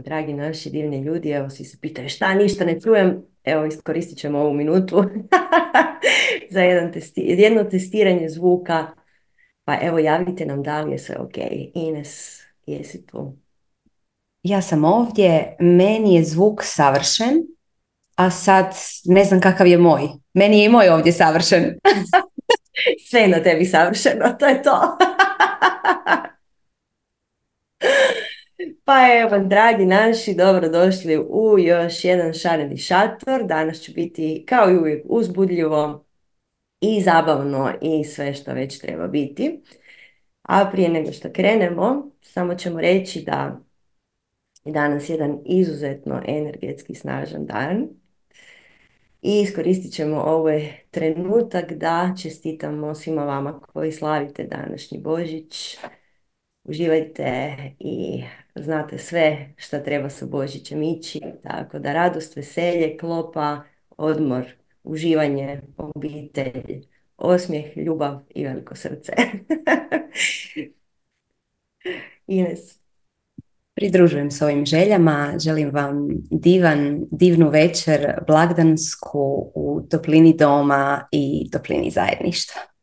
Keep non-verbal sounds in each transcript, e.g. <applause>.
Dragi naši divni ljudi, evo svi se pitaju šta, ništa ne čujem. Evo iskoristit ćemo ovu minutu <laughs> za jedan testi jedno testiranje zvuka. Pa evo javite nam da li je sve ok. Ines, jesi tu? Ja sam ovdje, meni je zvuk savršen, a sad ne znam kakav je moj. Meni je i moj ovdje savršen. <laughs> sve je na tebi savršeno, to je to. <laughs> Pa evo, dragi naši, dobrodošli u još jedan šareni šator. Danas će biti, kao i uvijek, uzbudljivo i zabavno i sve što već treba biti. A prije nego što krenemo, samo ćemo reći da je danas jedan izuzetno energetski snažan dan. I iskoristit ćemo ovaj trenutak da čestitamo svima vama koji slavite današnji Božić. Uživajte i znate sve što treba sa Božićem ići, tako da radost, veselje, klopa, odmor, uživanje, obitelj, osmijeh, ljubav i veliko srce. <laughs> Ines. Pridružujem s ovim željama, želim vam divan, divnu večer, blagdansku u toplini doma i toplini zajedništva.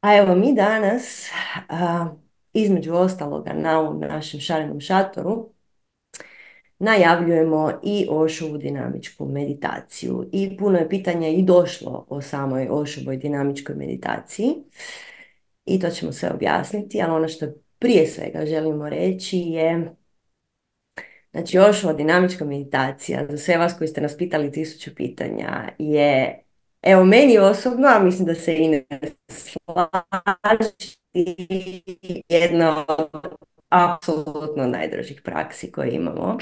A evo mi danas, između ostaloga na ovom našem šarenom šatoru, najavljujemo i Ošovu dinamičku meditaciju. I puno je pitanja i došlo o samoj Ošovoj dinamičkoj meditaciji. I to ćemo sve objasniti, ali ono što prije svega želimo reći je Znači, Ošova dinamička meditacija, za sve vas koji ste nas pitali tisuću pitanja, je Evo, meni osobno, a mislim da se i ne slaži, jedno apsolutno najdražih praksi koje imamo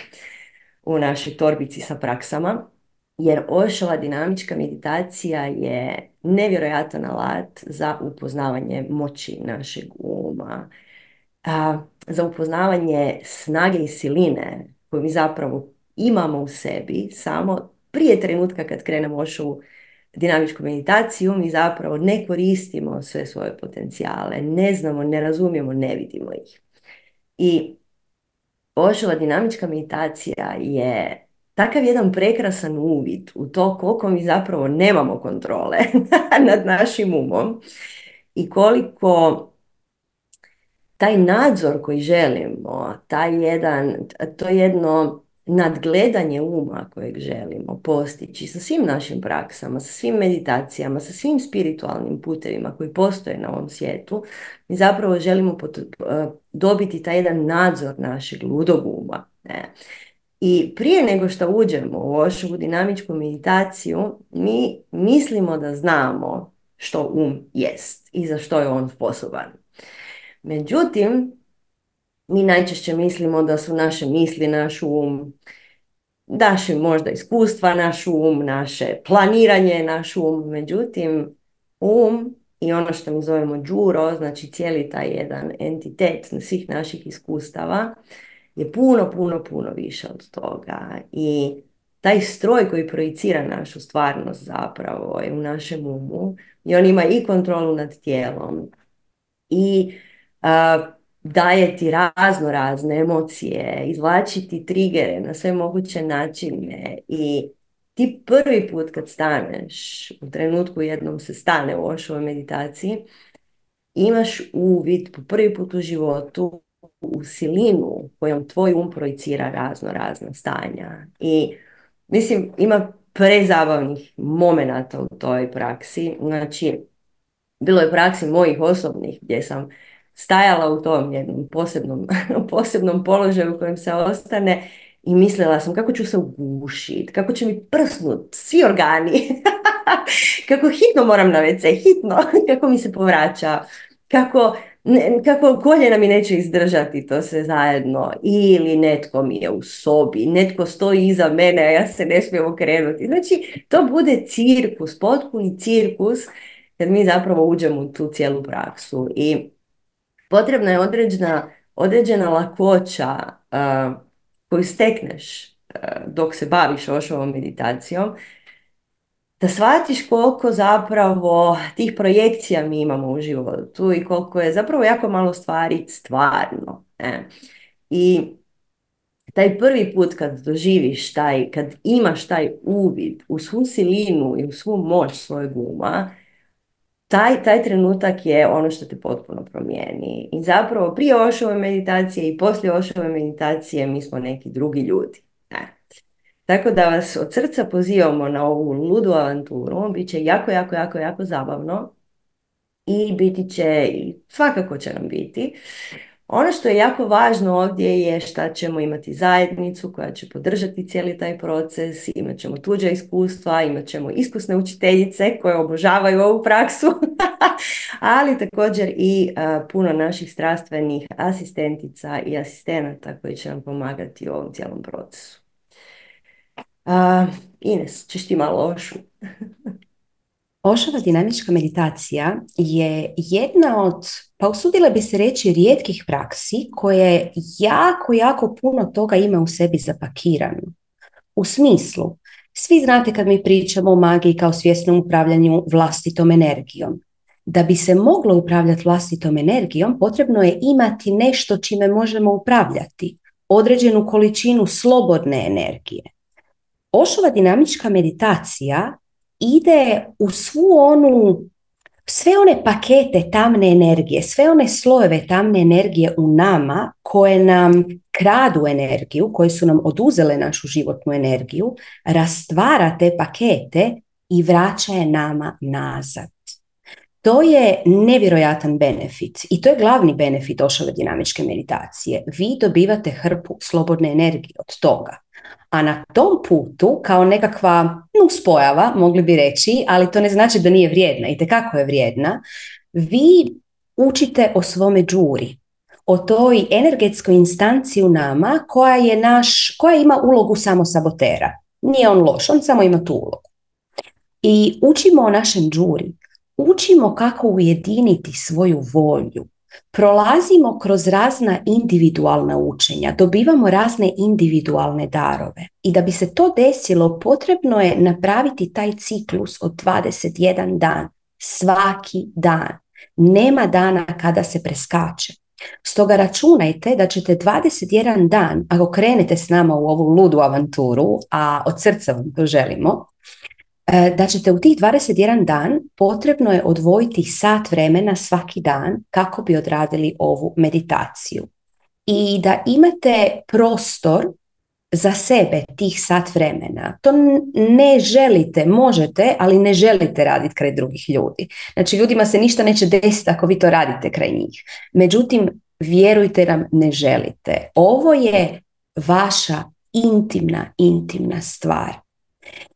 u našoj torbici sa praksama. Jer Ošova dinamička meditacija je nevjerojatan alat za upoznavanje moći našeg uma, za upoznavanje snage i siline koju mi zapravo imamo u sebi samo prije trenutka kad krenemo Ošovu dinamičku meditaciju, mi zapravo ne koristimo sve svoje potencijale, ne znamo, ne razumijemo, ne vidimo ih. I Ošova dinamička meditacija je takav jedan prekrasan uvid u to koliko mi zapravo nemamo kontrole <laughs> nad našim umom i koliko taj nadzor koji želimo, taj jedan, to jedno nadgledanje uma kojeg želimo postići sa svim našim praksama, sa svim meditacijama, sa svim spiritualnim putevima koji postoje na ovom svijetu, mi zapravo želimo eh, dobiti taj jedan nadzor našeg ludog uma. Ne? I prije nego što uđemo u ošu dinamičku meditaciju, mi mislimo da znamo što um jest i za što je on sposoban. Međutim, mi najčešće mislimo da su naše misli naš um, naše možda iskustva naš um, naše planiranje naš um, međutim um i ono što mi zovemo džuro, znači cijeli taj jedan entitet svih naših iskustava je puno, puno, puno više od toga. I taj stroj koji projicira našu stvarnost zapravo je u našem umu i on ima i kontrolu nad tijelom i daje ti razno razne emocije, izvlačiti trigere na sve moguće načine i ti prvi put kad staneš, u trenutku jednom se stane u ošovoj meditaciji, imaš uvid po prvi put u životu u silinu kojom tvoj um projicira razno razna stanja. I mislim, ima prezabavnih momenata u toj praksi. Znači, bilo je praksi mojih osobnih gdje sam stajala u tom jednom posebnom, <laughs> posebnom položaju u kojem se ostane i mislila sam kako ću se ugušiti, kako će mi prsnut svi organi, <laughs> kako hitno moram na WC, hitno, <laughs> kako mi se povraća, kako, ne, kako koljena mi neće izdržati to sve zajedno ili netko mi je u sobi, netko stoji iza mene, a ja se ne smijem okrenuti. Znači, to bude cirkus, potpuni cirkus, kad mi zapravo uđemo u tu cijelu praksu i potrebna je određena, određena lakoća uh, koju stekneš uh, dok se baviš ošovom meditacijom, da shvatiš koliko zapravo tih projekcija mi imamo u životu i koliko je zapravo jako malo stvari stvarno. Ne? I taj prvi put kad doživiš taj, kad imaš taj uvid u svu silinu i u svu moć svojeg uma, taj, taj trenutak je ono što te potpuno promijeni. I zapravo prije Ošove meditacije i poslije Ošove meditacije mi smo neki drugi ljudi. E. Tako da vas od srca pozivamo na ovu ludu avanturu. Bit će jako, jako, jako, jako zabavno. I biti će, svakako će nam biti. Ono što je jako važno ovdje je šta ćemo imati zajednicu koja će podržati cijeli taj proces, imat ćemo tuđa iskustva, imat ćemo iskusne učiteljice koje obožavaju ovu praksu, <laughs> ali također i puno naših strastvenih asistentica i asistenata koji će nam pomagati u ovom cijelom procesu. Ines, ćeš ti malo ošu? <laughs> Ošova dinamička meditacija je jedna od, pa usudila bi se reći, rijetkih praksi koje jako, jako puno toga ima u sebi zapakirano. U smislu, svi znate kad mi pričamo o magiji kao svjesnom upravljanju vlastitom energijom. Da bi se moglo upravljati vlastitom energijom, potrebno je imati nešto čime možemo upravljati, određenu količinu slobodne energije. Ošova dinamička meditacija ide u svu onu, sve one pakete tamne energije, sve one slojeve tamne energije u nama koje nam kradu energiju, koje su nam oduzele našu životnu energiju, rastvara te pakete i vraća je nama nazad. To je nevjerojatan benefit i to je glavni benefit ošove dinamičke meditacije. Vi dobivate hrpu slobodne energije od toga. A na tom putu, kao nekakva nuspojava, mogli bi reći, ali to ne znači da nije vrijedna i kako je vrijedna, vi učite o svome džuri, o toj energetskoj instanciji u nama koja je naš, koja ima ulogu samo sabotera. Nije on loš, on samo ima tu ulogu. I učimo o našem džuri, učimo kako ujediniti svoju volju, prolazimo kroz razna individualna učenja, dobivamo razne individualne darove. I da bi se to desilo, potrebno je napraviti taj ciklus od 21 dan, svaki dan. Nema dana kada se preskače. Stoga računajte da ćete 21 dan, ako krenete s nama u ovu ludu avanturu, a od srca vam to želimo, da ćete u tih 21 dan potrebno je odvojiti sat vremena svaki dan kako bi odradili ovu meditaciju. I da imate prostor za sebe tih sat vremena. To ne želite, možete, ali ne želite raditi kraj drugih ljudi. Znači ljudima se ništa neće desiti ako vi to radite kraj njih. Međutim, vjerujte nam, ne želite. Ovo je vaša intimna, intimna stvar.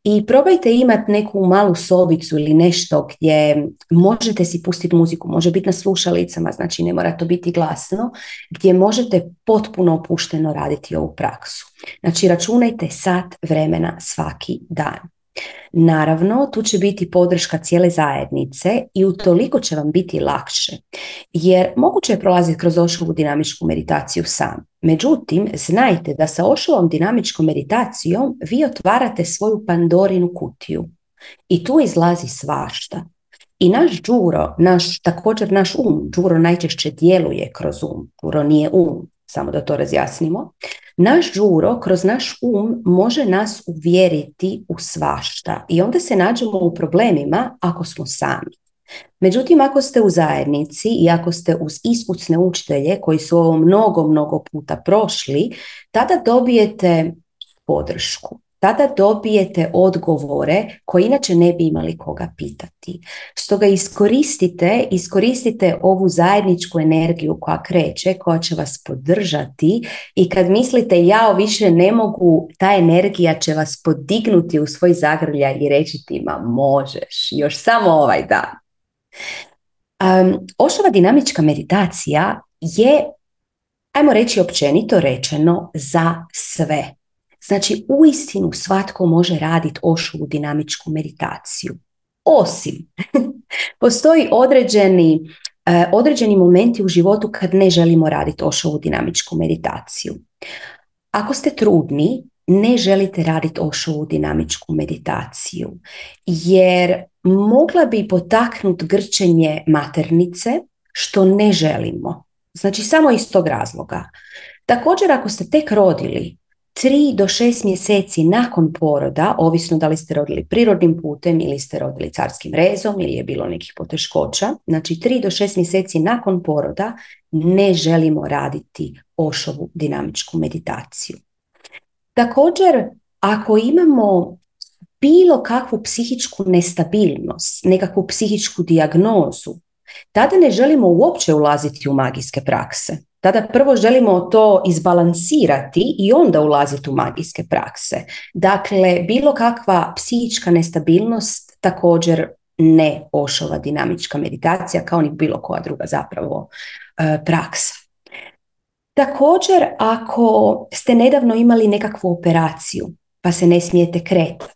I probajte imati neku malu sobicu ili nešto gdje možete si pustiti muziku, može biti na slušalicama, znači ne mora to biti glasno, gdje možete potpuno opušteno raditi ovu praksu. Znači računajte sat vremena svaki dan. Naravno, tu će biti podrška cijele zajednice i utoliko će vam biti lakše, jer moguće je prolaziti kroz Ošovu dinamičku meditaciju sam. Međutim, znajte da sa Ošovom dinamičkom meditacijom vi otvarate svoju Pandorinu kutiju i tu izlazi svašta. I naš džuro, naš, također naš um, džuro najčešće djeluje kroz um, džuro nije um, samo da to razjasnimo, naš žuro kroz naš um može nas uvjeriti u svašta i onda se nađemo u problemima ako smo sami. Međutim, ako ste u zajednici i ako ste uz iskusne učitelje koji su ovo mnogo, mnogo puta prošli, tada dobijete podršku tada dobijete odgovore koje inače ne bi imali koga pitati. Stoga iskoristite, iskoristite ovu zajedničku energiju koja kreće, koja će vas podržati i kad mislite ja više ne mogu, ta energija će vas podignuti u svoj zagrljaj i reći ti ma možeš, još samo ovaj dan. Um, ošova dinamička meditacija je, ajmo reći općenito rečeno, za sve Znači, uistinu svatko može raditi ošovu dinamičku meditaciju. Osim, <laughs> postoji određeni, uh, određeni momenti u životu kad ne želimo raditi ošovu dinamičku meditaciju. Ako ste trudni, ne želite raditi ošovu dinamičku meditaciju, jer mogla bi potaknuti grčenje maternice, što ne želimo. Znači samo iz tog razloga. Također ako ste tek rodili, 3 do 6 mjeseci nakon poroda, ovisno da li ste rodili prirodnim putem ili ste rodili carskim rezom ili je bilo nekih poteškoća, znači 3 do 6 mjeseci nakon poroda ne želimo raditi ošovu dinamičku meditaciju. Također, ako imamo bilo kakvu psihičku nestabilnost, nekakvu psihičku dijagnozu, tada ne želimo uopće ulaziti u magijske prakse. Tada prvo želimo to izbalansirati i onda ulaziti u magijske prakse. Dakle, bilo kakva psihička nestabilnost također ne ošova dinamička meditacija kao ni bilo koja druga zapravo e, praksa. Također, ako ste nedavno imali nekakvu operaciju pa se ne smijete kretati,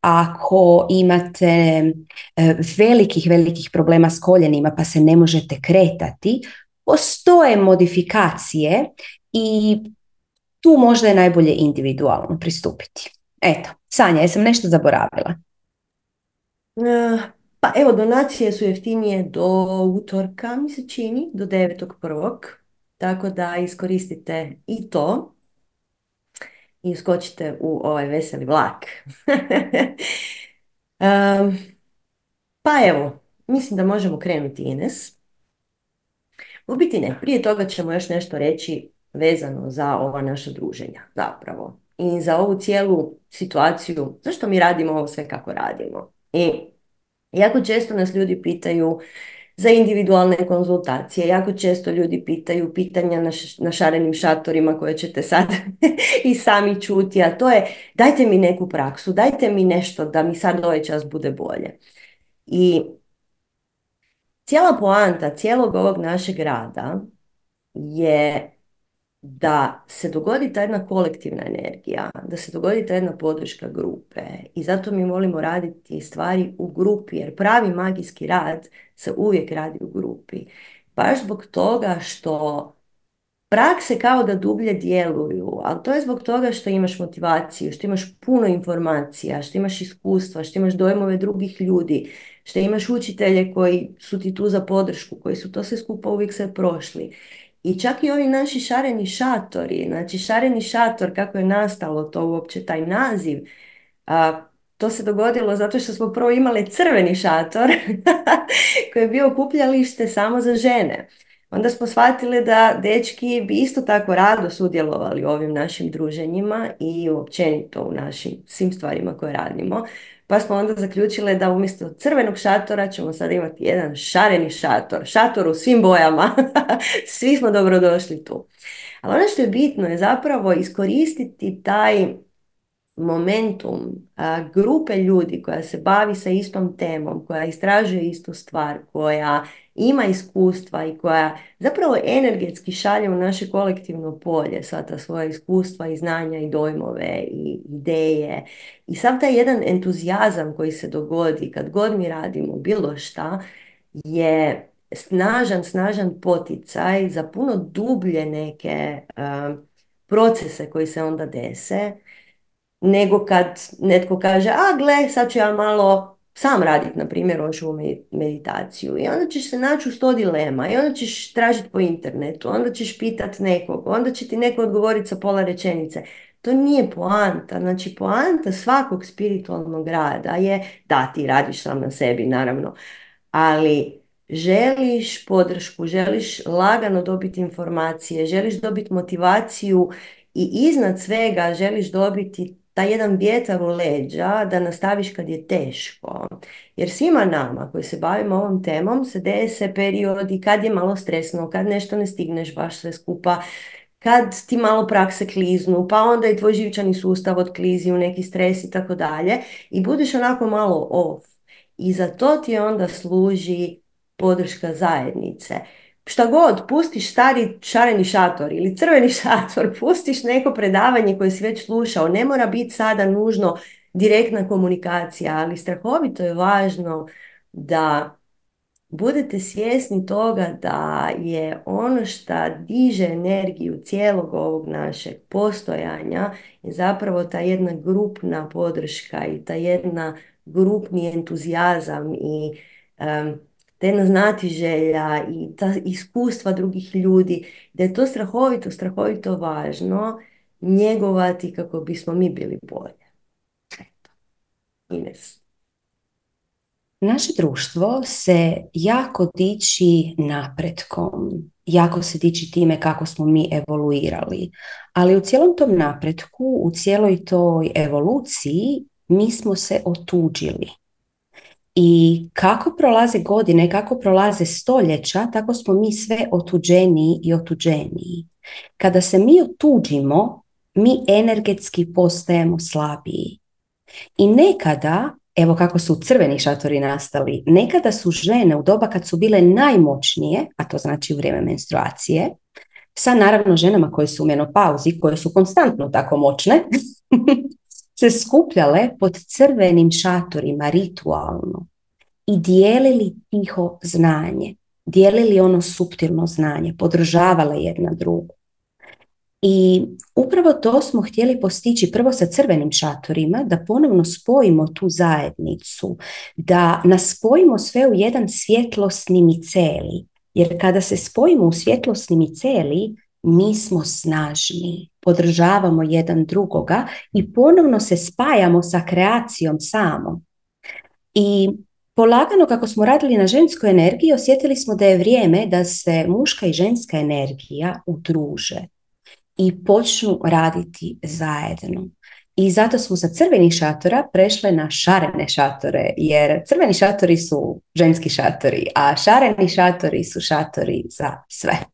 ako imate e, velikih, velikih problema s koljenima pa se ne možete kretati, postoje modifikacije i tu možda je najbolje individualno pristupiti. Eto, Sanja, jesam nešto zaboravila? E, pa evo, donacije su jeftinije do utorka, mi se čini, do 9.1. Tako da iskoristite i to i skočite u ovaj veseli vlak. <laughs> pa evo, mislim da možemo krenuti Ines. U biti ne, prije toga ćemo još nešto reći vezano za ova naša druženja zapravo. I za ovu cijelu situaciju, zašto mi radimo ovo sve kako radimo. I jako često nas ljudi pitaju za individualne konzultacije. Jako često ljudi pitaju pitanja na, na šarenim šatorima koje ćete sad <laughs> i sami čuti, a to je dajte mi neku praksu, dajte mi nešto da mi sad ovaj čas bude bolje. I cijela poanta cijelog ovog našeg rada je da se dogodi ta jedna kolektivna energija, da se dogodi ta jedna podrška grupe i zato mi volimo raditi stvari u grupi jer pravi magijski rad se uvijek radi u grupi. Baš zbog toga što prakse kao da dublje djeluju, ali to je zbog toga što imaš motivaciju, što imaš puno informacija, što imaš iskustva, što imaš dojmove drugih ljudi, što imaš učitelje koji su ti tu za podršku, koji su to sve skupa uvijek sve prošli. I čak i ovi naši šareni šatori, znači šareni šator, kako je nastalo to uopće taj naziv, a, to se dogodilo zato što smo prvo imali crveni šator <laughs> koji je bio okupljalište samo za žene. Onda smo shvatili da dečki bi isto tako rado sudjelovali u ovim našim druženjima i općenito u našim svim stvarima koje radimo. Pa smo onda zaključile da umjesto crvenog šatora ćemo sad imati jedan šareni šator. Šator u svim bojama. <laughs> Svi smo dobrodošli tu. Ali ono što je bitno je zapravo iskoristiti taj momentum grupe ljudi koja se bavi sa istom temom, koja istražuje istu stvar, koja ima iskustva i koja zapravo energetski šalje u naše kolektivno polje sva ta svoja iskustva i znanja i dojmove i ideje. I sav taj jedan entuzijazam koji se dogodi kad god mi radimo bilo šta je snažan, snažan poticaj za puno dublje neke procese koji se onda dese nego kad netko kaže, a gle, sad ću ja malo sam raditi, na primjer, ovu meditaciju. I onda ćeš se naći u sto dilema i onda ćeš tražiti po internetu, onda ćeš pitat nekog, onda će ti neko odgovoriti sa pola rečenice. To nije poanta. Znači, poanta svakog spiritualnog rada je da ti radiš sam na sebi, naravno. Ali želiš podršku, želiš lagano dobiti informacije, želiš dobiti motivaciju i iznad svega želiš dobiti taj jedan vjetar u leđa da nastaviš kad je teško. Jer svima nama koji se bavimo ovom temom se dese periodi kad je malo stresno, kad nešto ne stigneš baš sve skupa, kad ti malo prakse kliznu, pa onda i tvoj živčani sustav otklizi u neki stres i tako dalje i budeš onako malo off. I za to ti onda služi podrška zajednice šta god, pustiš stari šareni šator ili crveni <laughs> šator, pustiš neko predavanje koje si već slušao, ne mora biti sada nužno direktna komunikacija, ali strahovito je važno da budete svjesni toga da je ono što diže energiju cijelog ovog našeg postojanja je zapravo ta jedna grupna podrška i ta jedna grupni entuzijazam i ta jedna znatiželja i ta iskustva drugih ljudi, da je to strahovito, strahovito važno njegovati kako bismo mi bili bolje. Ines. Naše društvo se jako diči napretkom, jako se diči time kako smo mi evoluirali, ali u cijelom tom napretku, u cijeloj toj evoluciji mi smo se otuđili. I kako prolaze godine, kako prolaze stoljeća, tako smo mi sve otuđeniji i otuđeniji. Kada se mi otuđimo, mi energetski postajemo slabiji. I nekada evo kako su crveni šatori nastali. Nekada su žene u doba kad su bile najmoćnije, a to znači u vrijeme menstruacije, sa naravno ženama koje su u menopauzi, koje su konstantno tako moćne, <laughs> se skupljale pod crvenim šatorima ritualno i dijelili tiho znanje, dijelili ono suptilno znanje, podržavale jedna drugu. I upravo to smo htjeli postići prvo sa crvenim šatorima, da ponovno spojimo tu zajednicu, da nas spojimo sve u jedan svjetlosni miceli. Jer kada se spojimo u svjetlosni miceli, mi smo snažni, podržavamo jedan drugoga i ponovno se spajamo sa kreacijom samom. I polagano kako smo radili na ženskoj energiji, osjetili smo da je vrijeme da se muška i ženska energija udruže i počnu raditi zajedno. I zato smo sa crvenih šatora prešle na šarene šatore, jer crveni šatori su ženski šatori, a šareni šatori su šatori za sve.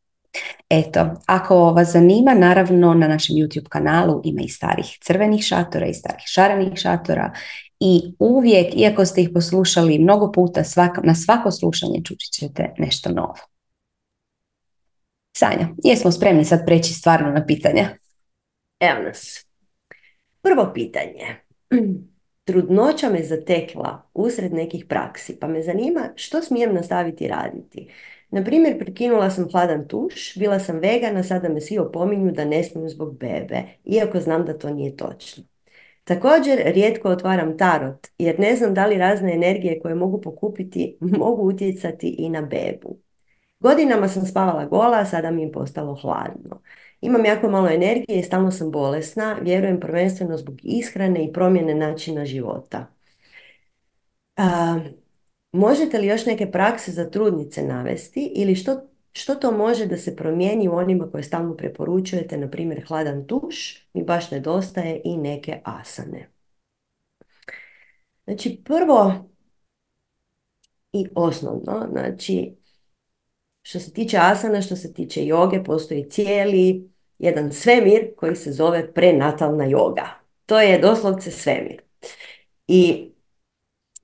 Eto, ako vas zanima, naravno na našem YouTube kanalu ima i starih crvenih šatora i starih šarenih šatora i uvijek, iako ste ih poslušali mnogo puta, na svako slušanje čući ćete nešto novo. Sanja, jesmo spremni sad preći stvarno na pitanja? Evo nas. Prvo pitanje. <clears throat> Trudnoća me zatekla usred nekih praksi, pa me zanima što smijem nastaviti raditi. Na primjer, prekinula sam hladan tuš, bila sam vegana, sada me svi opominju da ne smijem zbog bebe, iako znam da to nije točno. Također, rijetko otvaram tarot, jer ne znam da li razne energije koje mogu pokupiti <laughs> mogu utjecati i na bebu. Godinama sam spavala gola, sada mi je postalo hladno. Imam jako malo energije i stalno sam bolesna, vjerujem prvenstveno zbog ishrane i promjene načina života. Možete li još neke prakse za trudnice navesti ili što, što to može da se promijeni u onima koje stalno preporučujete, na primjer hladan tuš, mi baš nedostaje i neke asane. Znači prvo i osnovno, znači što se tiče asana, što se tiče joge, postoji cijeli jedan svemir koji se zove prenatalna joga. To je doslovce svemir. I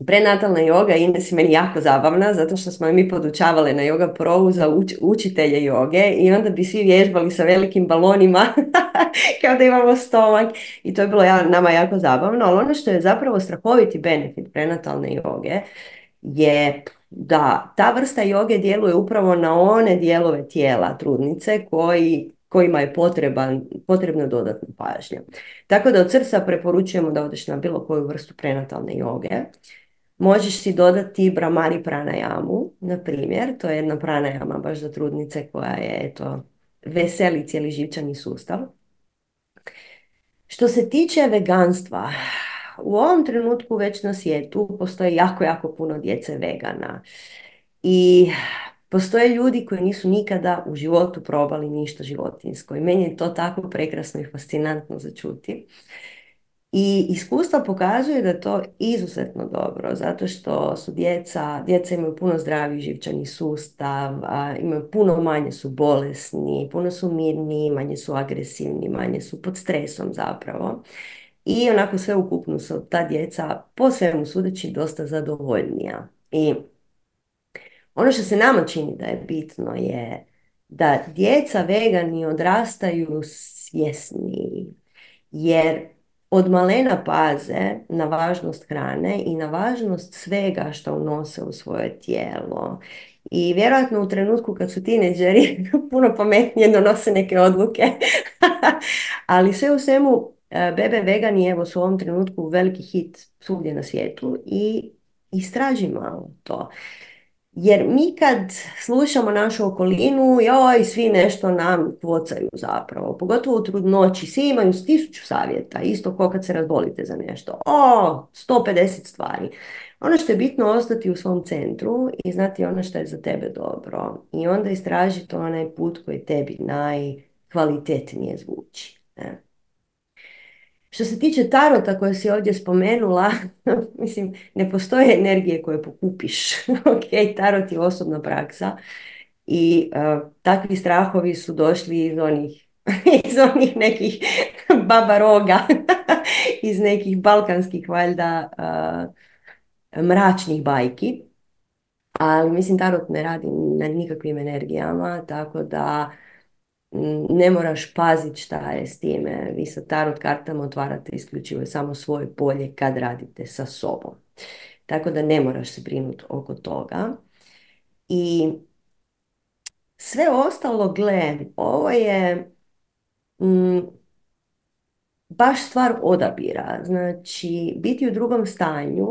prenatalna joga Ines je meni jako zabavna zato što smo mi podučavali na Yoga Pro za učitelje joge i onda bi svi vježbali sa velikim balonima <laughs> kao da imamo stomak i to je bilo nama jako zabavno, ali ono što je zapravo strahoviti benefit prenatalne joge je da ta vrsta joge djeluje upravo na one dijelove tijela trudnice koji kojima je potreban, potrebna dodatna pažnja. Tako da od srca preporučujemo da odeš na bilo koju vrstu prenatalne joge. Možeš si dodati bramari pranajamu, na primjer, to je jedna pranajama baš za trudnice koja je eto, veseli cijeli živčani sustav. Što se tiče veganstva, u ovom trenutku već na svijetu postoje jako, jako puno djece vegana. I postoje ljudi koji nisu nikada u životu probali ništa životinsko. I meni je to tako prekrasno i fascinantno za čuti. I iskustva pokazuje da to izuzetno dobro, zato što su djeca, djeca imaju puno zdraviji živčani sustav, a imaju puno manje su bolesni, puno su mirni, manje su agresivni, manje su pod stresom zapravo i onako sve ukupno su ta djeca po svemu sudeći dosta zadovoljnija. I ono što se nama čini da je bitno je da djeca vegani odrastaju svjesni, jer od malena paze na važnost hrane i na važnost svega što unose u svoje tijelo. I vjerojatno u trenutku kad su tineđeri <laughs> puno pametnije donose neke odluke. <laughs> Ali sve u svemu, e, Bebe Vegani evo u ovom trenutku veliki hit svugdje na svijetu i istraži malo to. Jer mi kad slušamo našu okolinu, joj, svi nešto nam kvocaju zapravo. Pogotovo u trudnoći, svi imaju tisuću savjeta, isto kao kad se razbolite za nešto. O, 150 stvari. Ono što je bitno ostati u svom centru i znati ono što je za tebe dobro. I onda istražiti onaj put koji tebi najkvalitetnije zvuči. Ne? Što se tiče tarota koje si ovdje spomenula, <laughs> mislim, ne postoje energije koje pokupiš. <laughs> ok, tarot je osobna praksa i uh, takvi strahovi su došli iz onih, <laughs> iz onih nekih baba roga, iz nekih balkanskih valjda uh, mračnih bajki. Ali mislim, tarot ne radi na nikakvim energijama, tako da ne moraš paziti šta je s time. Vi sa tarot kartama otvarate isključivo samo svoje polje kad radite sa sobom. Tako da ne moraš se brinuti oko toga. I sve ostalo, gle, ovo je mm, baš stvar odabira. Znači, biti u drugom stanju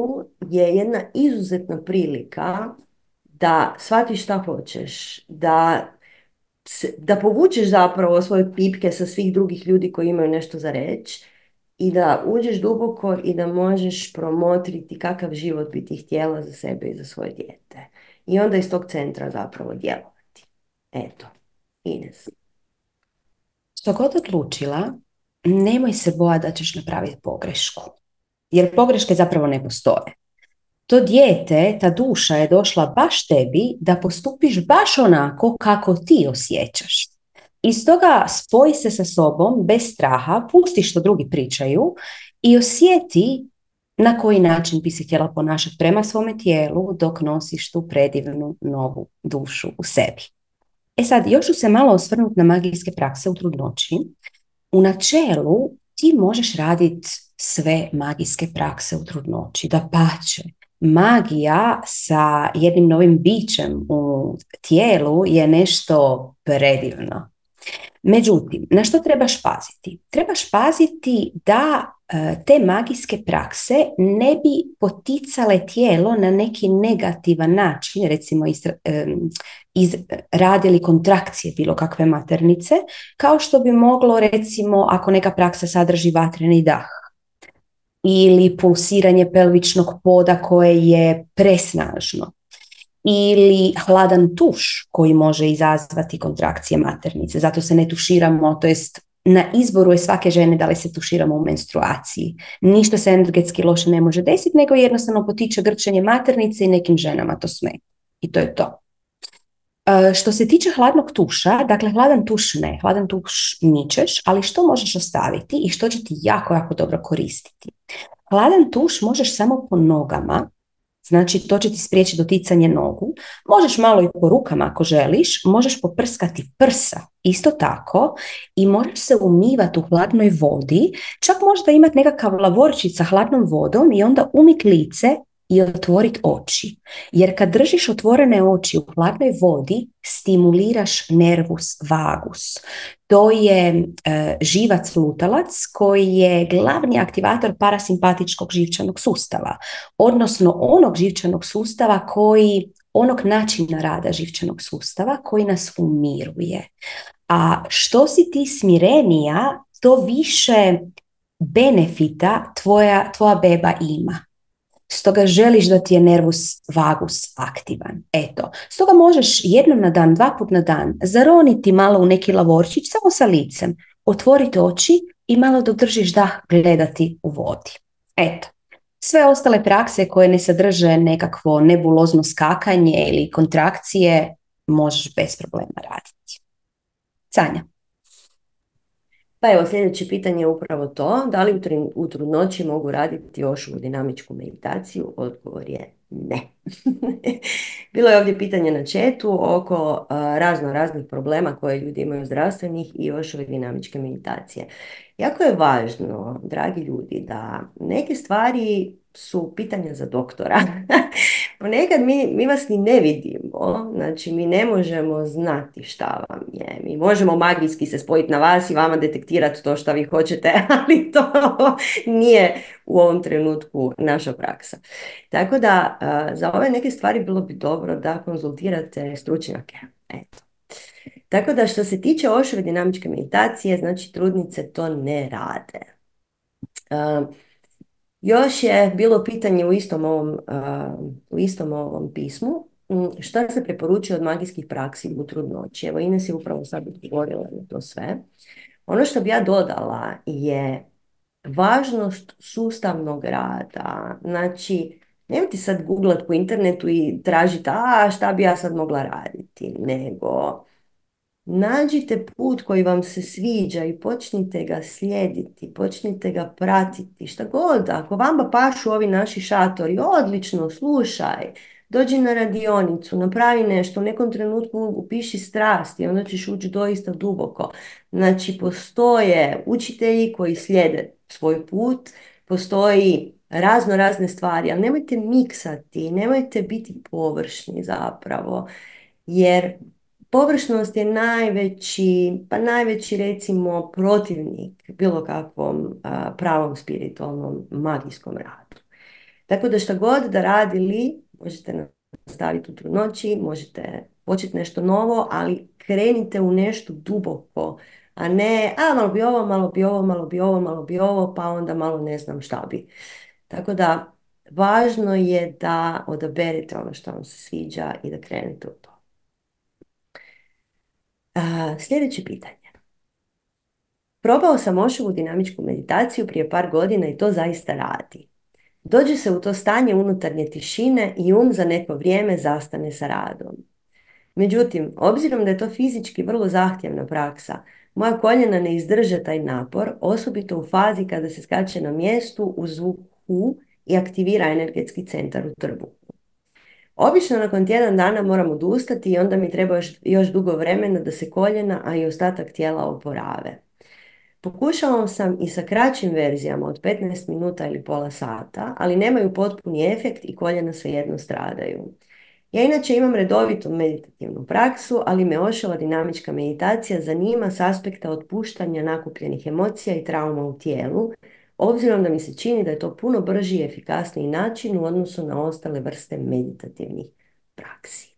je jedna izuzetna prilika da shvatiš šta hoćeš, da da povučeš zapravo svoje pipke sa svih drugih ljudi koji imaju nešto za reći i da uđeš duboko i da možeš promotriti kakav život bi ti htjela za sebe i za svoje dijete. I onda iz tog centra zapravo djelovati. Eto, Ines. Što god odlučila, nemoj se boja da ćeš napraviti pogrešku. Jer pogreške zapravo ne postoje to dijete, ta duša je došla baš tebi da postupiš baš onako kako ti osjećaš. I stoga spoji se sa sobom bez straha, pusti što drugi pričaju i osjeti na koji način bi se htjela ponašati prema svome tijelu dok nosiš tu predivnu novu dušu u sebi. E sad, još ću se malo osvrnuti na magijske prakse u trudnoći. U načelu ti možeš raditi sve magijske prakse u trudnoći, da pače magija sa jednim novim bićem u tijelu je nešto predivno. Međutim, na što trebaš paziti? Trebaš paziti da e, te magijske prakse ne bi poticale tijelo na neki negativan način, recimo iz, radili kontrakcije bilo kakve maternice, kao što bi moglo recimo ako neka praksa sadrži vatreni dah ili pulsiranje pelvičnog poda koje je presnažno ili hladan tuš koji može izazvati kontrakcije maternice. Zato se ne tuširamo, to jest na izboru je svake žene da li se tuširamo u menstruaciji. Ništa se energetski loše ne može desiti, nego jednostavno potiče grčanje maternice i nekim ženama to smeta. I to je to. E, što se tiče hladnog tuša, dakle hladan tuš ne, hladan tuš ničeš, ali što možeš ostaviti i što će ti jako, jako dobro koristiti. Hladan tuš možeš samo po nogama, znači to će ti spriječiti doticanje nogu. Možeš malo i po rukama ako želiš, možeš poprskati prsa isto tako i možeš se umivati u hladnoj vodi, čak možda imati nekakav lavorčić sa hladnom vodom i onda umit lice i otvoriti oči. Jer kad držiš otvorene oči u hladnoj vodi, stimuliraš nervus vagus. To je e, živac lutalac koji je glavni aktivator parasimpatičkog živčanog sustava, odnosno onog živčanog sustava koji onog načina rada živčanog sustava koji nas umiruje. A što si ti smirenija, to više benefita tvoja, tvoja beba ima. Stoga želiš da ti je nervus vagus aktivan. Eto, stoga možeš jednom na dan, dva put na dan zaroniti malo u neki lavorčić samo sa licem, otvoriti oči i malo dok držiš dah gledati u vodi. Eto, sve ostale prakse koje ne sadrže nekakvo nebulozno skakanje ili kontrakcije možeš bez problema raditi. Sanja. Pa evo, sljedeće pitanje je upravo to, da li u trudnoći mogu raditi još u dinamičku meditaciju? Odgovor je ne. <laughs> Bilo je ovdje pitanje na četu oko razno raznih problema koje ljudi imaju zdravstvenih i još ove dinamičke meditacije. Jako je važno, dragi ljudi, da neke stvari su pitanja za doktora. <laughs> Ponekad mi, mi vas ni ne vidimo, znači mi ne možemo znati šta vam je. Mi možemo magijski se spojiti na vas i vama detektirati to što vi hoćete, <laughs> ali to nije u ovom trenutku naša praksa. Tako da za ove neke stvari bilo bi dobro da konzultirate stručnjake. Eto. Tako da što se tiče ošove dinamičke meditacije, znači trudnice to ne rade. Još je bilo pitanje u istom ovom, u istom ovom pismu, šta se preporučuje od magijskih praksi u trudnoći. Evo Ines je upravo sad odgovorila na to sve. Ono što bi ja dodala je važnost sustavnog rada. Znači, nemojte sad googlat po internetu i tražiti a šta bi ja sad mogla raditi, nego Nađite put koji vam se sviđa i počnite ga slijediti, počnite ga pratiti, šta god, ako vama pašu ovi naši šatori, odlično, slušaj, dođi na radionicu, napravi nešto, u nekom trenutku upiši strast i onda ćeš ući doista duboko. Znači, postoje učitelji koji slijede svoj put, postoji razno razne stvari, ali nemojte miksati, nemojte biti površni zapravo, jer Površnost je najveći, pa najveći recimo protivnik bilo kakvom pravom spiritualnom magijskom radu. Tako da šta god da radili, možete nastaviti u trudnoći, možete početi nešto novo, ali krenite u nešto duboko, a ne, a malo bi ovo, malo bi ovo, malo bi ovo, malo bi ovo, pa onda malo ne znam šta bi. Tako da, važno je da odaberete ono što vam se sviđa i da krenete u to. Sljedeće pitanje. Probao sam ošovu dinamičku meditaciju prije par godina i to zaista radi. Dođe se u to stanje unutarnje tišine i um za neko vrijeme zastane sa radom. Međutim, obzirom da je to fizički vrlo zahtjevna praksa, moja koljena ne izdrže taj napor, osobito u fazi kada se skače na mjestu u zvuk hu i aktivira energetski centar u trbuhu. Obično nakon tjedan dana moram odustati i onda mi treba još, još dugo vremena da se koljena, a i ostatak tijela oporave. Pokušavam sam i sa kraćim verzijama od 15 minuta ili pola sata, ali nemaju potpuni efekt i koljena svejedno stradaju. Ja inače imam redovitu meditativnu praksu, ali me ošava dinamička meditacija zanima s aspekta otpuštanja nakupljenih emocija i trauma u tijelu, obzirom da mi se čini da je to puno brži i efikasniji način u odnosu na ostale vrste meditativnih praksi.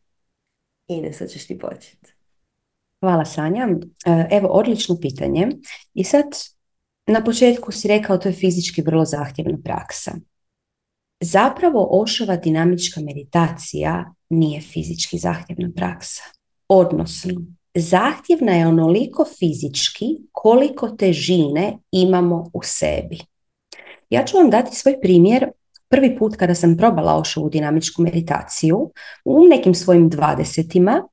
Ines, sad ćeš ti početi. Hvala Sanja. E, evo, odlično pitanje. I sad, na početku si rekao to je fizički vrlo zahtjevna praksa. Zapravo ošava dinamička meditacija nije fizički zahtjevna praksa. Odnosno, zahtjevna je onoliko fizički koliko težine imamo u sebi. Ja ću vam dati svoj primjer prvi put kada sam probala ošovu dinamičku meditaciju u nekim svojim dvadesetima.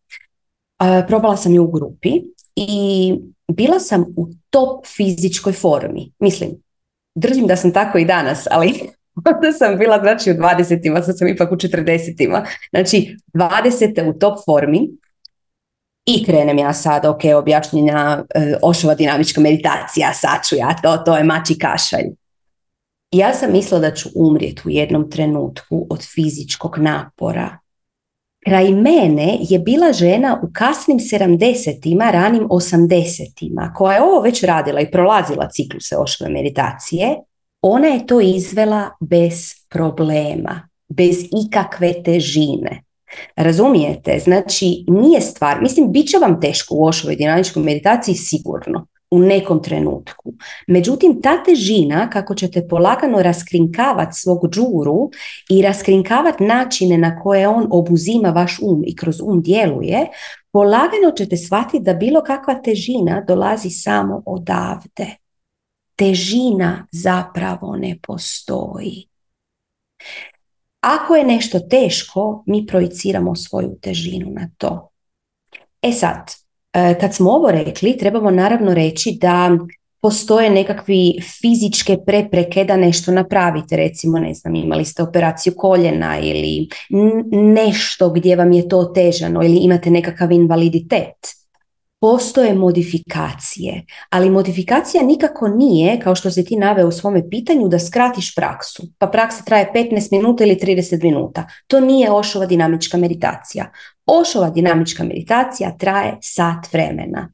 Probala sam ju u grupi i bila sam u top fizičkoj formi. Mislim, držim da sam tako i danas, ali <laughs> onda sam bila znači u dvadesetima, sad sam ipak u četrdesetima. Znači, dvadesete u top formi i krenem ja sad, ok, objašnjenja e, ošova dinamička meditacija, sad ću ja to, to je mači kašalj. Ja sam mislila da ću umrijeti u jednom trenutku od fizičkog napora. Kraj mene je bila žena u kasnim sedamdesetima, ranim osamdesetima, koja je ovo već radila i prolazila cikluse ošove meditacije. Ona je to izvela bez problema, bez ikakve težine. Razumijete? Znači, nije stvar, mislim, bit će vam teško u ošovoj dinamičkoj meditaciji sigurno u nekom trenutku. Međutim, ta težina, kako ćete polagano raskrinkavati svog džuru i raskrinkavati načine na koje on obuzima vaš um i kroz um djeluje, polagano ćete shvatiti da bilo kakva težina dolazi samo odavde. Težina zapravo ne postoji. Ako je nešto teško, mi projiciramo svoju težinu na to. E sad, kad smo ovo rekli, trebamo naravno reći da postoje nekakvi fizičke prepreke da nešto napravite, recimo ne znam, imali ste operaciju koljena ili nešto gdje vam je to težano ili imate nekakav invaliditet. Postoje modifikacije, ali modifikacija nikako nije, kao što se ti naveo u svome pitanju, da skratiš praksu. Pa praksa traje 15 minuta ili 30 minuta. To nije ošova dinamička meditacija. Ošova dinamička meditacija traje sat vremena.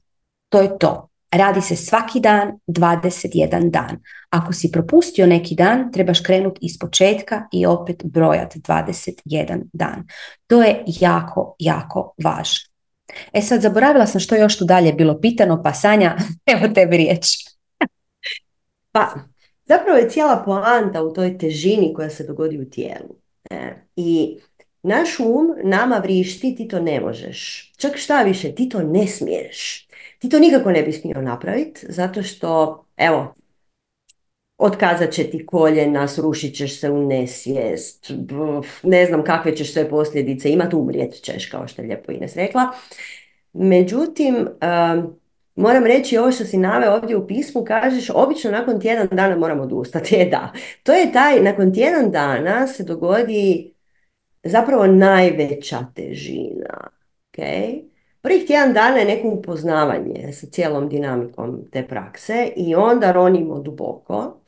To je to. Radi se svaki dan 21 dan. Ako si propustio neki dan, trebaš krenuti iz početka i opet brojati 21 dan. To je jako, jako važno. E sad, zaboravila sam što je još tu dalje bilo pitano, pa Sanja, <laughs> evo tebi riječ. <laughs> Pa, zapravo je cijela poanta u toj težini koja se dogodi u tijelu. E, I naš um nama vrišti, ti to ne možeš. Čak šta više, ti to ne smiješ. Ti to nikako ne bi smio napraviti, zato što, evo, otkazat će ti koljena, srušit ćeš se u nesvijest, ne znam kakve ćeš sve posljedice imati, umrijet ćeš, kao što je lijepo Ines rekla. Međutim, moram reći ovo što si nave ovdje u pismu, kažeš, obično nakon tjedan dana moramo odustati. Je <laughs> da, to je taj, nakon tjedan dana se dogodi zapravo najveća težina. Okay? Prvih tjedan dana je neko upoznavanje sa cijelom dinamikom te prakse i onda ronimo duboko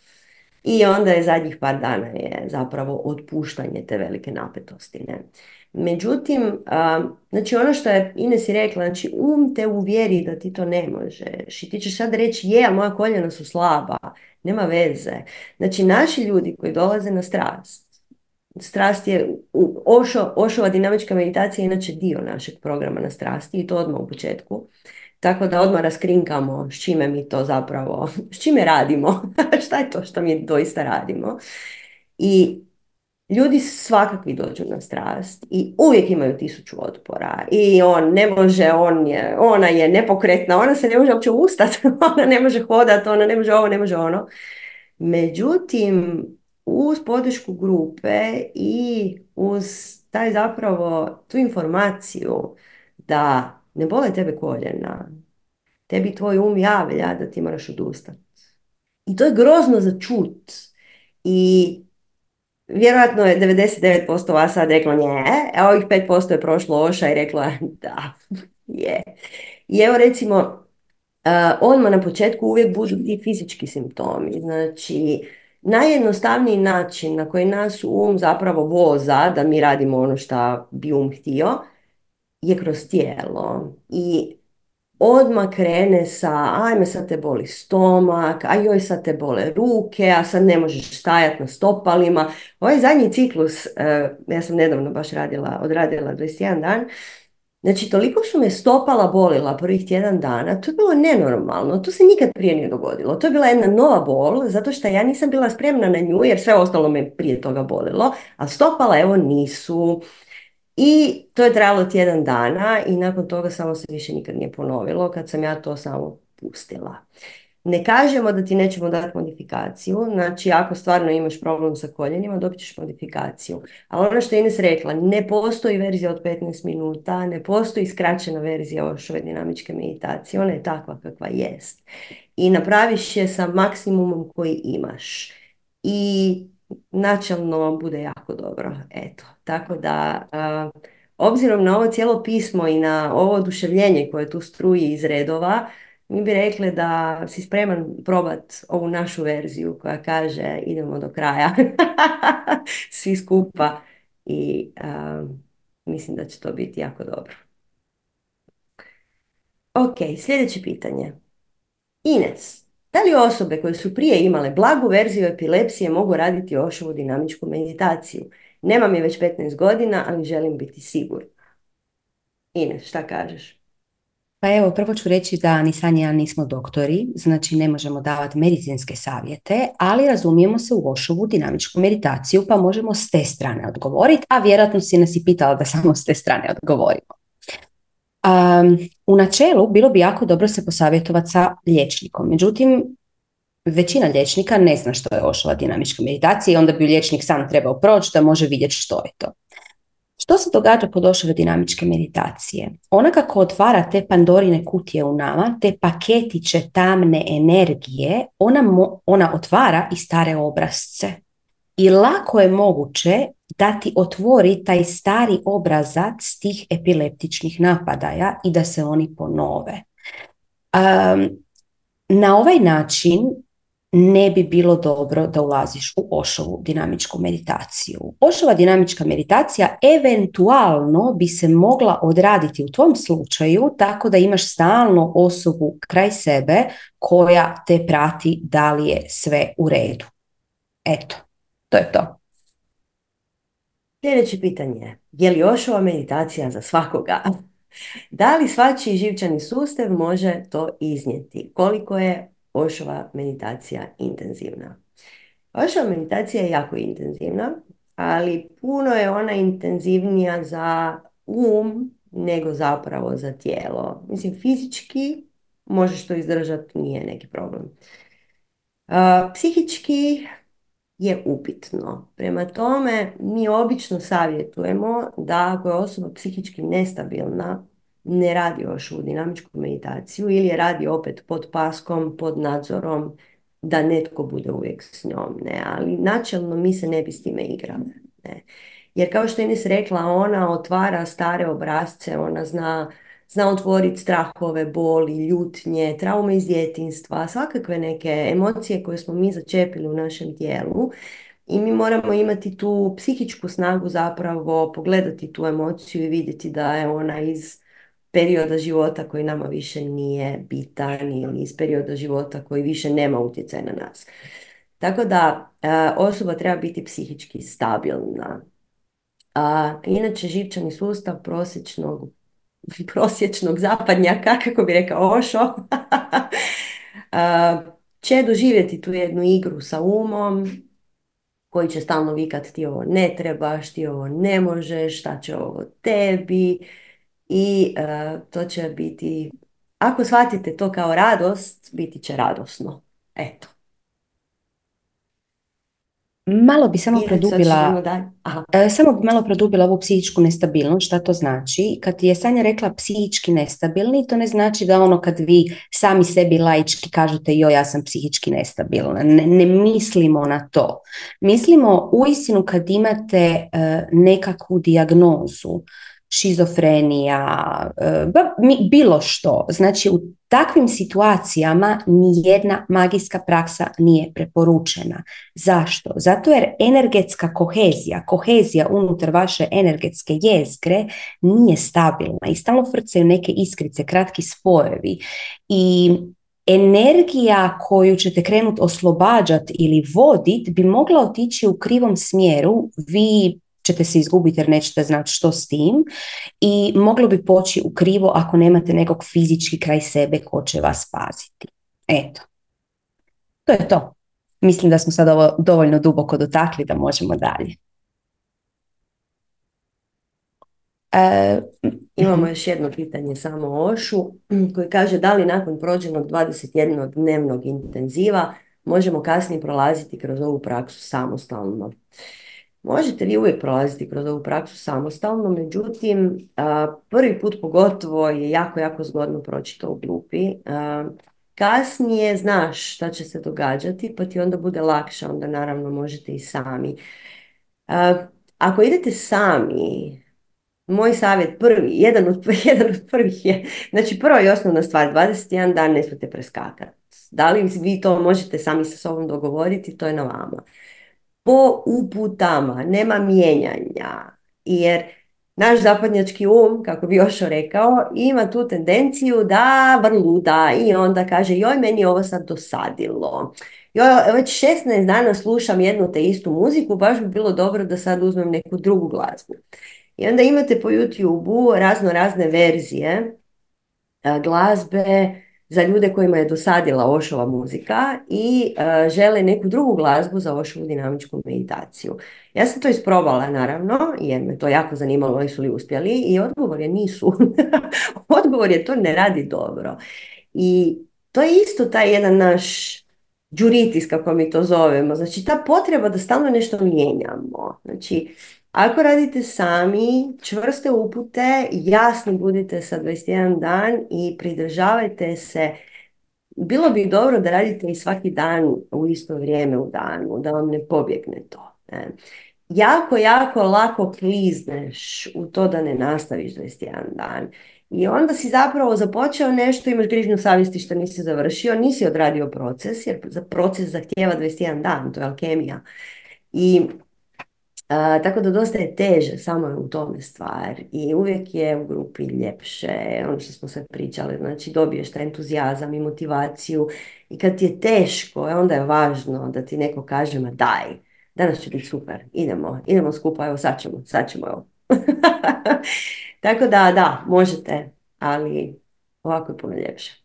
i onda je zadnjih par dana je zapravo otpuštanje te velike napetosti. Ne? Međutim, znači ono što je Ines i rekla, znači um te uvjeri da ti to ne možeš i ti ćeš sad reći je, moja koljena su slaba, nema veze. Znači naši ljudi koji dolaze na strast, Strast je, Ošo, Ošova dinamička meditacija je inače dio našeg programa na strasti i to odmah u početku. Tako da odmah raskrinkamo s čime mi to zapravo, s čime radimo, <laughs> šta je to što mi doista radimo. I ljudi svakakvi dođu na strast i uvijek imaju tisuću otpora i on ne može, on je, ona je nepokretna, ona se ne može uopće ustati, <laughs> ona ne može hodati, ona ne može ovo, ne može ono. Međutim, uz podršku grupe i uz taj zapravo tu informaciju da ne bole tebe koljena, tebi tvoj um javlja da ti moraš odustati. I to je grozno za čut. I vjerojatno je 99% vas sad reklo nje, a ovih 5% je prošlo oša i rekla da, je. I evo recimo, uh, odmah na početku uvijek budu ti fizički simptomi. Znači, najjednostavniji način na koji nas um zapravo voza da mi radimo ono što bi um htio je kroz tijelo. I odmah krene sa ajme sad te boli stomak, a joj sad te bole ruke, a sad ne možeš stajati na stopalima. Ovaj zadnji ciklus, eh, ja sam nedavno baš radila, odradila 21 dan, Znači, toliko su me stopala bolila prvih tjedan dana, to je bilo nenormalno, to se nikad prije nije dogodilo. To je bila jedna nova bol, zato što ja nisam bila spremna na nju, jer sve ostalo me prije toga bolilo, a stopala evo nisu. I to je trajalo tjedan dana i nakon toga samo se više nikad nije ponovilo kad sam ja to samo pustila. Ne kažemo da ti nećemo dati modifikaciju, znači ako stvarno imaš problem sa koljenima, dobit ćeš modifikaciju. Ali ono što je Ines rekla, ne postoji verzija od 15 minuta, ne postoji skraćena verzija ošove dinamičke meditacije, ona je takva kakva jest. I napraviš je sa maksimumom koji imaš. I načelno bude jako dobro. Eto, tako da... obzirom na ovo cijelo pismo i na ovo oduševljenje koje tu struji iz redova, mi bi rekli da si spreman probat ovu našu verziju koja kaže idemo do kraja <laughs> svi skupa i mislim da će to biti jako dobro. Ok, sljedeće pitanje. Ines, da li osobe koje su prije imale blagu verziju epilepsije mogu raditi ošovu dinamičku meditaciju? Nemam je već 15 godina, ali želim biti sigurna. Ines, šta kažeš? Pa evo, prvo ću reći da ni Sanja ja nismo doktori, znači ne možemo davati medicinske savjete, ali razumijemo se u Ošovu dinamičku meditaciju, pa možemo s te strane odgovoriti, a vjerojatno si nas i pitala da samo s te strane odgovorimo. Um, u načelu bilo bi jako dobro se posavjetovati sa liječnikom, međutim većina liječnika ne zna što je Ošova dinamička meditacija i onda bi liječnik sam trebao proći da može vidjeti što je to. Što se događa kod Ošove dinamičke meditacije? Ona kako otvara te pandorine kutije u nama, te paketiće tamne energije, ona, ona otvara i stare obrazce. I lako je moguće da ti otvori taj stari obrazac tih epileptičnih napadaja i da se oni ponove. Um, na ovaj način ne bi bilo dobro da ulaziš u Ošovu dinamičku meditaciju. Ošova dinamička meditacija eventualno bi se mogla odraditi u tvom slučaju tako da imaš stalno osobu kraj sebe koja te prati da li je sve u redu. Eto, to je to. Sljedeće pitanje je, je li Ošova meditacija za svakoga? <laughs> Da li svačiji živčani sustav može to iznijeti? Koliko je Ošova meditacija intenzivna? Ošova meditacija je jako intenzivna, ali puno je ona intenzivnija za um nego zapravo za tijelo. Mislim, fizički možeš to izdržati, nije neki problem. Uh, psihički je upitno. Prema tome, mi obično savjetujemo da ako je osoba psihički nestabilna, ne radi još u dinamičku meditaciju ili je radi opet pod paskom, pod nadzorom, da netko bude uvijek s njom. Ne? Ali načelno mi se ne bi s time igrali. Ne? Jer kao što je Ines rekla, ona otvara stare obrazce, ona zna, zna otvoriti strahove, boli, ljutnje, traume iz djetinstva, svakakve neke emocije koje smo mi začepili u našem tijelu. I mi moramo imati tu psihičku snagu zapravo pogledati tu emociju i vidjeti da je ona iz perioda života koji nama više nije bitan ili iz perioda života koji više nema utjecaj na nas. Tako da e, osoba treba biti psihički stabilna. Inače živčani sustav prosječnog <laughs> prosječnog zapadnjaka, kako bi rekao Ošo, <laughs> će doživjeti tu jednu igru sa umom, koji će stalno vikati ti ovo ne trebaš, ti ovo ne možeš, šta će ovo tebi, i uh, to će biti, ako shvatite to kao radost, biti će radosno. Eto. Malo bi samo produbila, e, samo bi malo produbila ovu psihičku nestabilnost, šta to znači. Kad je Sanja rekla psihički nestabilni, to ne znači da ono kad vi sami sebi laički kažete jo ja sam psihički nestabilna. Ne, ne mislimo na to. Mislimo uistinu kad imate uh, nekakvu dijagnozu, šizofrenija, e, bilo što. Znači u takvim situacijama nijedna magijska praksa nije preporučena. Zašto? Zato jer energetska kohezija, kohezija unutar vaše energetske jezgre nije stabilna i stalno frcaju neke iskrice, kratki spojevi i energija koju ćete krenuti oslobađati ili voditi bi mogla otići u krivom smjeru. Vi ćete se izgubiti jer nećete znati što s tim i moglo bi poći u krivo ako nemate nekog fizički kraj sebe ko će vas paziti. Eto, to je to. Mislim da smo sad ovo dovoljno duboko dotakli da možemo dalje. E, Imamo još jedno pitanje samo o Ošu koji kaže da li nakon prođenog 21 dnevnog intenziva možemo kasnije prolaziti kroz ovu praksu samostalno. Možete vi uvijek prolaziti kroz ovu praksu samostalno, međutim, prvi put pogotovo je jako, jako zgodno proći to u grupi. Kasnije znaš šta će se događati, pa ti onda bude lakše, onda naravno možete i sami. Ako idete sami, moj savjet prvi, jedan od, <laughs> jedan od prvih je, znači prva i osnovna stvar, 21 dan ne smijete preskakati. Da li vi to možete sami sa sobom dogovoriti, to je na vama po uputama, nema mijenjanja, jer naš zapadnjački um, kako bi <laughs> još rekao, ima tu tendenciju da vrluda i onda kaže joj meni ovo sad dosadilo. Joj, već 16 dana slušam jednu te istu muziku, baš bi bilo dobro da sad uzmem neku drugu glazbu. I onda imate po YouTube-u razno razne verzije glazbe, za ljude kojima je dosadila Ošova muzika i uh, žele neku drugu glazbu za Ošovu dinamičku meditaciju. Ja sam to isprobala naravno jer me to jako zanimalo su li uspjeli i odgovor je nisu. <laughs> odgovor je to ne radi dobro. I to je isto taj jedan naš džuritis kako mi to zovemo. Znači ta potreba da stalno nešto mijenjamo. Znači Ako radite sami, čvrste upute, jasni budite sa 21 dan i pridržavajte se. Bilo bi dobro da radite i svaki dan u isto vrijeme u danu, da vam ne pobjegne to. Jako, jako lako klizneš u to da ne nastaviš 21 dan. I onda si zapravo započeo nešto, imaš grižnju savjesti što nisi završio, nisi odradio proces, jer proces zahtjeva 21 dan, to je alkemija. I tako da dosta je teže, samo u tome stvar i uvijek je u grupi ljepše, ono što smo sve pričali, znači dobiješ taj entuzijazam i motivaciju i kad ti je teško, e, onda je važno da ti neko kaže ma daj, danas će biti super, idemo, idemo skupa, evo sad ćemo, sad ćemo, evo. <laughs> Tako da, da, možete, ali ovako je puno ljepše.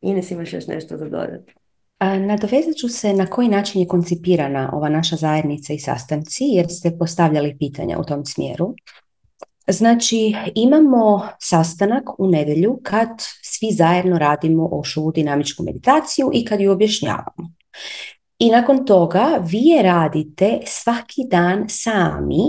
Ines, imaš još nešto za dodati? Nadovezat ću se na koji način je koncipirana ova naša zajednica i sastanci, jer ste postavljali pitanja u tom smjeru. Znači, imamo sastanak u nedjelju kad svi zajedno radimo ošovu dinamičku meditaciju i kad ju objašnjavamo. I nakon toga vi je radite svaki dan sami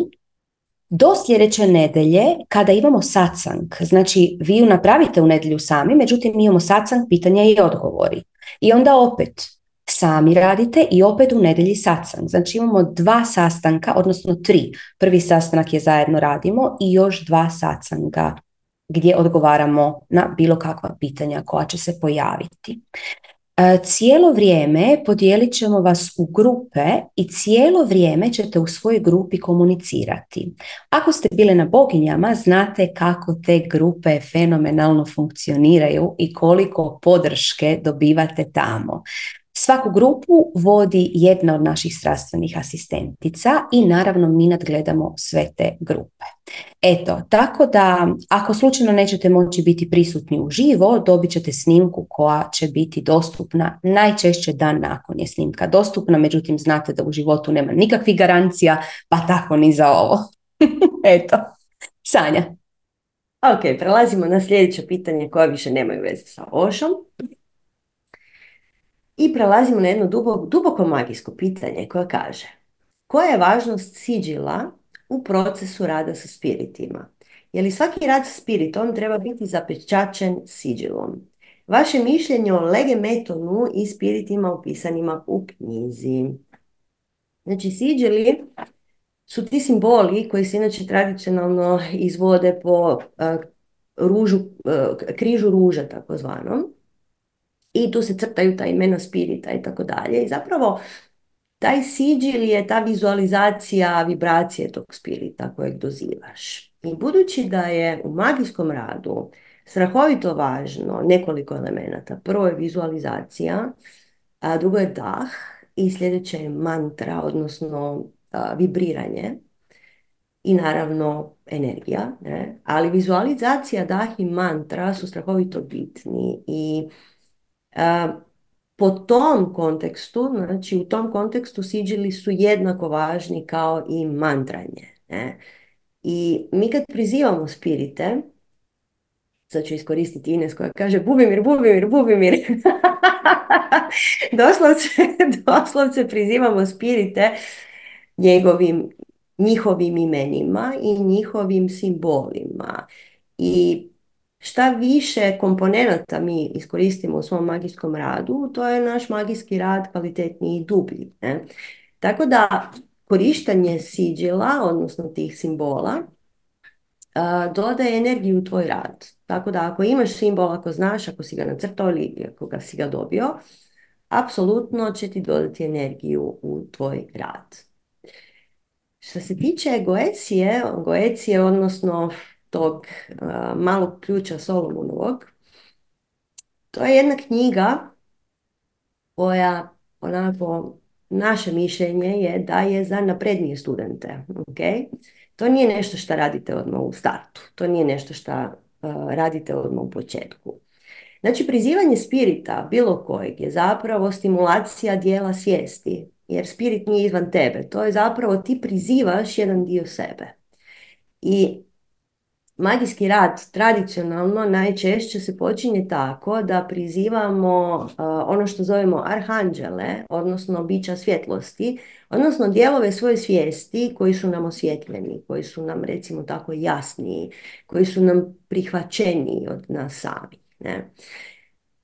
do sljedeće nedelje kada imamo satsang. Znači, vi ju napravite u nedjelju sami, međutim mi imamo satsang, pitanja i odgovori. I onda opet sami radite i opet u nedjelji satsang. Znači imamo dva sastanka, odnosno tri. Prvi sastanak je zajedno radimo i još dva satsanga gdje odgovaramo na bilo kakva pitanja koja će se pojaviti. E, cijelo vrijeme podijelit ćemo vas u grupe i cijelo vrijeme ćete u svojoj grupi komunicirati. Ako ste bile na boginjama, znate kako te grupe fenomenalno funkcioniraju i koliko podrške dobivate tamo. Svaku grupu vodi jedna od naših strastvenih asistentica i naravno mi nadgledamo sve te grupe. Eto, tako da ako slučajno nećete moći biti prisutni u živo, dobit ćete snimku koja će biti dostupna najčešće dan nakon je snimka dostupna, međutim znate da u životu nema nikakvih garancija, pa tako ni za ovo. <laughs> Eto, Sanja. Ok, prelazimo na sljedeće pitanje koja više nemaju veze sa Ošom. I prelazimo na jedno duboko, duboko magijsko pitanje koje kaže koja je važnost siđila u procesu rada sa spiritima? Je li svaki rad sa spiritom treba biti zapečačen siđilom? Vaše mišljenje o lege metonu i spiritima upisanima u knjizi. Znači, siđili su ti simboli koji se inače tradicionalno izvode po uh, ružu, uh, križu ruža takozvanom i tu se crtaju ta imena spirita i tako dalje. I zapravo taj siđil je ta vizualizacija vibracije tog spirita kojeg dozivaš. I budući da je u magijskom radu strahovito važno nekoliko elemenata. Prvo je vizualizacija, a drugo je dah i sljedeće je mantra, odnosno vibriranje i naravno energija. Ne? Ali vizualizacija, dah i mantra su strahovito bitni i po tom kontekstu, znači u tom kontekstu siđili su jednako važni kao i mantranje. Ne? I mi kad prizivamo spirite, sad ću iskoristiti Ines koja kaže Bubimir, Bubimir, Bubimir. <laughs> doslovce, doslovce prizivamo spirite njegovim, njihovim imenima i njihovim simbolima. I šta više komponenata mi iskoristimo u svom magijskom radu, to je naš magijski rad kvalitetniji i dublji. Ne? Tako da korištenje siđila, odnosno tih simbola, dodaje energiju u tvoj rad. Tako da ako imaš simbol, ako znaš, ako si ga nacrtao ili ako ga si ga dobio, apsolutno će ti dodati energiju u tvoj rad. Što se tiče goecije, goecije odnosno tog malog ključa Solomonovog. To je jedna knjiga koja onako naše mišljenje je da je za naprednije studente. Okay? To nije nešto što radite odmah u startu. To nije nešto što radite odmah u početku. Znači, prizivanje spirita, bilo kojeg, je zapravo stimulacija dijela svijesti, jer spirit nije izvan tebe. To je zapravo ti prizivaš jedan dio sebe. I magijski rad tradicionalno najčešće se počinje tako da prizivamo ono što zovemo arhanđele, odnosno bića svjetlosti, odnosno dijelove svoje svijesti koji su nam osvjetljeni, koji su nam recimo tako jasniji, koji su nam prihvaćeniji od nas sami. Ne?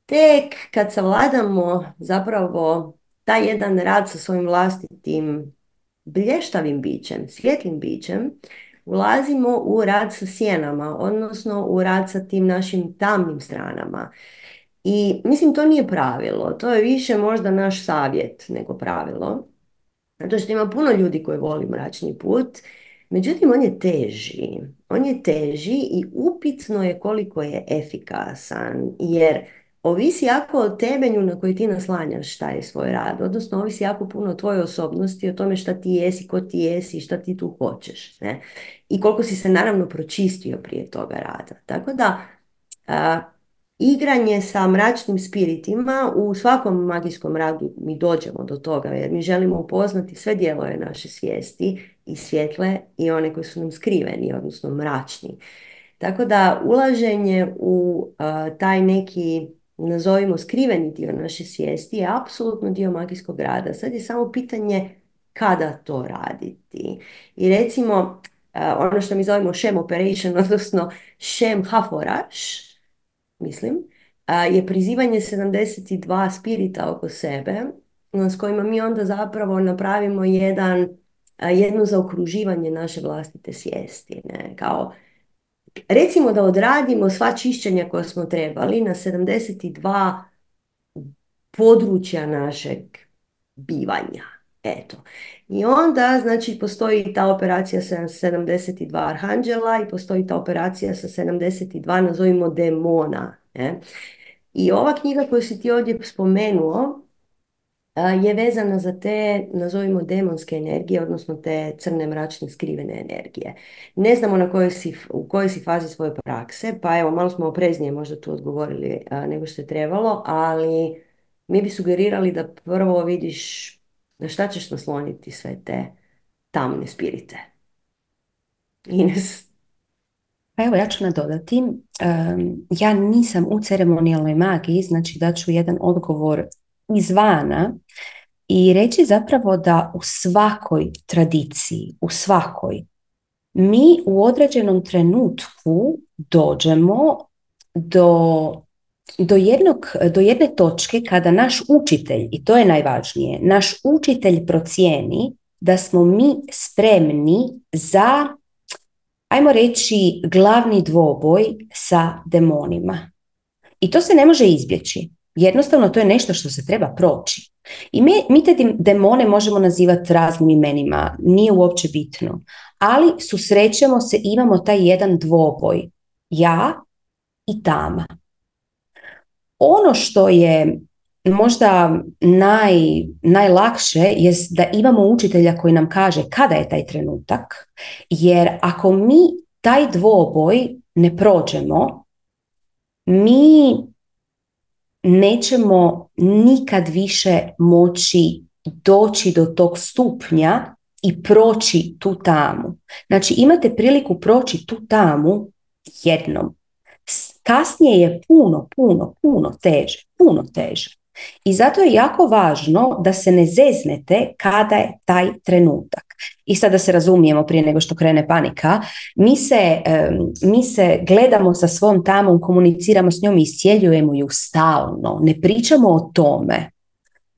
Tek kad savladamo zapravo taj jedan rad sa svojim vlastitim blještavim bićem, svjetlim bićem, ulazimo u rad sa sjenama, odnosno u rad sa tim našim tamnim stranama. I mislim, to nije pravilo, to je više možda naš savjet nego pravilo. Zato što ima puno ljudi koji voli mračni put, međutim on je teži. On je teži i upitno je koliko je efikasan, jer ovisi jako o temelju na koji ti naslanjaš taj svoj rad, odnosno ovisi jako puno o tvojoj osobnosti, o tome šta ti jesi, ko ti jesi, šta ti tu hoćeš. Ne? I koliko si se naravno pročistio prije toga rada. Tako da, igranje sa mračnim spiritima u svakom magijskom radu mi dođemo do toga jer mi želimo upoznati sve dijelove naše svijesti i svjetle i one koji su nam skriveni, odnosno mračni. Tako da ulaženje u taj neki nazovimo skriveni dio naše svijesti je apsolutno dio magijskog rada. Sad je samo pitanje kada to raditi. I recimo ono što mi zovemo Shem Operation, <laughs> odnosno Shem Haforaš, mislim, je prizivanje 72 spirita oko sebe, s kojima mi onda zapravo napravimo jedan, jedno zaokruživanje naše vlastite svijesti. Ne? Kao, recimo da odradimo sva čišćenja koja smo trebali na 72 područja našeg bivanja. Eto. I onda, znači, postoji ta operacija sa 72 arhanđela i postoji ta operacija sa 72, nazovimo demona. Ne? I ova knjiga koju si ti ovdje spomenuo je vezana za te, nazovimo demonske energije, odnosno te crne, mračne, skrivene energije. Ne znamo na kojoj si, u kojoj si fazi svoje prakse, pa evo, malo smo opreznije možda tu odgovorili nego što je trebalo, ali mi bi sugerirali da prvo vidiš na šta ćeš nasloniti sve te tamne spirite. Ines? Pa evo, ja ću nadodati. ja nisam u ceremonijalnoj magiji, znači da ću jedan odgovor izvana i reći zapravo da u svakoj tradiciji, u svakoj, mi u određenom trenutku dođemo do do, jednog, do jedne točke kada naš učitelj, i to je najvažnije, naš učitelj procijeni da smo mi spremni za, ajmo reći, glavni dvoboj sa demonima. I to se ne može izbjeći. Jednostavno to je nešto što se treba proći. I mi, mi te demone možemo nazivati raznim imenima, nije uopće bitno. Ali susrećemo se, imamo taj jedan dvoboj. Ja i tama. Ono što je možda naj, najlakše je da imamo učitelja koji nam kaže kada je taj trenutak, jer ako mi taj dvoboj ne prođemo, mi nećemo nikad više moći doći do tog stupnja i proći tu tamu. Znači imate priliku proći tu tamu jednom. Kasnije je puno, puno, puno teže, puno teže. I zato je jako važno da se ne zeznete kada je taj trenutak. I sada da se razumijemo prije nego što krene panika, mi se, mi se gledamo sa svom tamom, komuniciramo s njom i iscijeljujemo ju stalno. Ne pričamo o tome.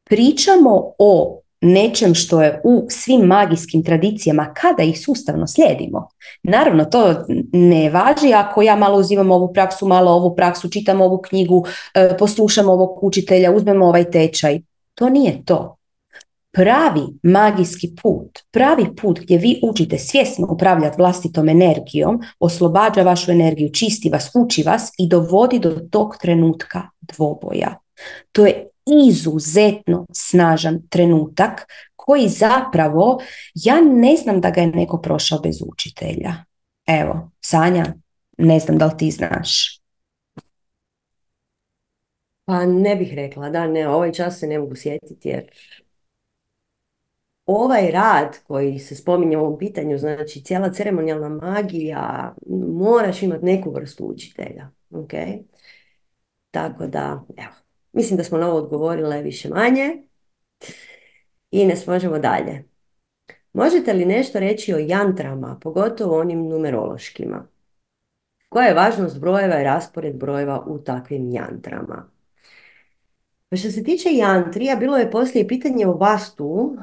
Pričamo o nečem što je u svim magijskim tradicijama kada ih sustavno slijedimo. Naravno, to ne važi ako ja malo uzimam ovu praksu, malo ovu praksu, čitam ovu knjigu, e, poslušam ovog učitelja, uzmemo ovaj tečaj. To nije to. Pravi magijski put, pravi put gdje vi učite svjesno upravljati vlastitom energijom, oslobađa vašu energiju, čisti vas, uči vas i dovodi do tog trenutka dvoboja. To je izuzetno snažan trenutak koji zapravo, ja ne znam da ga je neko prošao bez učitelja. Evo, Sanja, ne znam da li ti znaš. Pa ne bih rekla, da ne, ovaj čas se ne mogu sjetiti jer ovaj rad koji se spominje u ovom pitanju, znači cijela ceremonijalna magija, moraš imati neku vrstu učitelja. ok? Tako da, evo, mislim da smo na ovo odgovorile više manje. I ne možemo dalje. Možete li nešto reći o jantrama, pogotovo onim numerološkima? Koja je važnost brojeva i raspored brojeva u takvim jantrama? Pa što se tiče jantrija, bilo je poslije pitanje o vastu.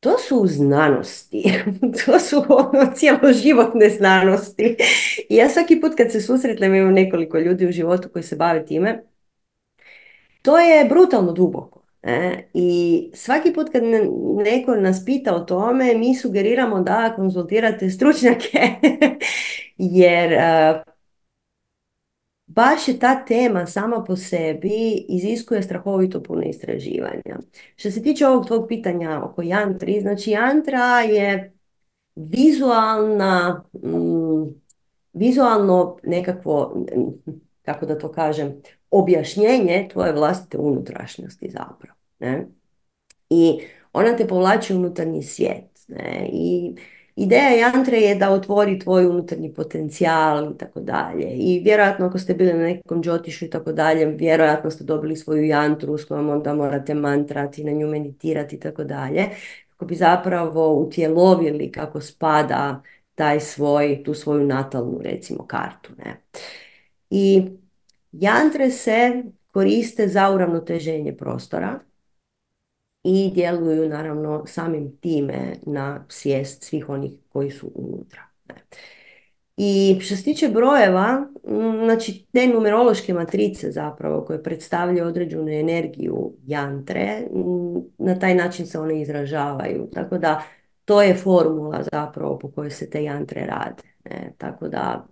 To su znanosti, <laughs> to su ono cijeloživotne znanosti. I ja svaki put kad se susretnem, imam nekoliko ljudi u životu koji se bave time, to je brutalno duboko. E, I svaki put kad neko nas pita o tome, mi sugeriramo da konzultirate stručnjake, <laughs> jer baš je ta tema sama po sebi iziskuje strahovito puno istraživanja. Što se tiče ovog tvog pitanja oko jantri, znači jantra je vizualna, mm, vizualno nekakvo, kako da to kažem, objašnjenje tvoje vlastite unutrašnjosti zapravo. Ne? I ona te povlači unutarnji svijet. Ne? I Ideja jantre je da otvori tvoj unutarnji potencijal i tako dalje. I vjerojatno ako ste bili na nekom džotišu i tako dalje, vjerojatno ste dobili svoju jantru s kojom onda morate mantrati, na nju meditirati i tako dalje. Kako bi zapravo utjelovili kako spada taj svoj, tu svoju natalnu recimo kartu. Ne? I jantre se koriste za uravnoteženje prostora i djeluju naravno samim time na svijest svih onih koji su unutra. I što se tiče brojeva, znači te numerološke matrice zapravo koje predstavljaju određenu energiju jantre, na taj način se one izražavaju. Tako da to je formula zapravo po kojoj se te jantre rade. Ne? Tako da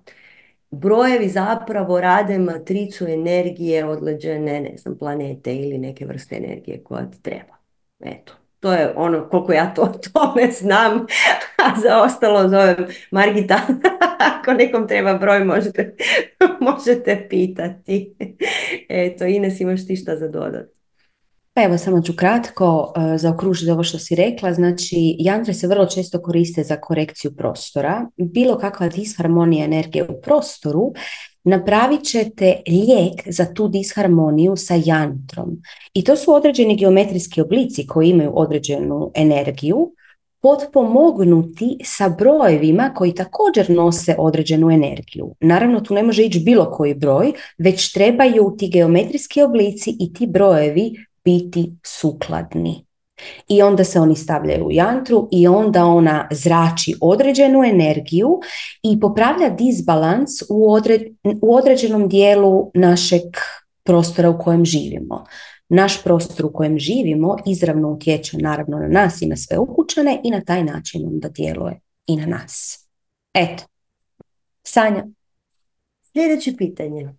brojevi zapravo rade matricu energije odleđene, ne znam, planete ili neke vrste energije koja ti treba. Eto, to je ono koliko ja to <laughs> tome znam, a za ostalo zovem Margita. <laughs> Ako nekom treba broj možete, <laughs> možete pitati. Eto, Ines imaš ti šta za dodat? Pa evo, samo ću kratko uh, zaokružiti ovo što si rekla. Znači, jantre se vrlo često koriste za korekciju prostora. Bilo kakva disharmonija energije u prostoru napravit ćete lijek za tu disharmoniju sa jantrom. I to su određeni geometrijski oblici koji imaju određenu energiju, potpomognuti sa brojevima koji također nose određenu energiju. Naravno, tu ne može ići bilo koji broj, već trebaju ti geometrijski oblici i ti brojevi biti sukladni. I onda se oni stavljaju u jantru i onda ona zrači određenu energiju i popravlja disbalans u, u određenom dijelu našeg prostora u kojem živimo. Naš prostor u kojem živimo izravno utječe naravno na nas i na sve ukućane i na taj način onda djeluje i na nas. Eto. Sanja. Sljedeće pitanje.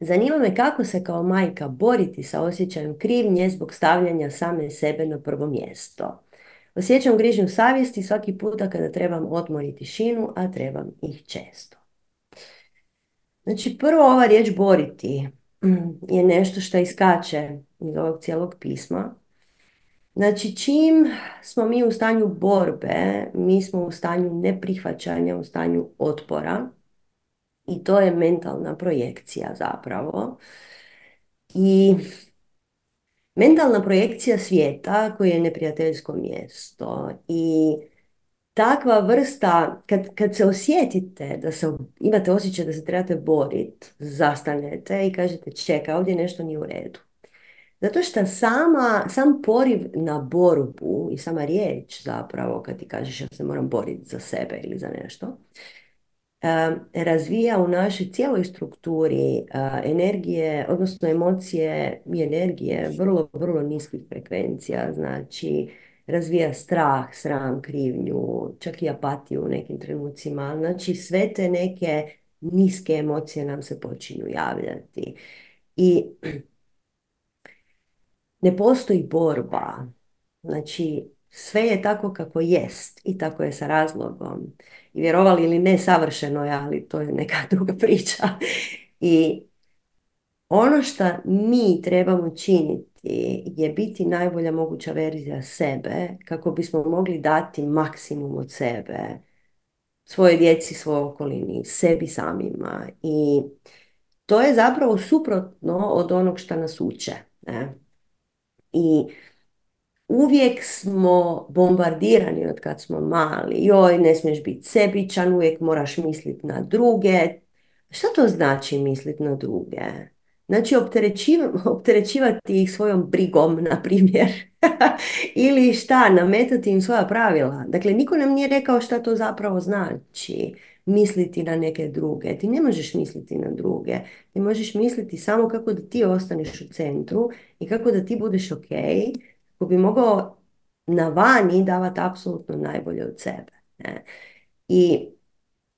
Zanima me kako se kao majka boriti sa osjećajem krivnje zbog stavljanja same sebe na prvo mjesto. Osjećam grižnju savjesti svaki puta kada trebam odmoriti tišinu, a trebam ih često. Znači, prvo ova riječ boriti <clears throat> je nešto što iskače iz ovog cijelog pisma. Znači, čim smo mi u stanju borbe, mi smo u stanju neprihvaćanja, u stanju otpora, i to je mentalna projekcija zapravo. I mentalna projekcija svijeta koji je neprijateljsko mjesto i takva vrsta, kad, kad se osjetite da se, imate osjećaj da se trebate boriti, zastanete i kažete čeka, ovdje nešto nije u redu. Zato što sama, sam poriv na borbu i sama riječ zapravo kad ti kažeš ja se moram boriti za sebe ili za nešto, razvija u našoj cijeloj strukturi energije, odnosno emocije i energije vrlo, vrlo niskih frekvencija, znači razvija strah, sram, krivnju, čak i apatiju u nekim trenucima, znači sve te neke niske emocije nam se počinju javljati. I <clears throat> ne postoji borba, znači sve je tako kako jest i tako je sa razlogom. Vjerovali ili ne, savršeno je, ali to je neka <laughs> druga priča. I ono što mi trebamo činiti je biti najbolja moguća verzija sebe kako bismo mogli dati maksimum od sebe svoje djeci, svojoj okolini, sebi samima. I to je zapravo suprotno od onog što nas uče. Ne? I uvijek smo bombardirani od kad smo mali. Joj, ne smiješ biti sebičan, uvijek moraš misliti na druge. Šta to znači misliti na druge? Znači opterećivati ih svojom brigom, na primjer. <laughs> Ili šta, nametati im svoja pravila. Dakle, niko nam nije rekao šta to zapravo znači misliti na neke druge. Ti ne možeš misliti na druge. Ti možeš misliti samo kako da ti ostaneš u centru i kako da ti budeš ok, kako bi mogao na vani davati apsolutno najbolje od sebe. Ne? I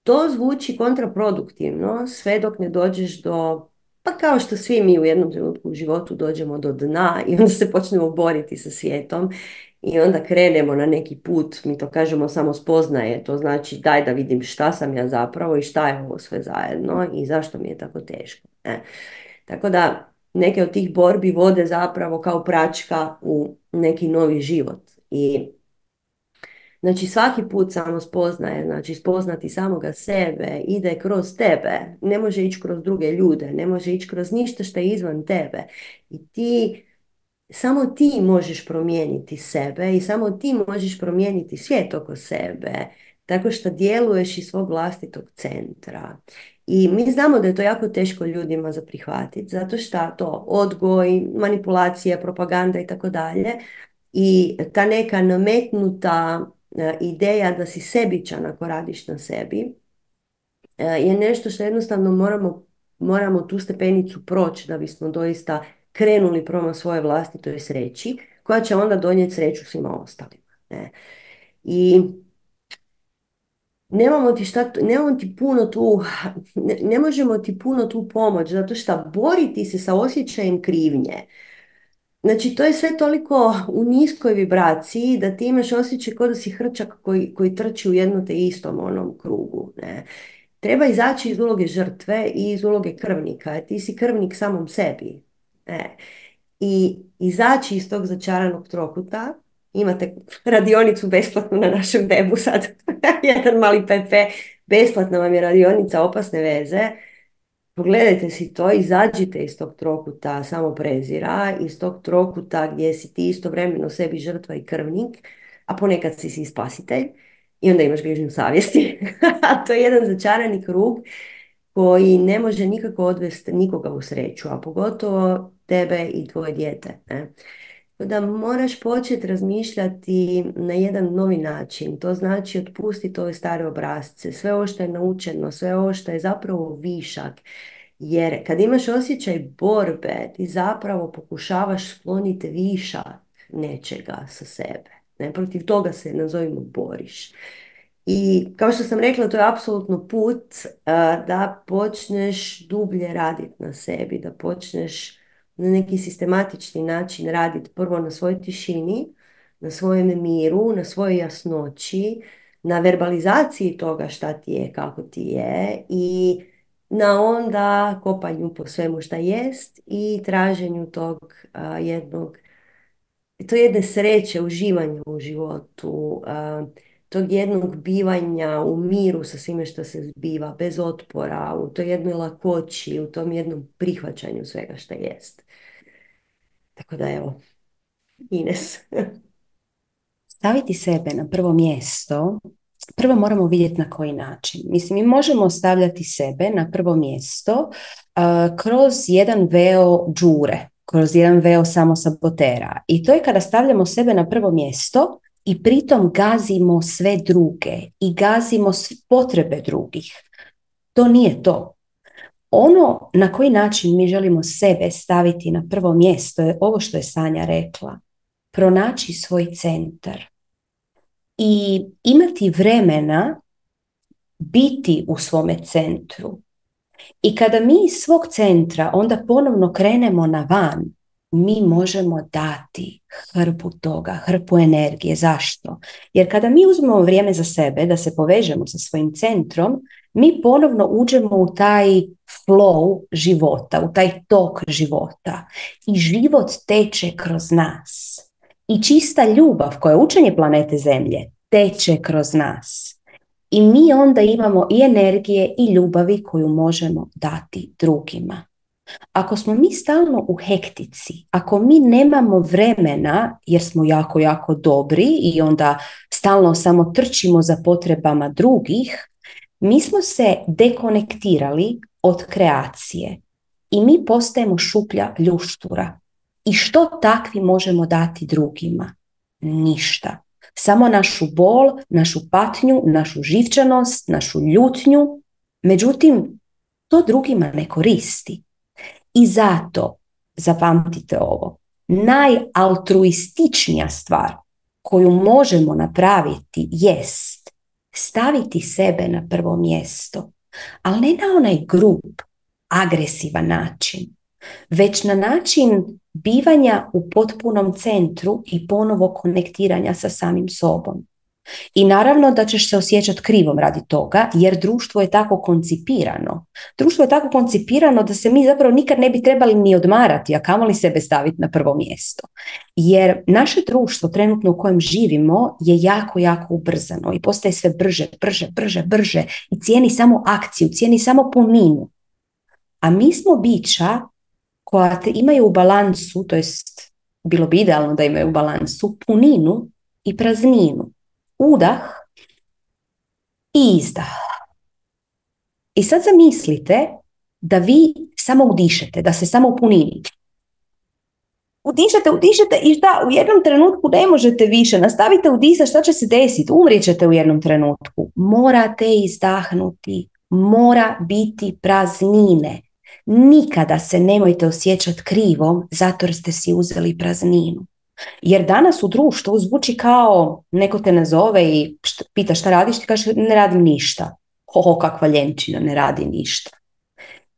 to zvuči kontraproduktivno sve dok ne dođeš do pa kao što svi mi u jednom trenutku u životu dođemo do dna i onda se počnemo boriti sa svijetom i onda krenemo na neki put, mi to kažemo samo spoznaje, to znači daj da vidim šta sam ja zapravo i šta je ovo sve zajedno i zašto mi je tako teško. Ne? Tako da neke od tih borbi vode zapravo kao pračka u neki novi život i Znači svaki put samo spoznaje, znači spoznati samoga sebe, ide kroz tebe, ne može ići kroz druge ljude, ne može ići kroz ništa što je izvan tebe. I ti, samo ti možeš promijeniti sebe i samo ti možeš promijeniti svijet oko sebe, tako što djeluješ iz svog vlastitog centra. I mi znamo da je to jako teško ljudima za prihvatiti, zato što to odgoj, manipulacija, propaganda i tako dalje, i ta neka nametnuta E, ideja da si sebičan ako radiš na sebi e, je nešto što jednostavno moramo, moramo tu stepenicu proći da bismo doista krenuli prema svoje vlastitoj sreći koja će onda donijeti sreću svima ostalima. Ne? I nemamo ti, šta, nemamo ti puno tu, ne, ne možemo ti puno tu pomoć zato što boriti se sa osjećajem krivnje Znači, to je sve toliko u niskoj vibraciji da ti imaš osjećaj kao da si hrčak koji, koji trči u jednu te istom onom krugu. Ne? Treba izaći iz uloge žrtve i iz uloge krvnika. Ti si krvnik samom sebi. Ne? I izaći iz tog začaranog trokuta, imate radionicu besplatnu na našem webu sad, <laughs> jedan mali pp, besplatna vam je radionica opasne veze, Pogledajte si to, izađite iz tog trokuta samo prezira, iz tog trokuta gdje si ti istovremeno sebi žrtva i krvnik, a ponekad si si spasitelj i onda imaš grižnju savjesti. <laughs> to je jedan začarani krug koji ne može nikako odvesti nikoga u sreću, a pogotovo tebe i tvoje dijete. Ne? Da moraš početi razmišljati na jedan novi način. To znači otpustiti ove stare obrazce, sve ovo što je naučeno, sve ovo što je zapravo višak. Jer kad imaš osjećaj borbe, ti zapravo pokušavaš skloniti višak nečega sa sebe. Ne, protiv toga se, nazovimo, boriš. I kao što sam rekla, to je apsolutno put da počneš dublje raditi na sebi, da počneš na neki sistematični način raditi prvo na svojoj tišini, na svojem miru, na svojoj jasnoći, na verbalizaciji toga šta ti je, kako ti je i na onda kopanju po svemu šta jest i traženju tog jednog to jedne sreće, uživanja u životu, tog jednog bivanja u miru sa svime što se zbiva, bez otpora, u toj jednoj lakoći, u tom jednom prihvaćanju svega što jest. Tako da evo, Ines. <laughs> Staviti sebe na prvo mjesto, prvo moramo vidjeti na koji način. Mislim, mi možemo stavljati sebe na prvo mjesto kroz jedan veo džure, kroz jedan veo samosabotera. I to je kada stavljamo sebe na prvo mjesto i pritom gazimo sve druge i gazimo potrebe drugih. To nije to. Ono na koji način mi želimo sebe staviti na prvo mjesto je ovo što je Sanja rekla. Pronaći svoj centar i imati vremena biti u svome centru. I kada mi iz svog centra onda ponovno krenemo na van, mi možemo dati hrpu toga, hrpu energije. Zašto? Jer kada mi uzmemo vrijeme za sebe, da se povežemo sa svojim centrom, mi ponovno uđemo u taj flow života, u taj tok života i život teče kroz nas. I čista ljubav koja je učenje planete Zemlje teče kroz nas. I mi onda imamo i energije i ljubavi koju možemo dati drugima. Ako smo mi stalno u hektici, ako mi nemamo vremena jer smo jako, jako dobri i onda stalno samo trčimo za potrebama drugih, mi smo se dekonektirali od kreacije i mi postajemo šuplja ljuštura. I što takvi možemo dati drugima? Ništa. Samo našu bol, našu patnju, našu živčanost, našu ljutnju. Međutim, to drugima ne koristi. I zato, zapamtite ovo, najaltruističnija stvar koju možemo napraviti jest staviti sebe na prvo mjesto, ali ne na onaj grub, agresivan način, već na način bivanja u potpunom centru i ponovo konektiranja sa samim sobom. I naravno da ćeš se osjećati krivom radi toga, jer društvo je tako koncipirano. Društvo je tako koncipirano da se mi zapravo nikad ne bi trebali ni odmarati, a kamoli sebe staviti na prvo mjesto. Jer naše društvo trenutno u kojem živimo je jako, jako ubrzano i postaje sve brže, brže, brže, brže i cijeni samo akciju, cijeni samo puninu. A mi smo bića koja te imaju u balansu, to jest bilo bi idealno da imaju u balansu puninu i prazninu udah i izdah. I sad zamislite da vi samo udišete, da se samo upunite. Udišete, udišete i šta, u jednom trenutku ne možete više, nastavite udisati, šta će se desiti? Umrijet ćete u jednom trenutku. Morate izdahnuti, mora biti praznine. Nikada se nemojte osjećati krivom zato jer ste si uzeli prazninu. Jer danas u društvu zvuči kao neko te nazove i pita šta radiš, ti kaže ne radim ništa. Hoho, kakva ljenčina, ne radi ništa.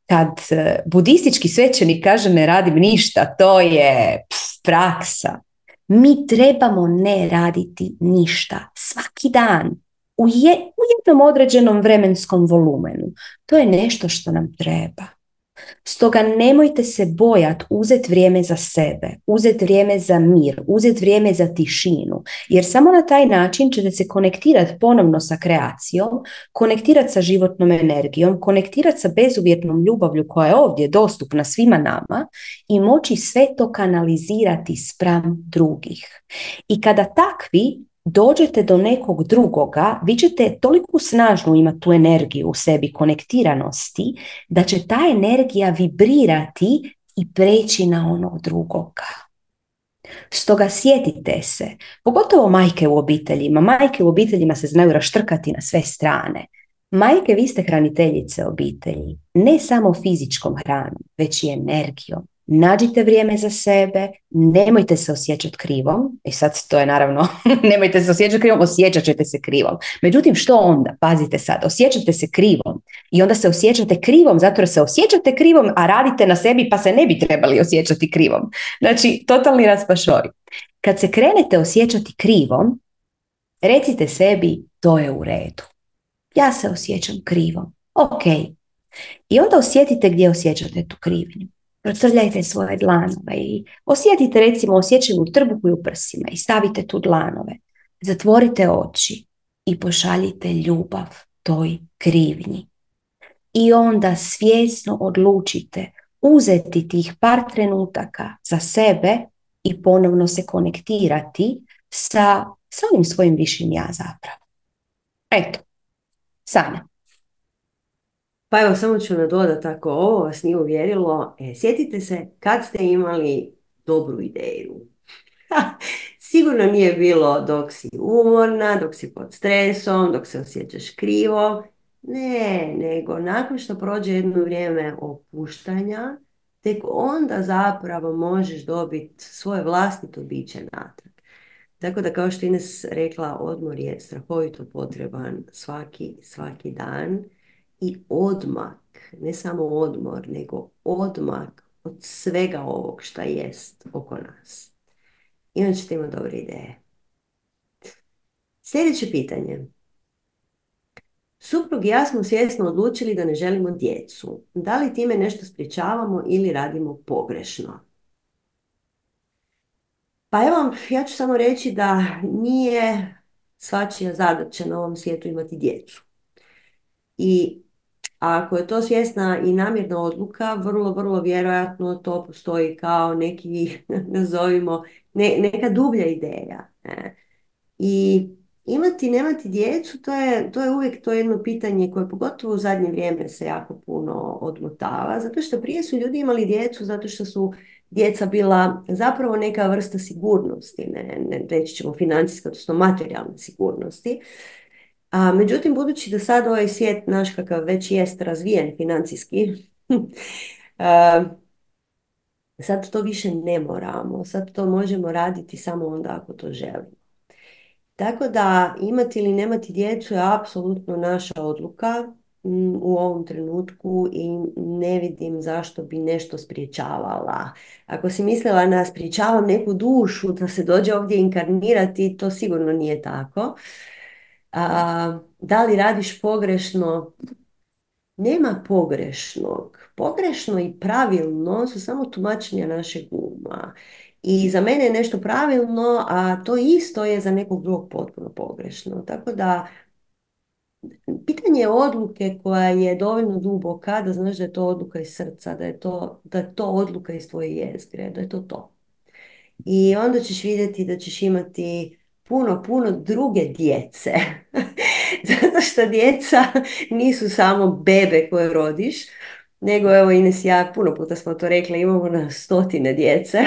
Kad e, budistički svećenik kaže ne radim ništa, to je praksa. Mi trebamo ne raditi ništa svaki dan u jednom određenom vremenskom volumenu. To je nešto što nam treba. Stoga nemojte se bojati uzeti vrijeme za sebe, uzeti vrijeme za mir, uzeti vrijeme za tišinu, jer samo na taj način ćete se konektirati ponovno sa kreacijom, konektirati sa životnom energijom, konektirati sa bezuvjetnom ljubavlju koja je ovdje dostupna svima nama i moći sve to kanalizirati spram drugih. I kada takvi dođete do nekog drugoga, vi ćete toliko snažnu imati tu energiju u sebi, konektiranosti, da će ta energija vibrirati i preći na onog drugoga. Stoga sjetite se, pogotovo majke u obiteljima, majke u obiteljima se znaju raštrkati na sve strane. Majke, vi ste hraniteljice obitelji, ne samo fizičkom hranom, već i energijom nađite vrijeme za sebe, nemojte se osjećati krivom, i sad to je naravno, <laughs> nemojte se osjećati krivom, osjećat ćete se krivom. Međutim, što onda? Pazite sad, osjećate se krivom i onda se osjećate krivom zato jer se osjećate krivom, a radite na sebi pa se ne bi trebali osjećati krivom. Znači, totalni raspašoj. Kad se krenete osjećati krivom, recite sebi, to je u redu. Ja se osjećam krivom. Ok. I onda osjetite gdje osjećate tu krivnju procrljajte svoje dlanove i osjetite recimo osjećaju trbuhu i u prsima i stavite tu dlanove. Zatvorite oči i pošaljite ljubav toj krivnji. I onda svjesno odlučite uzeti tih par trenutaka za sebe i ponovno se konektirati sa, sa onim svojim višim ja zapravo. Eto, Sanja. Pa evo, samo ću nadodati ako ovo vas nije uvjerilo. E, sjetite se kad ste imali dobru ideju. <laughs> Sigurno nije bilo dok si umorna, dok si pod stresom, dok se osjećaš krivo. Ne, nego nakon što prođe jedno vrijeme opuštanja, tek onda zapravo možeš dobiti svoje vlastito biće natrag. Tako da kao što Ines rekla, odmor je strahovito potreban svaki, svaki dan i odmak, ne samo odmor, nego odmak od svega ovog šta jest oko nas. I onda ćete imati dobre ideje. Sljedeće pitanje. Suprug i ja smo svjesno odlučili da ne želimo djecu. Da li time nešto sprječavamo ili radimo pogrešno? Pa evo, ja ću samo reći da nije svačija zadaća na ovom svijetu imati djecu. I ako je to svjesna i namjerna odluka, vrlo, vrlo vjerojatno to postoji kao neki, <laughs> nazovimo, neka dublja ideja. I imati, nemati djecu, to je, to je uvijek to jedno pitanje koje pogotovo u zadnje vrijeme se jako puno odmotava, zato što prije su ljudi imali djecu zato što su djeca bila zapravo neka vrsta sigurnosti, ne, ne reći ćemo financijska, odnosno materijalne sigurnosti. A, međutim, budući da sad ovaj svijet naš kakav već jest razvijen financijski, <laughs> sad to više ne moramo, sad to možemo raditi samo onda ako to želimo. Tako da imati ili nemati djecu je apsolutno naša odluka u ovom trenutku i ne vidim zašto bi nešto spriječavala. Ako si mislila na spriječavam neku dušu da se dođe ovdje inkarnirati, to sigurno nije tako. A, da li radiš pogrešno? Nema pogrešnog. Pogrešno i pravilno su samo tumačenja našeg uma. I za mene je nešto pravilno, a to isto je za nekog drugog potpuno pogrešno. Tako da pitanje odluke koja je dovoljno duboka, da znaš da je to odluka iz srca, da je to, da je to odluka iz tvoje jezgre, da je to to. I onda ćeš vidjeti da ćeš imati puno, puno druge djece. <laughs> Zato što djeca nisu samo bebe koje rodiš, nego evo Ines ja, puno puta smo to rekli, imamo na stotine djece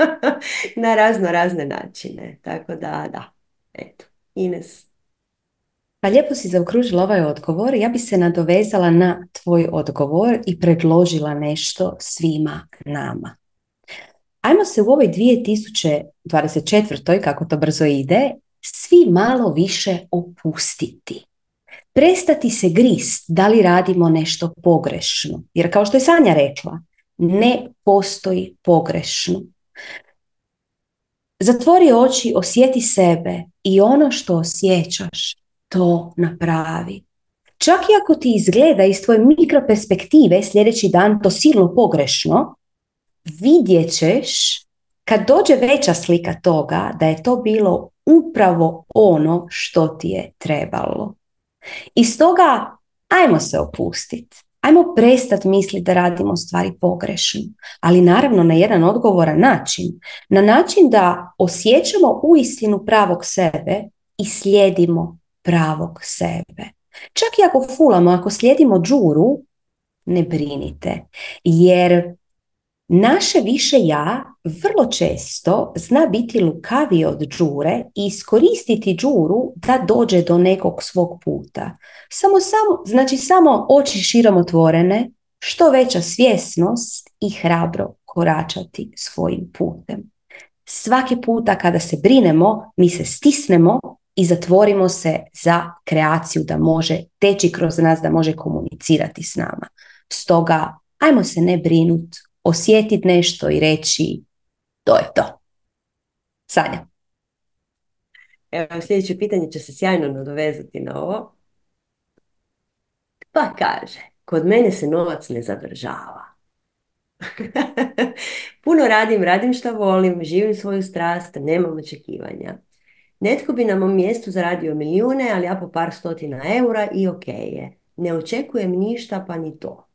<laughs> na razno razne načine. Tako da, da, eto, Ines. Pa lijepo si zaokružila ovaj odgovor. Ja bi se nadovezala na tvoj odgovor i predložila nešto svima nama. Ajmo se u ovoj 2024. kako to brzo ide, svi malo više opustiti prestati se grist da li radimo nešto pogrešno. Jer kao što je Sanja rekla, ne postoji pogrešno. Zatvori oči, osjeti sebe i ono što osjećaš, to napravi. Čak i ako ti izgleda iz tvoje mikroperspektive sljedeći dan to silno pogrešno, vidjet ćeš kad dođe veća slika toga da je to bilo upravo ono što ti je trebalo. I stoga, ajmo se opustiti. Ajmo prestati misliti da radimo stvari pogrešno, ali naravno na jedan odgovoran način. Na način da osjećamo uistinu pravog sebe i slijedimo pravog sebe. Čak i ako fulamo, ako slijedimo džuru, ne brinite. Jer Naše više ja vrlo često zna biti lukavije od džure i iskoristiti džuru da dođe do nekog svog puta. Samo, samo, znači samo oči širom otvorene, što veća svjesnost i hrabro koračati svojim putem. Svaki puta kada se brinemo, mi se stisnemo i zatvorimo se za kreaciju da može teći kroz nas, da može komunicirati s nama. Stoga, ajmo se ne brinuti osjetiti nešto i reći to je to. Sanja. Evo, sljedeće pitanje će se sjajno nadovezati na ovo. Pa kaže, kod mene se novac ne zadržava. <laughs> Puno radim, radim što volim, živim svoju strast, nemam očekivanja. Netko bi na mom mjestu zaradio milijune, ali ja po par stotina eura i ok je. Ne očekujem ništa pa ni to.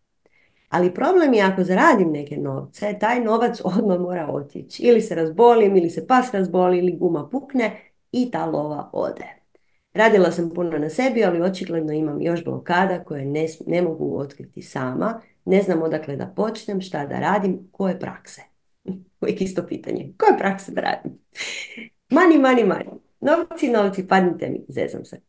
Ali problem je ako zaradim neke novce, taj novac <laughs> odmah mora otići. Ili se razbolim, ili se pas razboli, ili guma pukne i ta lova ode. Radila sam puno na sebi, ali očigledno imam još blokada koje ne, ne mogu otkriti sama. Ne znam odakle da počnem, šta da radim, koje prakse. <laughs> Uvijek isto pitanje. Koje prakse da radim? Mani, mani, mani. Novci, novci, padnite mi, zezam se.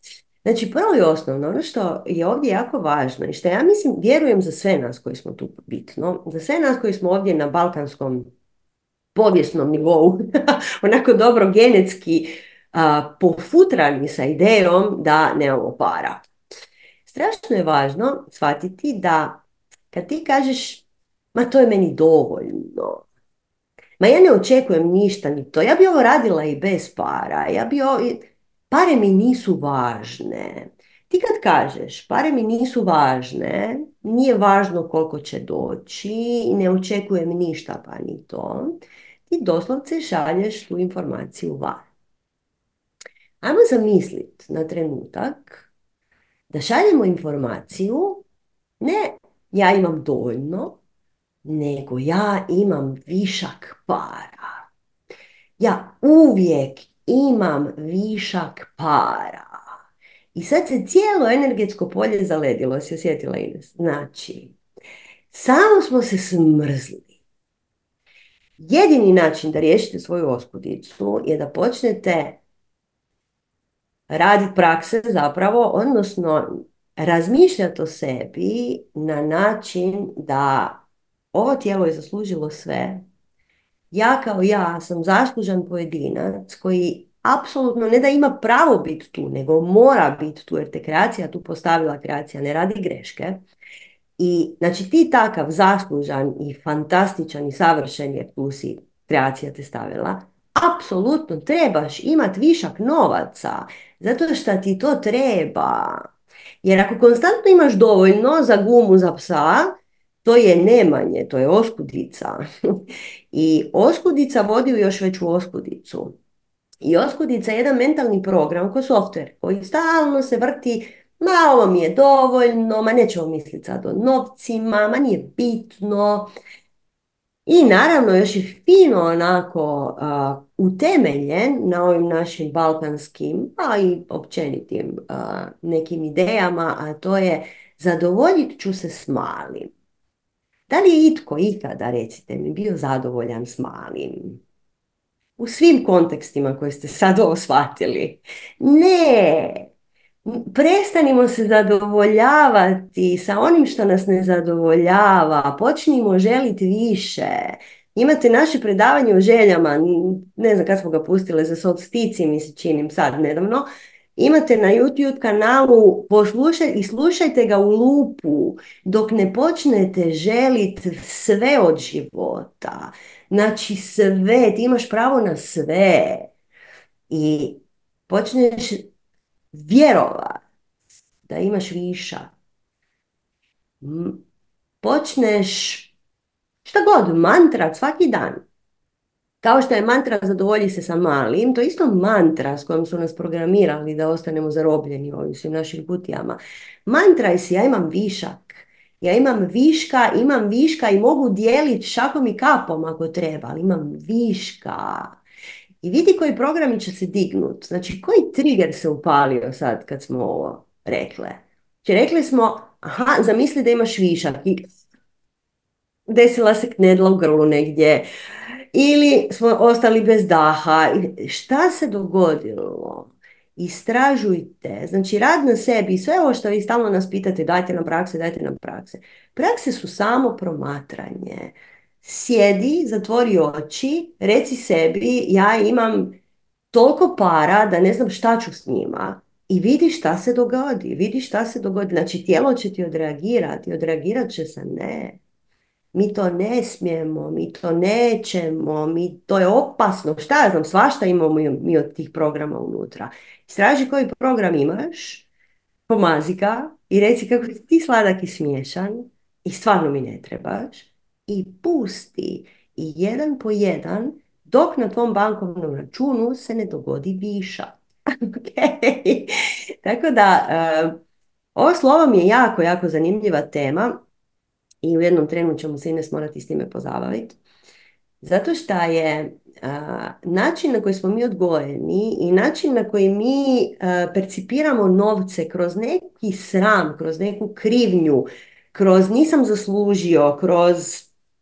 Znači, prvo i osnovno, ono što je ovdje jako važno i što ja mislim, vjerujem za sve nas koji smo tu bitno, za sve nas koji smo ovdje na balkanskom povijesnom nivou, <laughs> onako dobro genetski a, pofutrani sa idejom da nemamo para. Strašno je važno shvatiti da kad ti kažeš ma to je meni dovoljno, ma ja ne očekujem ništa ni to, ja bi ovo radila i bez para, ja bi ovo, Pare mi nisu važne. Ti kad kažeš, pare mi nisu važne, nije važno koliko će doći, ne očekujem ništa pa ni to, ti doslovce šalješ tu informaciju van. Ajmo zamisliti na trenutak da šaljemo informaciju, ne ja imam dovoljno, nego ja imam višak para. Ja uvijek imam višak para. I sad se cijelo energetsko polje zaledilo, si osjetila Ines? Znači, samo smo se smrzli. Jedini način da riješite svoju oskudicu je da počnete raditi prakse zapravo, odnosno razmišljati o sebi na način da ovo tijelo je zaslužilo sve. Ja kao ja sam zaslužan pojedinac koji apsolutno ne da ima pravo biti tu, nego mora biti tu, jer te kreacija tu postavila kreacija, ne radi greške. I znači ti takav zaslužan i fantastičan i savršen jer tu si kreacija te stavila, apsolutno trebaš imati višak novaca, zato što ti to treba. Jer ako konstantno imaš dovoljno za gumu za psa, to je nemanje, to je oskudica. <laughs> I oskudica vodi u još veću oskudicu. I oskudica je jedan mentalni program ko software koji stalno se vrti ma ovo mi je dovoljno, ma nećemo misliti sad o novcima, ma nije bitno. I naravno još je fino onako utemeljen na ovim našim balkanskim, a i općenitim nekim idejama, a to je zadovoljit ću se s malim. Da li je itko ikada, recite mi, bio zadovoljan s malim? U svim kontekstima koje ste sad <laughs> ovo shvatili. Ne, prestanimo se zadovoljavati sa onim što nas ne zadovoljava, počnimo želiti više. Imate naše predavanje o željama, ne znam kad smo ga pustile za solstici, mi se činim sad nedavno, imate na YouTube kanalu, poslušajte i slušajte ga u lupu dok ne počnete želiti sve od života. Znači sve, ti imaš pravo na sve. I počneš vjerovat da imaš viša. Počneš šta god, mantra svaki dan. Kao što je mantra zadovolji se sa malim, to je isto mantra s kojom su nas programirali da ostanemo zarobljeni ovim svim našim kutijama. Mantra je si ja imam višak. Ja imam viška, imam viška i mogu dijeliti šakom i kapom ako treba, ali imam viška. I vidi koji programi će se dignut. Znači, koji trigger se upalio sad kad smo ovo rekle? Znači, rekli smo, aha, zamisli da imaš višak i desila se knedla u grlu negdje ili smo ostali bez daha. Šta se dogodilo? Istražujte, znači rad na sebi, sve ovo što vi stalno nas pitate, dajte nam prakse, dajte nam prakse. Prakse su samo promatranje. Sjedi, zatvori oči, reci sebi, ja imam toliko para da ne znam šta ću s njima. I vidi šta se dogodi, vidi šta se dogodi. Znači tijelo će ti odreagirati, odreagirat će se ne mi to ne smijemo, mi to nećemo, mi, to je opasno, šta ja znam, svašta imamo mi od tih programa unutra. Istraži koji program imaš, pomazi ga i reci kako si ti sladak i smiješan i stvarno mi ne trebaš i pusti i jedan po jedan dok na tvom bankovnom računu se ne dogodi viša. <laughs> Tako da, uh, ovo slovo mi je jako, jako zanimljiva tema i u jednom trenu ćemo se Ines morati s time pozabaviti. Zato što je način na koji smo mi odgojeni i način na koji mi percipiramo novce kroz neki sram, kroz neku krivnju, kroz nisam zaslužio, kroz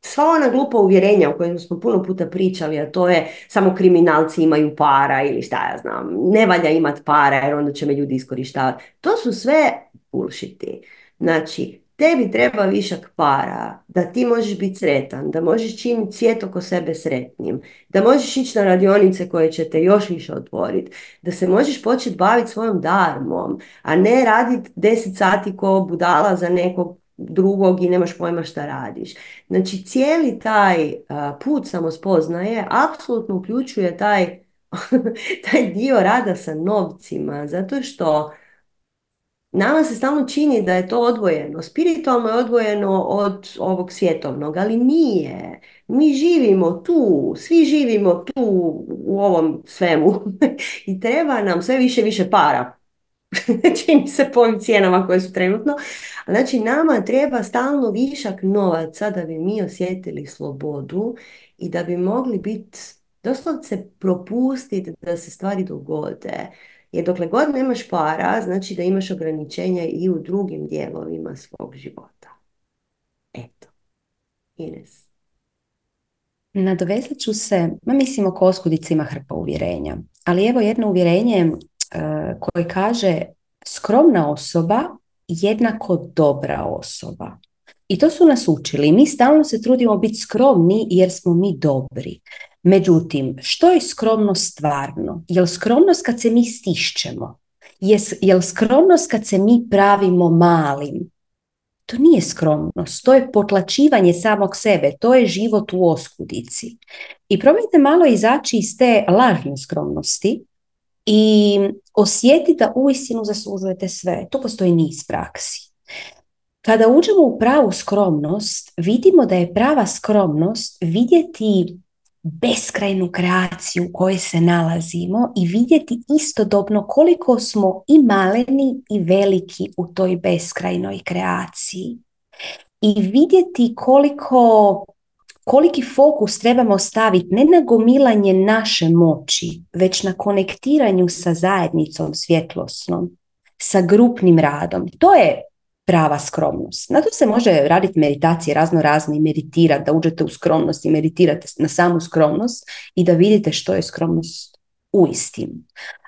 sva ona glupa uvjerenja o kojima smo puno puta pričali, a to je samo kriminalci imaju para ili šta ja znam, ne valja imat para jer onda će me ljudi iskorištavati. To su sve bullshiti. Znači, Tebi treba višak para, da ti možeš biti sretan, da možeš činiti svijet oko sebe sretnim, da možeš ići na radionice koje će te još više otvoriti, da se možeš početi baviti svojom darmom, a ne raditi deset sati ko budala za nekog drugog i nemaš pojma šta radiš. Znači cijeli taj put samospoznaje apsolutno uključuje taj, <laughs> taj dio rada sa novcima, zato što nama se stalno čini da je to odvojeno. Spiritualno je odvojeno od ovog svjetovnog, ali nije. Mi živimo tu, svi živimo tu u ovom svemu <laughs> i treba nam sve više više para. <laughs> Čini se po ovim cijenama koje su trenutno. Znači, nama treba stalno višak novaca da bi mi osjetili slobodu i da bi mogli biti doslovce propustiti da se stvari dogode. Jer dokle god nemaš para, znači da imaš ograničenja i u drugim dijelovima svog života. Eto. Ines. Nadovezat ću se, ma mislim oko oskudica ima hrpa uvjerenja, ali evo jedno uvjerenje uh, koje kaže skromna osoba jednako dobra osoba. I to su nas učili. Mi stalno se trudimo biti skromni jer smo mi dobri. Međutim, što je skromnost stvarno? Jel skromnost kad se mi stišćemo? Jel skromnost kad se mi pravimo malim? To nije skromnost, to je potlačivanje samog sebe, to je život u oskudici. I probajte malo izaći iz te lažne skromnosti i osjetiti da uistinu zaslužujete sve. Tu postoji niz praksi. Kada uđemo u pravu skromnost, vidimo da je prava skromnost vidjeti beskrajnu kreaciju u kojoj se nalazimo i vidjeti istodobno koliko smo i maleni i veliki u toj beskrajnoj kreaciji. I vidjeti koliko koliki fokus trebamo staviti ne na gomilanje naše moći, već na konektiranju sa zajednicom svjetlosnom, sa grupnim radom. To je prava skromnost. Na to se može raditi meditacije razno razne i meditirati, da uđete u skromnost i meditirate na samu skromnost i da vidite što je skromnost u istinu.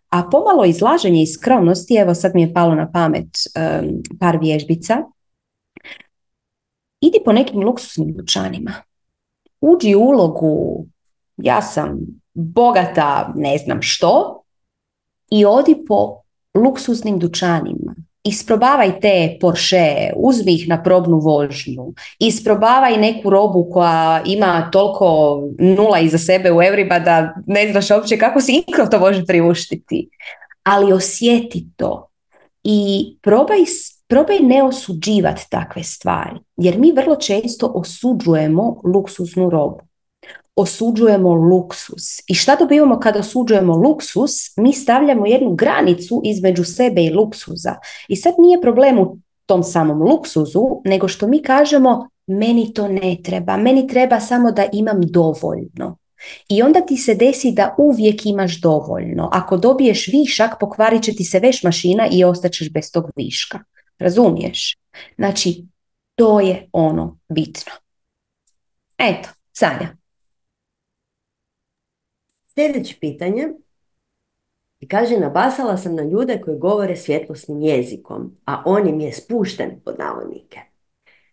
A pomalo izlaženje iz skromnosti, evo sad mi je palo na pamet par vježbica, idi po nekim luksusnim dućanima. Uđi u ulogu, ja sam bogata, ne znam što, i odi po luksuznim dućanima isprobavaj te Porsche, uzmi ih na probnu vožnju, isprobavaj neku robu koja ima toliko nula iza sebe u evrima da ne znaš uopće kako si ikro to može priuštiti. Ali osjeti to i probaj, probaj ne osuđivati takve stvari, jer mi vrlo često osuđujemo luksuznu robu osuđujemo luksus. I šta dobivamo kada osuđujemo luksus? Mi stavljamo jednu granicu između sebe i luksuza. I sad nije problem u tom samom luksuzu, nego što mi kažemo meni to ne treba, meni treba samo da imam dovoljno. I onda ti se desi da uvijek imaš dovoljno. Ako dobiješ višak, pokvarit će ti se veš mašina i ostaćeš bez tog viška. Razumiješ? Znači, to je ono bitno. Eto, Sanja. Sljedeće pitanje. I kaže, nabasala sam na ljude koji govore svjetlosnim jezikom, a on im je spušten pod navodnike.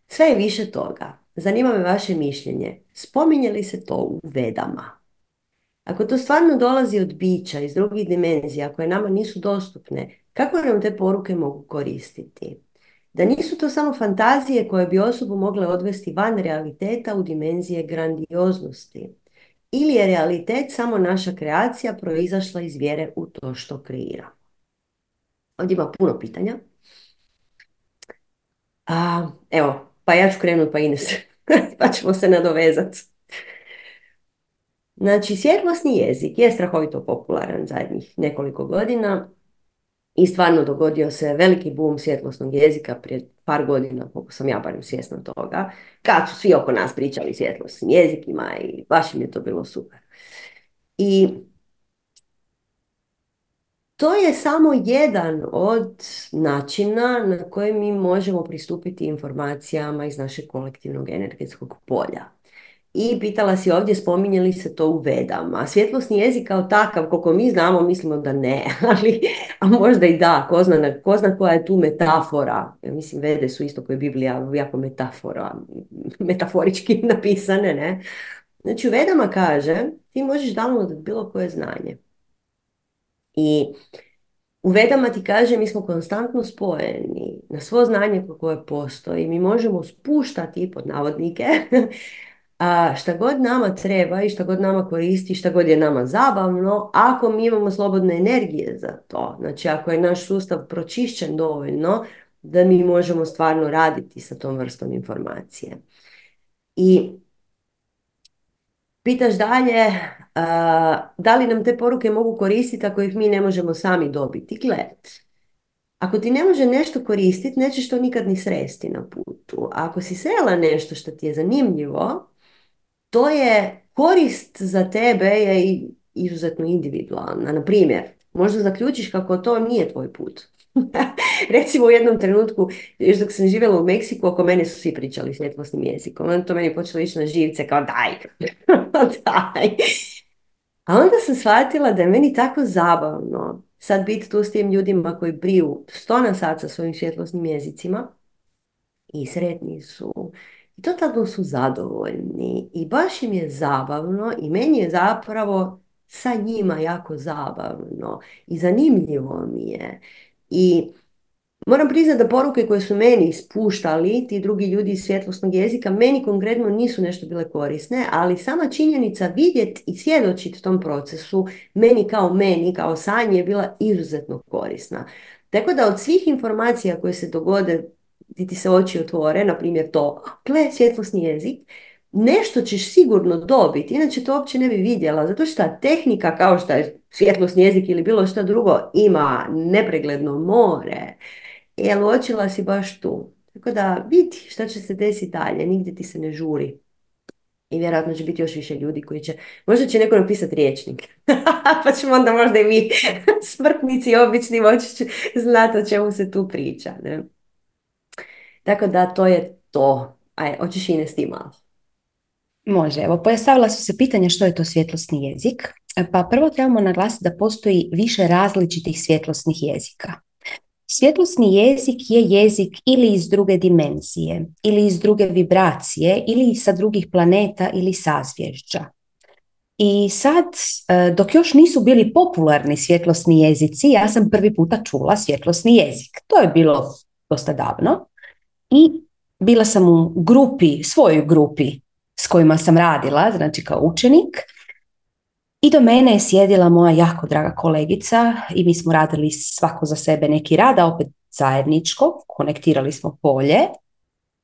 Sve je više toga. Zanima me vaše mišljenje. Spominje li se to u vedama? Ako to stvarno dolazi od bića iz drugih dimenzija koje nama nisu dostupne, kako nam te poruke mogu koristiti? Da nisu to samo fantazije koje bi osobu mogle odvesti van realiteta u dimenzije grandioznosti ili je realitet samo naša kreacija proizašla iz vjere u to što kreira? Ovdje ima puno pitanja. A, evo, pa ja ću krenuti pa Ines, <laughs> pa ćemo se nadovezati. Znači, svjetlosni jezik je strahovito popularan zadnjih nekoliko godina i stvarno dogodio se veliki boom svjetlosnog jezika prije par godina, koliko sam ja barem svjesna toga, kad su svi oko nas pričali svjetlosnim jezikima i baš im je to bilo super. I to je samo jedan od načina na koji mi možemo pristupiti informacijama iz našeg kolektivnog energetskog polja. I pitala si ovdje spominje li se to u vedama. Svjetlosni jezik kao takav, koliko mi znamo, mislimo da ne, <laughs> ali a možda i da, ko zna, ko zna koja je tu metafora. Ja mislim, vede su isto koje Biblija jako metafora, metaforički <laughs> napisane, ne. Znači u vedama kaže, ti možeš downloadati bilo koje znanje. I u vedama ti kaže, mi smo konstantno spojeni na svo znanje koje postoji. Mi možemo spuštati, pod navodnike, a šta god nama treba i šta god nama koristi, šta god je nama zabavno, ako mi imamo slobodne energije za to, znači ako je naš sustav pročišćen dovoljno, da mi možemo stvarno raditi sa tom vrstom informacije. I pitaš dalje, da li nam te poruke mogu koristiti ako ih mi ne možemo sami dobiti? Gled, ako ti ne može nešto koristiti, nećeš to nikad ni sresti na putu. A ako si srela nešto što ti je zanimljivo, to je korist za tebe je izuzetno individualna. Na primjer, možda zaključiš kako to nije tvoj put. <laughs> Recimo u jednom trenutku, još dok sam živjela u Meksiku, oko mene su svi pričali svjetlosnim jezikom. Onda to meni počelo ići na živce kao daj, <laughs> daj. A onda sam shvatila da je meni tako zabavno sad biti tu s tim ljudima koji briju sto na sat sa svojim svjetlosnim jezicima i sretni su i totalno su zadovoljni i baš im je zabavno i meni je zapravo sa njima jako zabavno i zanimljivo mi je. I Moram priznati da poruke koje su meni spuštali ti drugi ljudi iz svjetlosnog jezika, meni konkretno nisu nešto bile korisne, ali sama činjenica vidjeti i svjedočiti tom procesu, meni kao meni, kao sanje, je bila izuzetno korisna. Tako da od svih informacija koje se dogode, ti ti se oči otvore, na primjer to, ple, svjetlosni jezik, nešto ćeš sigurno dobiti, inače to uopće ne bi vidjela, zato što tehnika kao što je svjetlosni jezik ili bilo što drugo ima nepregledno more, Jel uočila si baš tu. Tako da vidi šta će se desiti dalje, nigdje ti se ne žuri. I vjerojatno će biti još više ljudi koji će, možda će neko napisati riječnik. <laughs> pa ćemo onda možda i mi <laughs> smrtnici obični moći znati o čemu se tu priča. Ne? Tako da to je to. Aj, hoćeš i s malo. Može, evo pojastavila su se pitanja što je to svjetlosni jezik. Pa prvo trebamo naglasiti da postoji više različitih svjetlosnih jezika. Svjetlosni jezik je jezik ili iz druge dimenzije, ili iz druge vibracije, ili sa drugih planeta ili sazvježđa. I sad, e, dok još nisu bili popularni svjetlosni jezici, ja sam prvi puta čula svjetlosni jezik. To je bilo dosta davno. I bila sam u grupi, svojoj grupi s kojima sam radila, znači kao učenik, i do mene je sjedila moja jako draga kolegica i mi smo radili svako za sebe neki rad, a opet zajedničko, konektirali smo polje.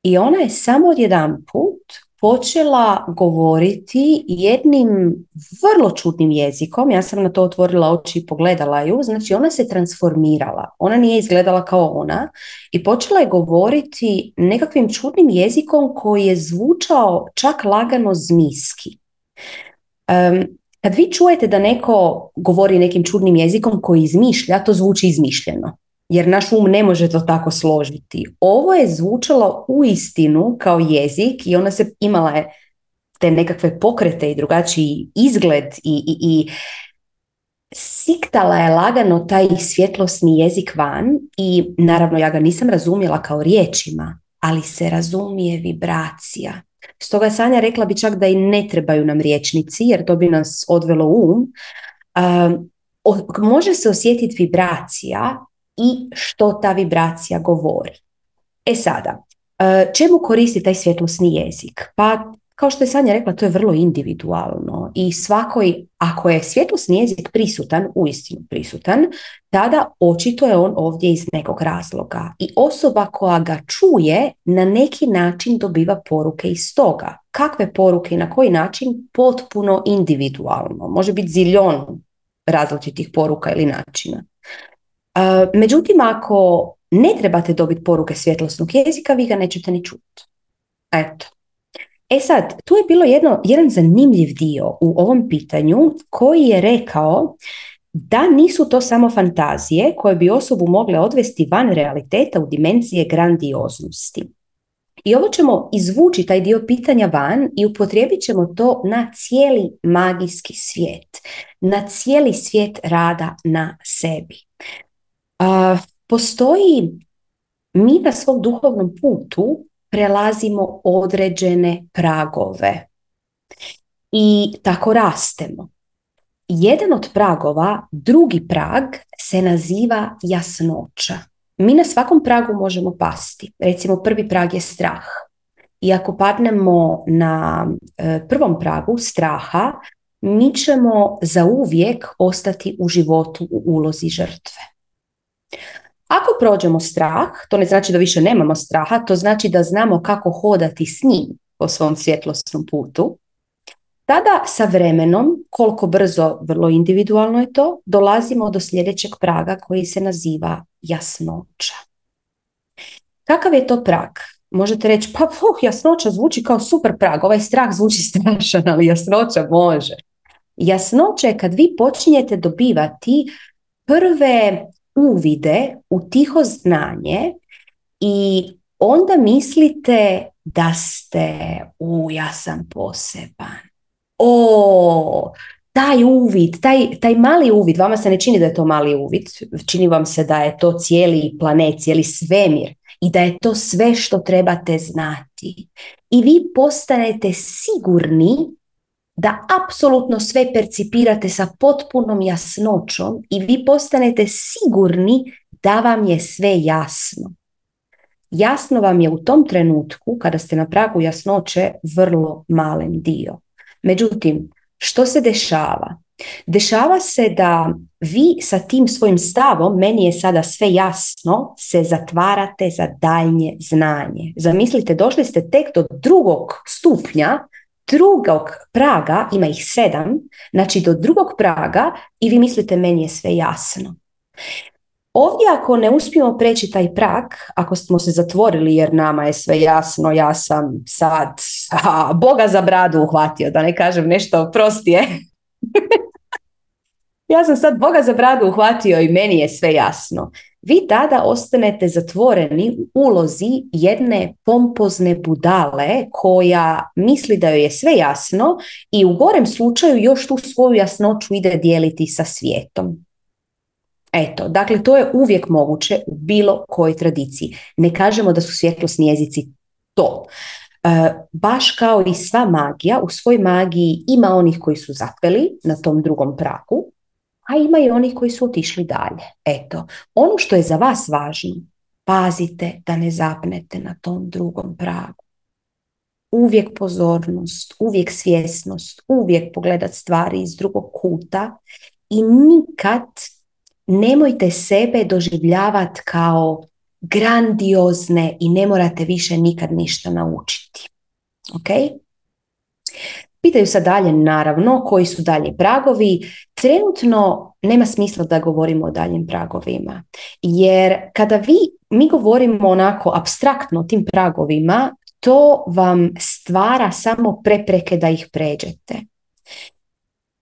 I ona je samo jedan put počela govoriti jednim vrlo čudnim jezikom. Ja sam na to otvorila oči i pogledala ju. Znači ona se transformirala. Ona nije izgledala kao ona i počela je govoriti nekakvim čudnim jezikom koji je zvučao čak lagano zmiski. Um, kad vi čujete da neko govori nekim čudnim jezikom koji izmišlja, to zvuči izmišljeno. Jer naš um ne može to tako složiti. Ovo je zvučalo u istinu kao jezik i ona se imala je te nekakve pokrete i drugačiji izgled i, i, i siktala je lagano taj svjetlosni jezik van i naravno ja ga nisam razumjela kao riječima, ali se razumije vibracija. Stoga je Sanja rekla bi čak da i ne trebaju nam riječnici jer to bi nas odvelo um. može se osjetiti vibracija i što ta vibracija govori. E sada, čemu koristi taj svjetlosni jezik? Pa kao što je Sanja rekla, to je vrlo individualno i svakoj, ako je svjetlosni jezik prisutan, uistinu prisutan, tada očito je on ovdje iz nekog razloga i osoba koja ga čuje na neki način dobiva poruke iz toga. Kakve poruke i na koji način? Potpuno individualno. Može biti ziljon različitih poruka ili načina. Međutim, ako ne trebate dobiti poruke svjetlosnog jezika, vi ga nećete ni čuti. Eto. E sad, tu je bilo jedno, jedan zanimljiv dio u ovom pitanju koji je rekao da nisu to samo fantazije koje bi osobu mogle odvesti van realiteta u dimenzije grandioznosti. I ovo ćemo izvući taj dio pitanja van i upotrijebit ćemo to na cijeli magijski svijet, na cijeli svijet rada na sebi. Postoji mi na svom duhovnom putu prelazimo određene pragove i tako rastemo. Jedan od pragova, drugi prag, se naziva jasnoća. Mi na svakom pragu možemo pasti. Recimo prvi prag je strah. i ako padnemo na e, prvom pragu straha, mi ćemo zauvijek ostati u životu u ulozi žrtve. Ako prođemo strah, to ne znači da više nemamo straha, to znači da znamo kako hodati s njim po svom svjetlosnom putu. Tada sa vremenom, koliko brzo, vrlo individualno je to, dolazimo do sljedećeg praga koji se naziva jasnoća. Kakav je to prag? Možete reći, pa uh, jasnoća zvuči kao super prag, ovaj strah zvuči <laughs> strašan, ali jasnoća može. Jasnoća je kad vi počinjete dobivati prve uvide u tiho znanje i onda mislite da ste, u ja sam poseban. O, taj uvid, taj, taj mali uvid, vama se ne čini da je to mali uvid, čini vam se da je to cijeli planet, cijeli svemir i da je to sve što trebate znati. I vi postanete sigurni da apsolutno sve percipirate sa potpunom jasnoćom i vi postanete sigurni da vam je sve jasno. Jasno vam je u tom trenutku, kada ste na pragu jasnoće, vrlo malen dio. Međutim, što se dešava? Dešava se da vi sa tim svojim stavom, meni je sada sve jasno, se zatvarate za daljnje znanje. Zamislite, došli ste tek do drugog stupnja, drugog praga, ima ih sedam, znači do drugog praga i vi mislite meni je sve jasno. Ovdje ako ne uspijemo preći taj prag, ako smo se zatvorili jer nama je sve jasno, ja sam sad a, Boga za bradu uhvatio, da ne kažem nešto prostije. <laughs> ja sam sad Boga za bradu uhvatio i meni je sve jasno. Vi tada ostanete zatvoreni u ulozi jedne pompozne budale koja misli da joj je sve jasno i u gorem slučaju još tu svoju jasnoću ide dijeliti sa svijetom. Eto, dakle to je uvijek moguće u bilo kojoj tradiciji. Ne kažemo da su svjetlosni jezici to. E, baš kao i sva magija, u svoj magiji ima onih koji su zapeli na tom drugom praku, a ima i onih koji su otišli dalje. Eto, ono što je za vas važno, pazite da ne zapnete na tom drugom pragu. Uvijek pozornost, uvijek svjesnost, uvijek pogledat stvari iz drugog kuta i nikad nemojte sebe doživljavati kao grandiozne i ne morate više nikad ništa naučiti. Ok? Pitaju se dalje, naravno, koji su dalje pragovi. Trenutno nema smisla da govorimo o daljim pragovima, jer kada vi, mi govorimo onako abstraktno o tim pragovima, to vam stvara samo prepreke da ih pređete.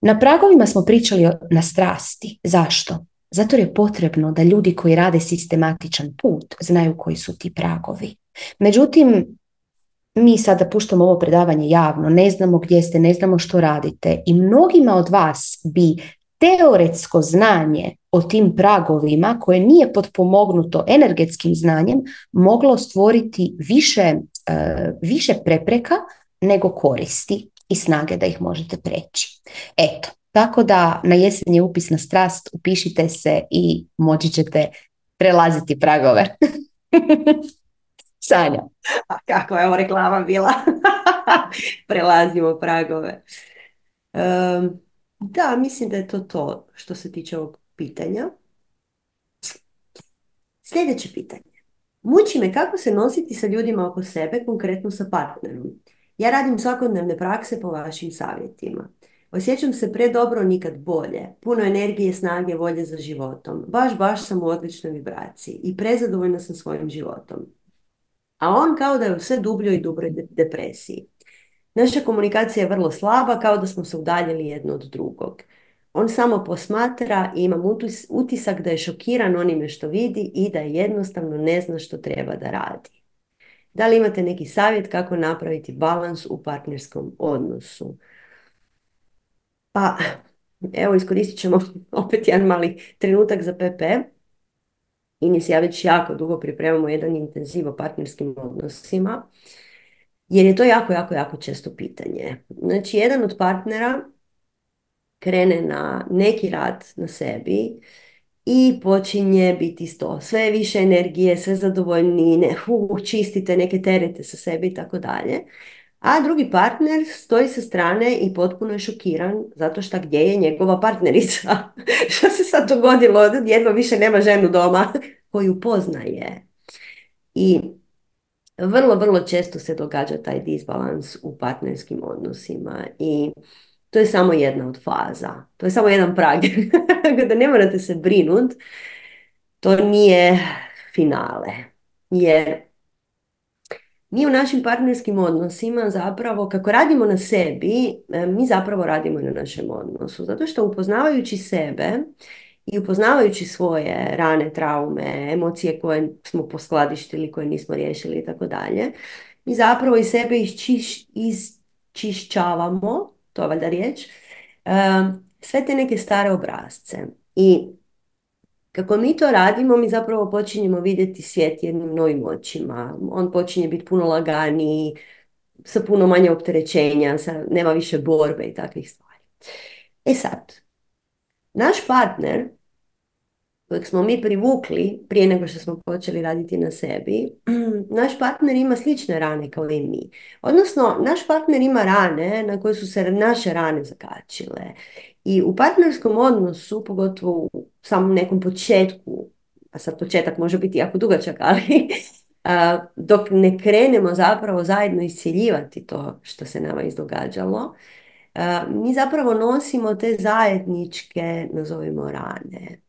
Na pragovima smo pričali na strasti. Zašto? Zato je potrebno da ljudi koji rade sistematičan put znaju koji su ti pragovi. Međutim, mi sada puštamo ovo predavanje javno, ne znamo gdje ste, ne znamo što radite i mnogima od vas bi teoretsko znanje o tim pragovima koje nije potpomognuto energetskim znanjem moglo stvoriti više, e, više prepreka nego koristi i snage da ih možete preći. Eto, tako da na jesen je upis na strast, upišite se i moći ćete prelaziti pragove. <laughs> Sanja. A kako je ovo reklama bila? <laughs> Prelazimo pragove. da, mislim da je to to što se tiče ovog pitanja. Sljedeće pitanje. Muči me kako se nositi sa ljudima oko sebe, konkretno sa partnerom. Ja radim svakodnevne prakse po vašim savjetima. Osjećam se predobro, nikad bolje. Puno energije, snage, volje za životom. Baš, baš sam u odličnoj vibraciji i prezadovoljna sam svojim životom a on kao da je u sve dubljoj i dubljoj depresiji. Naša komunikacija je vrlo slaba, kao da smo se udaljili jedno od drugog. On samo posmatra i imam utisak da je šokiran onime što vidi i da jednostavno ne zna što treba da radi. Da li imate neki savjet kako napraviti balans u partnerskom odnosu? Pa, evo iskoristit ćemo <laughs> opet jedan mali trenutak za PP. Ines ja već jako dugo pripremamo jedan intenziv o partnerskim odnosima, jer je to jako, jako, jako često pitanje. Znači, jedan od partnera krene na neki rad na sebi i počinje biti sto. Sve više energije, sve zadovoljniji, ne, čistite neke terete sa sebi i tako dalje. A drugi partner stoji sa strane i potpuno je šokiran zato što gdje je njegova partnerica. <laughs> što se sad dogodilo? Jedva više nema ženu doma <laughs> koju poznaje. I vrlo, vrlo često se događa taj disbalans u partnerskim odnosima i to je samo jedna od faza. To je samo jedan prag. <laughs> da ne morate se brinut, to nije finale. Jer mi u našim partnerskim odnosima zapravo, kako radimo na sebi, e, mi zapravo radimo i na našem odnosu. Zato što upoznavajući sebe i upoznavajući svoje rane, traume, emocije koje smo poskladištili, koje nismo riješili i tako dalje, mi zapravo iz sebe iščiš, iščišćavamo, to je valjda riječ, sve te neke stare obrazce. I kako mi to radimo, mi zapravo počinjemo vidjeti svijet jednim novim očima. On počinje biti puno laganiji, sa puno manje opterećenja, sa, nema više borbe i takvih stvari. E sad, naš partner kojeg smo mi privukli prije nego što smo počeli raditi na sebi, <clears throat> naš partner ima slične rane kao i mi. Odnosno, naš partner ima rane na koje su se naše rane zakačile. I u partnerskom odnosu, pogotovo u samom nekom početku, a sad početak može biti jako dugačak, ali <laughs> dok ne krenemo zapravo zajedno iscijeljivati to što se nama izdogađalo, mi zapravo nosimo te zajedničke, nazovimo rane.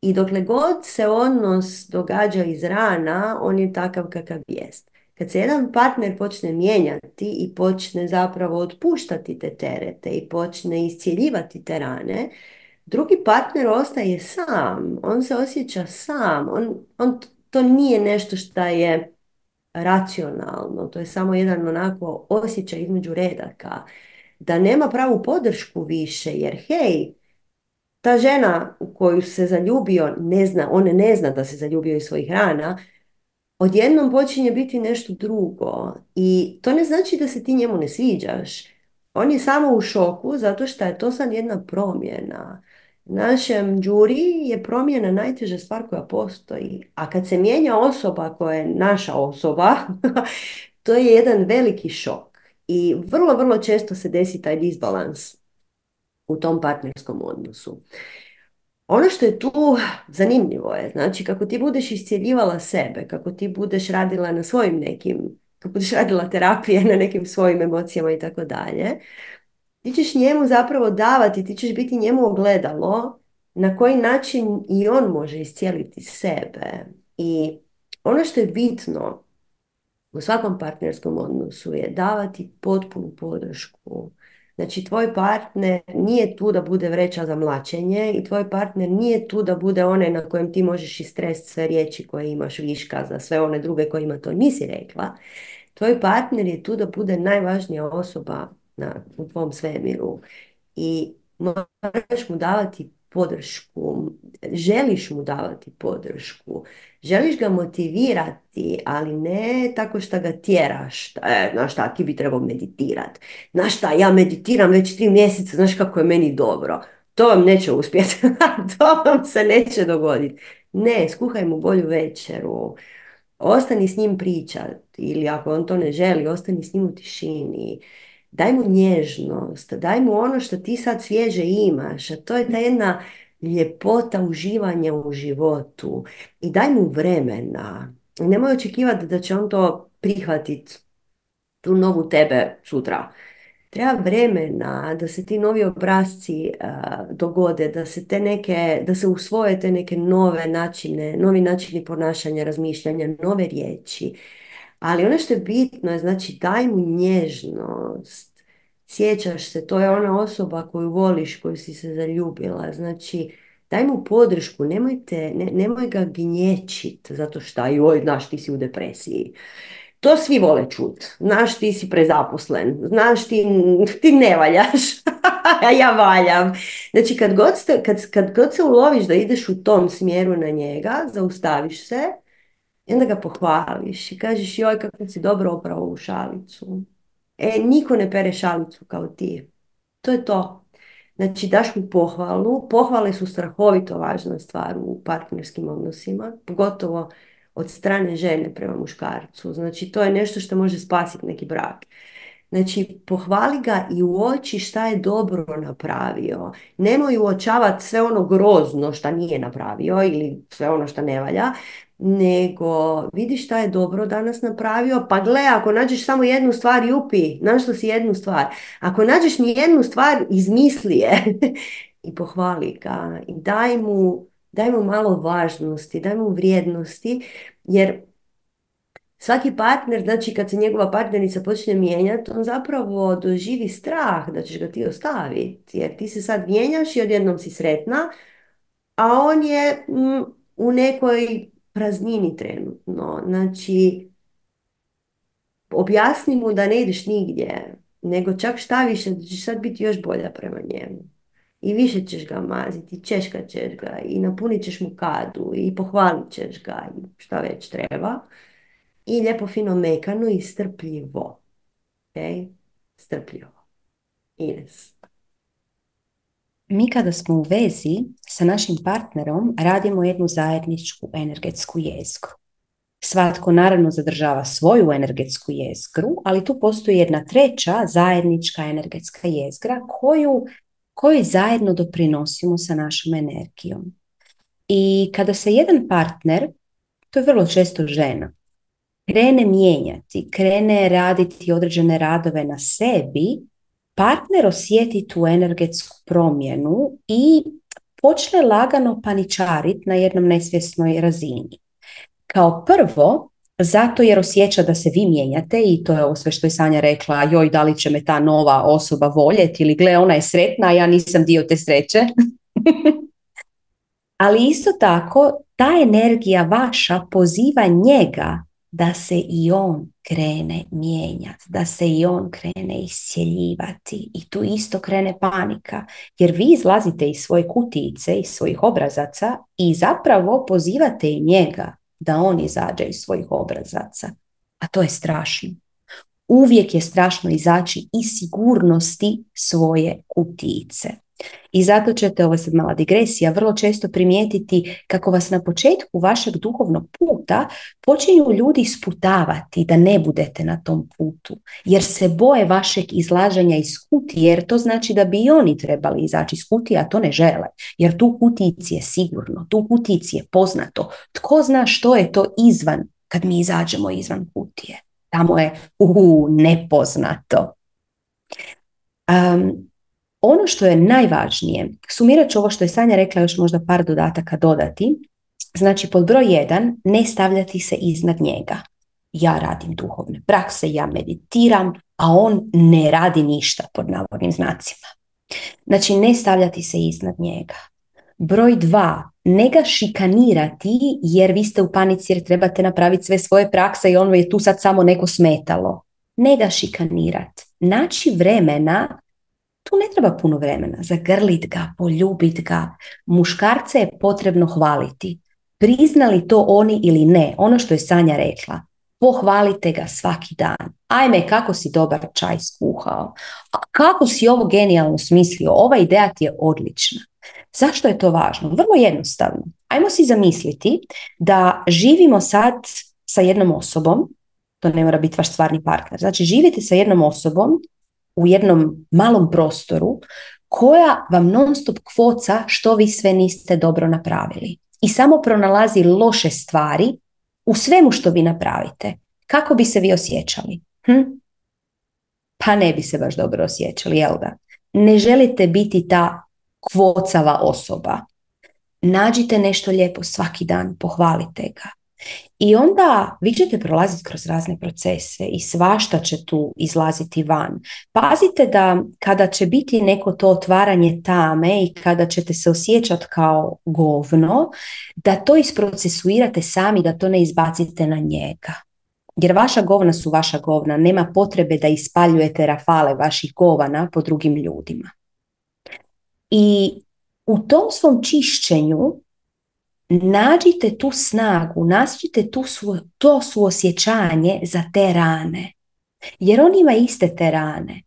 I dokle god se odnos događa iz rana, on je takav kakav jest. Kad se jedan partner počne mijenjati i počne zapravo otpuštati te terete i počne iscijeljivati te rane, drugi partner ostaje sam, on se osjeća sam, on, on, to nije nešto što je racionalno, to je samo jedan onako osjećaj između redaka, da nema pravu podršku više, jer hej, ta žena u koju se zaljubio, ne zna, on ne zna da se zaljubio iz svojih rana, odjednom počinje biti nešto drugo. I to ne znači da se ti njemu ne sviđaš. On je samo u šoku zato što je to sad jedna promjena. Našem džuri je promjena najteža stvar koja postoji. A kad se mijenja osoba koja je naša osoba, <laughs> to je jedan veliki šok. I vrlo, vrlo često se desi taj disbalans u tom partnerskom odnosu. Ono što je tu zanimljivo je, znači kako ti budeš iscijeljivala sebe, kako ti budeš radila na svojim nekim, kako budeš radila terapije na nekim svojim emocijama i tako dalje, ti ćeš njemu zapravo davati, ti ćeš biti njemu ogledalo na koji način i on može iscijeliti sebe. I ono što je bitno u svakom partnerskom odnosu je davati potpunu podršku Znači, tvoj partner nije tu da bude vreća za mlačenje i tvoj partner nije tu da bude onaj na kojem ti možeš istrest sve riječi koje imaš viška za sve one druge kojima to nisi rekla. Tvoj partner je tu da bude najvažnija osoba na, u tvom svemiru i moraš mu davati podršku, želiš mu davati podršku, želiš ga motivirati, ali ne tako što ga tjeraš, e, znaš šta, ti bi trebao meditirati, znaš šta, ja meditiram već tri mjeseca, znaš kako je meni dobro, to vam neće uspjeti, <laughs> to vam se neće dogoditi. Ne, skuhaj mu bolju večeru, ostani s njim pričat, ili ako on to ne želi, ostani s njim u tišini, daj mu nježnost, daj mu ono što ti sad svježe imaš, a to je ta jedna ljepota uživanja u životu i daj mu vremena. Nemoj očekivati da će on to prihvatiti, tu novu tebe sutra. Treba vremena da se ti novi obrazci dogode, da se te neke, da se usvoje te neke nove načine, novi načini ponašanja, razmišljanja, nove riječi. Ali ono što je bitno je, znači, daj mu nježnost. Sjećaš se, to je ona osoba koju voliš, koju si se zaljubila. Znači, daj mu podršku, nemojte, ne, nemoj ga gnječit zato što, joj, znaš, ti si u depresiji. To svi vole čut. Znaš, ti si prezaposlen. Znaš, ti, ti ne valjaš. a <laughs> ja valjam. Znači, kad god, ste, kad, kad god se uloviš da ideš u tom smjeru na njega, zaustaviš se i onda ga pohvališ i kažeš joj kako si dobro opravo u šalicu. E, niko ne pere šalicu kao ti. To je to. Znači, daš mu pohvalu. Pohvale su strahovito važna stvar u partnerskim odnosima, pogotovo od strane žene prema muškarcu. Znači, to je nešto što može spasiti neki brak. Znači, pohvali ga i uoči šta je dobro napravio. Nemoj uočavati sve ono grozno šta nije napravio ili sve ono što ne valja, nego vidi šta je dobro danas napravio, pa gle, ako nađeš samo jednu stvar, jupi, našla si jednu stvar. Ako nađeš ni jednu stvar, izmisli je <laughs> i pohvali ga i daj mu, daj mu malo važnosti, daj mu vrijednosti, jer svaki partner, znači kad se njegova partnerica počne mijenjati, on zapravo doživi strah da ćeš ga ti ostaviti, jer ti se sad mijenjaš i odjednom si sretna, a on je mm, u nekoj praznini trenutno. Znači, objasni mu da ne ideš nigdje, nego čak šta više, da ćeš sad biti još bolja prema njemu. I više ćeš ga maziti, češka ćeš ga i napunit ćeš mu kadu i pohvalit ćeš ga i šta već treba. I lijepo fino mekano i strpljivo. Ok? Strpljivo. Ines. Mi kada smo u vezi sa našim partnerom radimo jednu zajedničku energetsku jezgru. Svatko naravno zadržava svoju energetsku jezgru, ali tu postoji jedna treća zajednička energetska jezgra koju, koju zajedno doprinosimo sa našom energijom. I kada se jedan partner, to je vrlo često žena, krene mijenjati, krene raditi određene radove na sebi, partner osjeti tu energetsku promjenu i počne lagano paničariti na jednom nesvjesnoj razini. Kao prvo, zato jer osjeća da se vi mijenjate i to je ovo sve što je Sanja rekla, joj da li će me ta nova osoba voljeti ili gle ona je sretna, a ja nisam dio te sreće. <laughs> Ali isto tako ta energija vaša poziva njega da se i on krene mijenjati, da se i on krene iscjeljivati i tu isto krene panika jer vi izlazite iz svoje kutice, iz svojih obrazaca i zapravo pozivate i njega da on izađe iz svojih obrazaca. A to je strašno. Uvijek je strašno izaći iz sigurnosti svoje kutice. I zato ćete, ovo je sad mala digresija, vrlo često primijetiti kako vas na početku vašeg duhovnog puta počinju ljudi sputavati da ne budete na tom putu, jer se boje vašeg izlaženja iz kutije, jer to znači da bi i oni trebali izaći iz kutije, a to ne žele, jer tu kutici je sigurno, tu kutici je poznato. Tko zna što je to izvan kad mi izađemo izvan kutije? Tamo je uhu, nepoznato. Um, ono što je najvažnije, sumirat ću ovo što je Sanja rekla, još možda par dodataka dodati. Znači, pod broj jedan, ne stavljati se iznad njega. Ja radim duhovne prakse, ja meditiram, a on ne radi ništa pod navodnim znacima. Znači, ne stavljati se iznad njega. Broj dva, ne ga šikanirati jer vi ste u panici jer trebate napraviti sve svoje prakse i ono je tu sad samo neko smetalo. Ne ga šikanirati. Naći vremena tu ne treba puno vremena. Zagrlit ga, poljubit ga. Muškarce je potrebno hvaliti. Priznali to oni ili ne, ono što je Sanja rekla. Pohvalite ga svaki dan. Ajme, kako si dobar čaj skuhao. A kako si ovo genijalno smislio. Ova ideja ti je odlična. Zašto je to važno? Vrlo jednostavno. Ajmo si zamisliti da živimo sad sa jednom osobom, to ne mora biti vaš stvarni partner, znači živite sa jednom osobom u jednom malom prostoru koja vam non stop kvoca što vi sve niste dobro napravili. I samo pronalazi loše stvari u svemu što vi napravite. Kako bi se vi osjećali? Hm? Pa ne bi se baš dobro osjećali, jel da? Ne želite biti ta kvocava osoba. Nađite nešto lijepo svaki dan, pohvalite ga. I onda vi ćete prolaziti kroz razne procese i svašta će tu izlaziti van. Pazite da kada će biti neko to otvaranje tame i kada ćete se osjećati kao govno, da to isprocesuirate sami, da to ne izbacite na njega. Jer vaša govna su vaša govna, nema potrebe da ispaljujete rafale vaših govana po drugim ljudima. I u tom svom čišćenju nađite tu snagu, nađite tu su, to suosjećanje za te rane. Jer on ima iste te rane.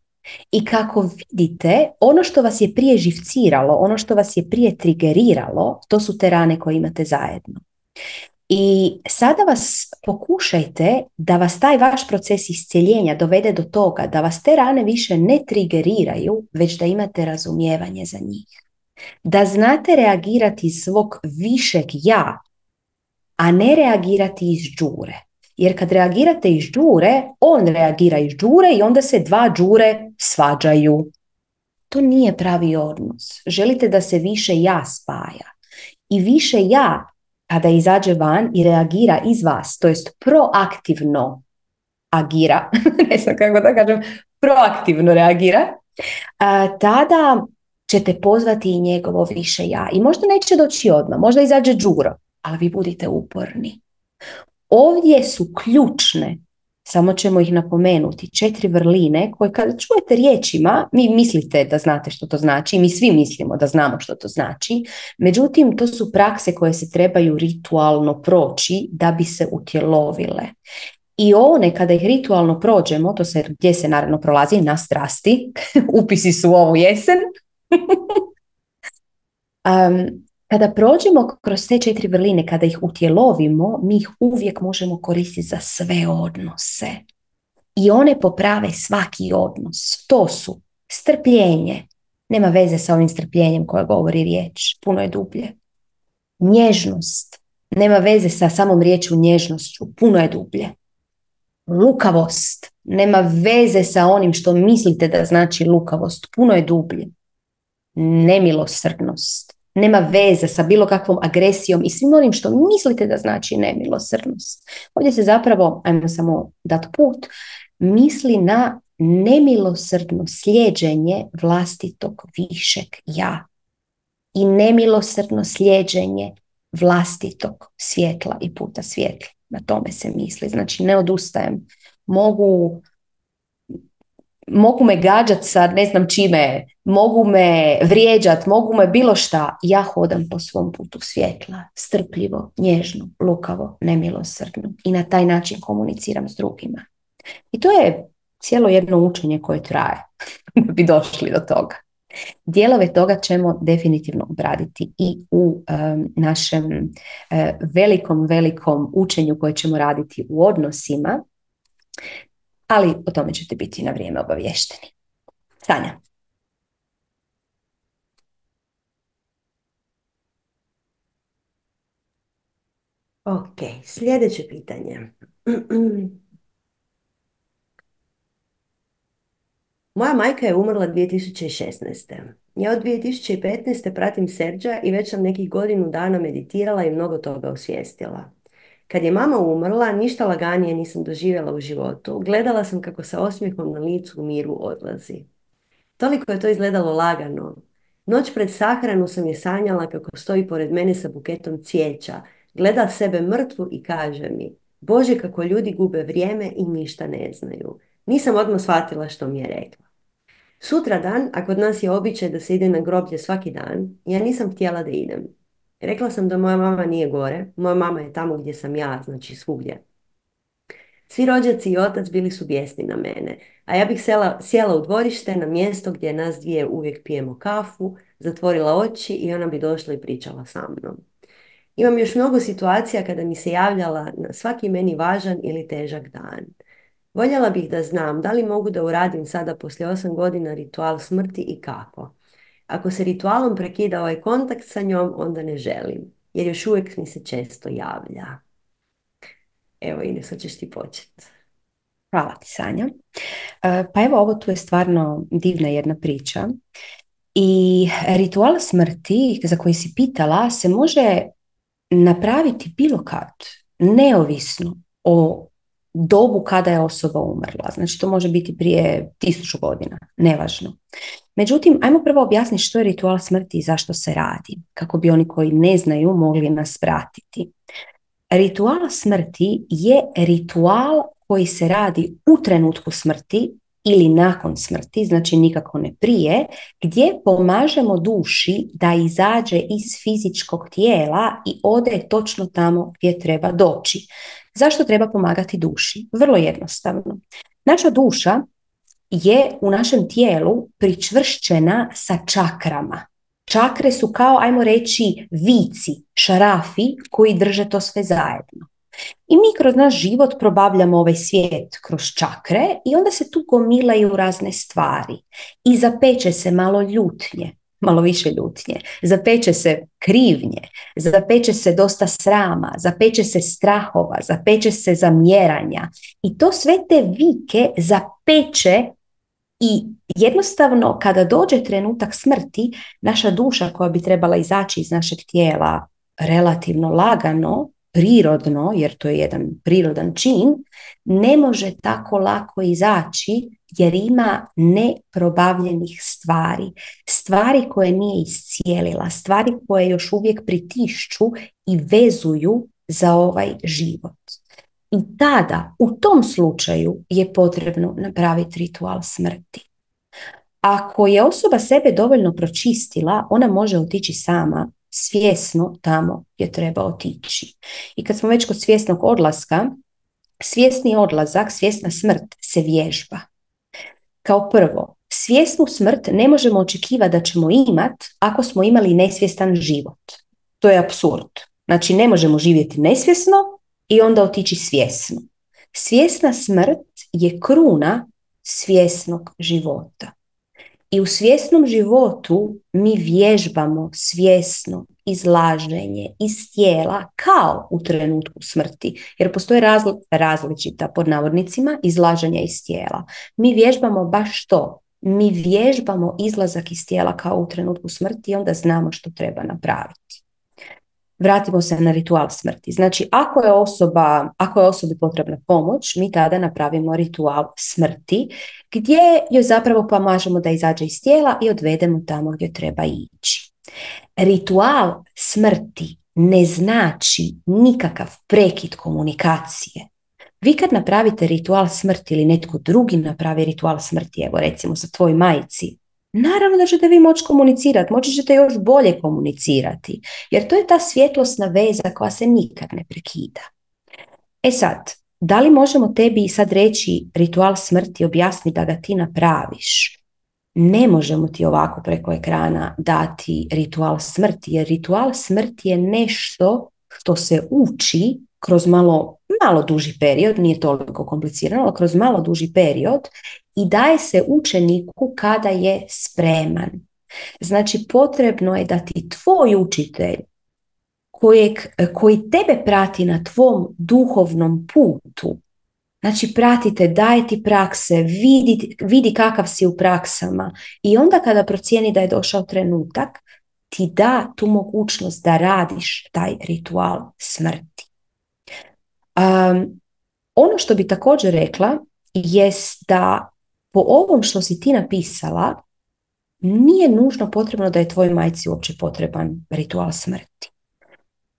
I kako vidite, ono što vas je prije živciralo, ono što vas je prije trigeriralo, to su te rane koje imate zajedno. I sada vas pokušajte da vas taj vaš proces iscjeljenja dovede do toga da vas te rane više ne trigeriraju, već da imate razumijevanje za njih. Da znate reagirati iz svog višeg ja, a ne reagirati iz džure. Jer kad reagirate iz džure, on reagira iz džure i onda se dva džure svađaju. To nije pravi odnos. Želite da se više ja spaja. I više ja kada izađe van i reagira iz vas, to jest proaktivno agira, <laughs> ne znam kako da kažem, proaktivno reagira, tada ćete pozvati i njegovo više ja. I možda neće doći odmah, možda izađe džuro, ali vi budite uporni. Ovdje su ključne samo ćemo ih napomenuti, četiri vrline koje kada čujete riječima, mi mislite da znate što to znači, mi svi mislimo da znamo što to znači, međutim to su prakse koje se trebaju ritualno proći da bi se utjelovile. I one kada ih ritualno prođemo, to se gdje se naravno prolazi na strasti, <laughs> upisi su ovu jesen, <laughs> um, Kada prođemo kroz te četiri vrline, kada ih utjelovimo, mi ih uvijek možemo koristiti za sve odnose. I one poprave svaki odnos. To su strpljenje. Nema veze sa ovim strpljenjem koje govori riječ. Puno je dublje. Nježnost. Nema veze sa samom riječu nježnošću. Puno je dublje. Lukavost. Nema veze sa onim što mislite da znači lukavost. Puno je dublje. Nemilosrdnost nema veze sa bilo kakvom agresijom i svim onim što mislite da znači nemilosrdnost. Ovdje se zapravo, ajmo samo dat put, misli na nemilosrdno slijeđenje vlastitog višeg ja i nemilosrdno slijeđenje vlastitog svjetla i puta svjetla. Na tome se misli. Znači ne odustajem. Mogu mogu me gađat sa ne znam čime, mogu me vrijeđat, mogu me bilo šta. Ja hodam po svom putu svjetla, strpljivo, nježno, lukavo, nemilosrdno i na taj način komuniciram s drugima. I to je cijelo jedno učenje koje traje <laughs> da bi došli do toga. Dijelove toga ćemo definitivno obraditi i u našem uh, velikom, velikom učenju koje ćemo raditi u odnosima ali o tome ćete biti na vrijeme obavješteni. Sanja. Ok, sljedeće pitanje. <clears throat> Moja majka je umrla 2016. Ja od 2015. pratim Serđa i već sam nekih godinu dana meditirala i mnogo toga osvijestila. Kad je mama umrla, ništa laganije nisam doživjela u životu. Gledala sam kako sa osmijehom na licu u miru odlazi. Toliko je to izgledalo lagano. Noć pred sahranu sam je sanjala kako stoji pored mene sa buketom cvijeća, gleda sebe mrtvu i kaže mi Bože kako ljudi gube vrijeme i ništa ne znaju. Nisam odmah shvatila što mi je rekla. Sutra dan, a kod nas je običaj da se ide na groblje svaki dan, ja nisam htjela da idem. Rekla sam da moja mama nije gore, moja mama je tamo gdje sam ja, znači svugdje. Svi rođaci i otac bili su bijesni na mene, a ja bih sela, sjela u dvorište na mjesto gdje nas dvije uvijek pijemo kafu, zatvorila oči i ona bi došla i pričala sa mnom. Imam još mnogo situacija kada mi se javljala na svaki meni važan ili težak dan. Voljela bih da znam da li mogu da uradim sada poslije osam godina ritual smrti i kako. Ako se ritualom prekida ovaj kontakt sa njom, onda ne želim, jer još uvijek mi se često javlja. Evo Ines, hoćeš ti početi. Hvala ti Sanja. E, pa evo ovo tu je stvarno divna jedna priča. I ritual smrti za koji si pitala se može napraviti bilo kad, neovisno o dobu kada je osoba umrla. Znači to može biti prije tisuću godina, nevažno. Međutim, ajmo prvo objasniti što je ritual smrti i zašto se radi, kako bi oni koji ne znaju mogli nas pratiti. Ritual smrti je ritual koji se radi u trenutku smrti ili nakon smrti, znači nikako ne prije, gdje pomažemo duši da izađe iz fizičkog tijela i ode točno tamo gdje treba doći. Zašto treba pomagati duši? Vrlo jednostavno. Naša duša je u našem tijelu pričvršćena sa čakrama. Čakre su kao, ajmo reći, vici, šarafi koji drže to sve zajedno. I mi kroz naš život probavljamo ovaj svijet kroz čakre i onda se tu gomilaju razne stvari. I zapeče se malo ljutnje, malo više ljutnje. Zapeče se krivnje, zapeče se dosta srama, zapeče se strahova, zapeče se zamjeranja. I to sve te vike zapeče i jednostavno kada dođe trenutak smrti, naša duša koja bi trebala izaći iz našeg tijela relativno lagano, prirodno, jer to je jedan prirodan čin, ne može tako lako izaći jer ima neprobavljenih stvari, stvari koje nije iscijelila, stvari koje još uvijek pritišću i vezuju za ovaj život. I tada, u tom slučaju, je potrebno napraviti ritual smrti. Ako je osoba sebe dovoljno pročistila, ona može otići sama svjesno tamo gdje treba otići. I kad smo već kod svjesnog odlaska, svjesni odlazak, svjesna smrt se vježba. Kao prvo, svjesnu smrt ne možemo očekivati da ćemo imat ako smo imali nesvjestan život. To je apsurd. Znači ne možemo živjeti nesvjesno i onda otići svjesno. Svjesna smrt je kruna svjesnog života. I u svjesnom životu mi vježbamo svjesno izlaženje iz tijela kao u trenutku smrti. Jer postoje različita pod navodnicima izlaženja iz tijela. Mi vježbamo baš to. Mi vježbamo izlazak iz tijela kao u trenutku smrti i onda znamo što treba napraviti vratimo se na ritual smrti. Znači, ako je, osoba, ako je osobi potrebna pomoć, mi tada napravimo ritual smrti, gdje joj zapravo pomažemo da izađe iz tijela i odvedemo tamo gdje treba ići. Ritual smrti ne znači nikakav prekid komunikacije. Vi kad napravite ritual smrti ili netko drugi napravi ritual smrti, evo recimo sa tvoj majci, Naravno da ćete vi moći komunicirati, moći ćete još bolje komunicirati, jer to je ta svjetlosna veza koja se nikad ne prekida. E sad, da li možemo tebi sad reći ritual smrti, objasni da ga ti napraviš? Ne možemo ti ovako preko ekrana dati ritual smrti, jer ritual smrti je nešto što se uči kroz malo, malo duži period, nije toliko komplicirano, ali kroz malo duži period i daje se učeniku kada je spreman. Znači potrebno je da ti tvoj učitelj kojeg, koji tebe prati na tvom duhovnom putu, znači pratite, daje ti prakse, vidi, vidi kakav si u praksama i onda kada procijeni da je došao trenutak, ti da tu mogućnost da radiš taj ritual smrti. Um, ono što bi također rekla jest da po ovom što si ti napisala, nije nužno potrebno da je tvoj majci uopće potreban ritual smrti.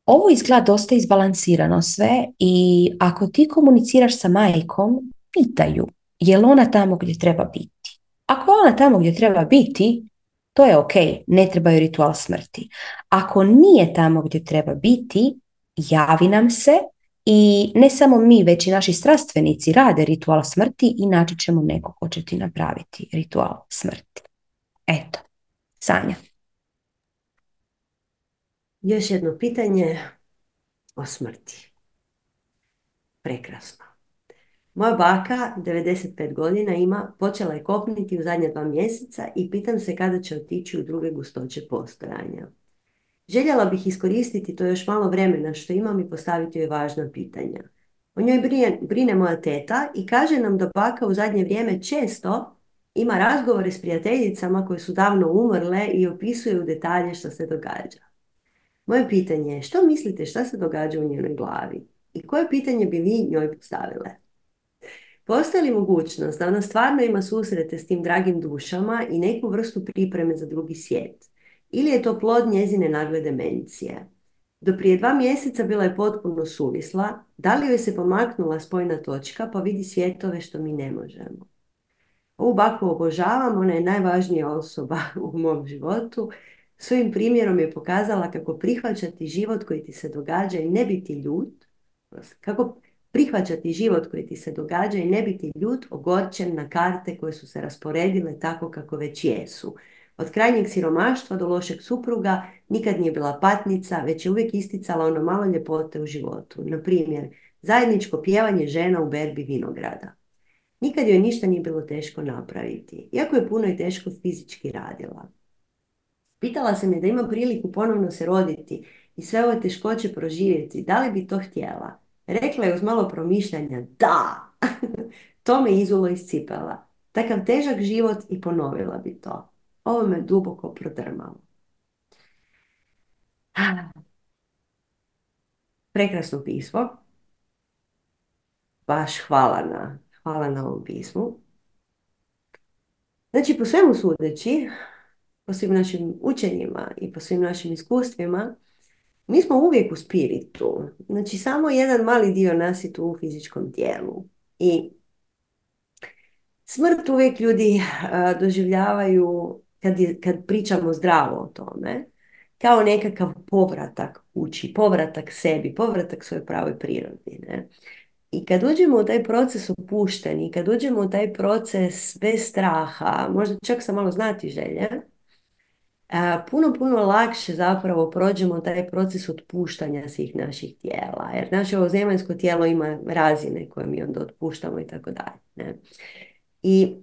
Ovo izgleda dosta izbalansirano sve i ako ti komuniciraš sa majkom, pitaju je li ona tamo gdje treba biti. Ako je ona tamo gdje treba biti, to je ok, ne trebaju ritual smrti. Ako nije tamo gdje treba biti, javi nam se i ne samo mi, već i naši strastvenici rade ritual smrti i naći ćemo neko ko će ti napraviti ritual smrti. Eto, Sanja. Još jedno pitanje o smrti. Prekrasno. Moja baka, 95 godina ima, počela je kopniti u zadnja dva mjeseca i pitam se kada će otići u druge gustoće postojanja. Željela bih iskoristiti to još malo vremena što imam i postaviti joj važna pitanja. O njoj brine, brine moja teta i kaže nam da baka u zadnje vrijeme često ima razgovore s prijateljicama koje su davno umrle i opisuje u detalje što se događa. Moje pitanje je što mislite šta se događa u njenoj glavi i koje pitanje bi vi njoj postavile? Postoji li mogućnost da ona stvarno ima susrete s tim dragim dušama i neku vrstu pripreme za drugi svijet? Ili je to plod njezine nagle demencije. Do prije dva mjeseca bila je potpuno suvisla, da li joj se pomaknula spojna točka pa vidi svjetove što mi ne možemo. Ovu baku obožavam, ona je najvažnija osoba <laughs> u mom životu. Svojim primjerom je pokazala kako prihvaćati život koji ti se događa i ne biti ljut, kako prihvaćati život koji ti se događa i ne biti ljut, ogorčen na karte koje su se rasporedile tako kako već jesu. Od krajnjeg siromaštva do lošeg supruga nikad nije bila patnica, već je uvijek isticala ono malo ljepote u životu. Na primjer, zajedničko pjevanje žena u berbi vinograda. Nikad joj ništa nije bilo teško napraviti, iako je puno i teško fizički radila. Pitala sam je da ima priliku ponovno se roditi i sve ove teškoće proživjeti, da li bi to htjela? Rekla je uz malo promišljanja, da! <laughs> to me izulo iz cipela. Takav težak život i ponovila bi to. Ovo me duboko prodrmalo. Prekrasno pismo. Baš hvala na, hvala na ovom pismu. Znači, po svemu sudeći, po svim našim učenjima i po svim našim iskustvima, mi smo uvijek u spiritu. Znači, samo jedan mali dio nas je tu u fizičkom tijelu. I smrt uvijek ljudi doživljavaju, kad, kad pričamo zdravo o tome, kao nekakav povratak uči, povratak sebi, povratak svojoj pravoj prirodi. Ne? I kad uđemo u taj proces opušteni, kad uđemo u taj proces bez straha, možda čak sa malo znati želje, puno, puno lakše zapravo prođemo taj proces otpuštanja svih naših tijela. Jer naše ovo tijelo ima razine koje mi onda otpuštamo i tako dalje. I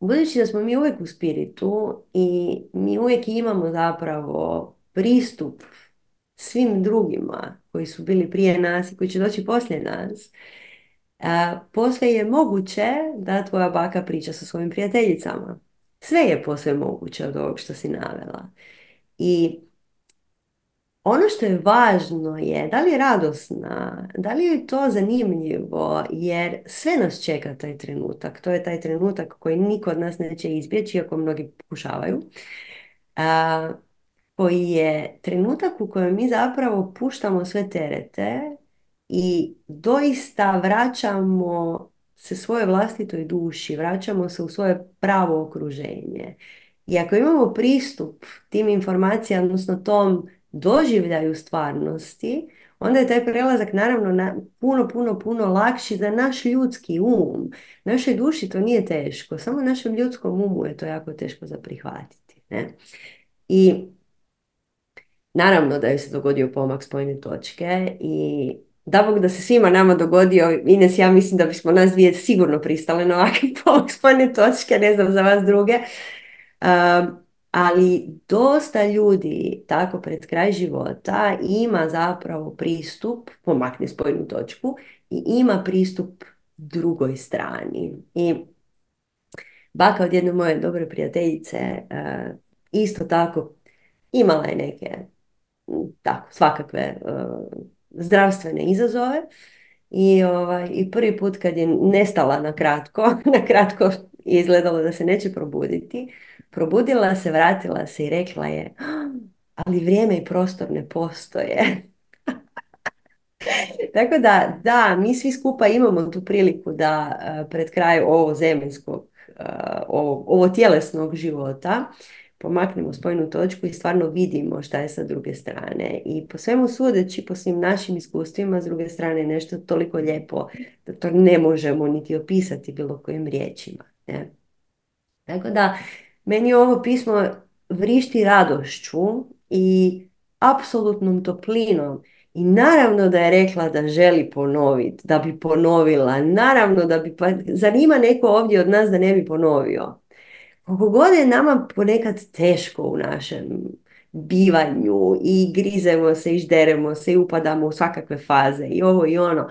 budući da smo mi uvijek u spiritu i mi uvijek imamo zapravo pristup svim drugima koji su bili prije nas i koji će doći poslije nas, poslije je moguće da tvoja baka priča sa svojim prijateljicama sve je posve moguće od ovog što si navela. I ono što je važno je da li je radosna, da li je to zanimljivo, jer sve nas čeka taj trenutak. To je taj trenutak koji niko od nas neće izbjeći, iako mnogi pokušavaju. A, koji je trenutak u kojem mi zapravo puštamo sve terete i doista vraćamo se svoje vlastitoj duši, vraćamo se u svoje pravo okruženje. I ako imamo pristup tim informacijama, odnosno tom doživljaju stvarnosti, onda je taj prelazak naravno na, puno, puno, puno lakši za naš ljudski um. Našoj duši to nije teško, samo našem ljudskom umu je to jako teško za prihvatiti. Ne? I naravno da je se dogodio pomak spojne točke i da Bog da se svima nama dogodio, Ines, ja mislim da bismo nas dvije sigurno pristale na ovakve <laughs> spojne točke, ne znam za vas druge. Um, ali dosta ljudi tako pred kraj života ima zapravo pristup, pomakne spojnu točku i ima pristup drugoj strani. I baka od jedne moje dobre prijateljice uh, isto tako imala je neke tako svakakve uh, zdravstvene izazove i, ovaj, i prvi put kad je nestala na kratko, <laughs> na kratko je izgledalo da se neće probuditi, probudila se, vratila se i rekla je ali vrijeme i prostor ne postoje. <laughs> Tako da, da, mi svi skupa imamo tu priliku da uh, pred kraj ovo zemaljskog, uh, ovo, tjelesnog života pomaknemo spojnu točku i stvarno vidimo šta je sa druge strane. I po svemu sudeći, po svim našim iskustvima, s druge strane nešto toliko lijepo da to ne možemo niti opisati bilo kojim riječima. Ne? Tako da, meni ovo pismo vrišti radošću i apsolutnom toplinom. I naravno da je rekla da želi ponoviti, da bi ponovila. Naravno da bi, pa zanima neko ovdje od nas da ne bi ponovio. Koliko god je nama ponekad teško u našem bivanju i grizemo se i žderemo se i upadamo u svakakve faze i ovo i ono.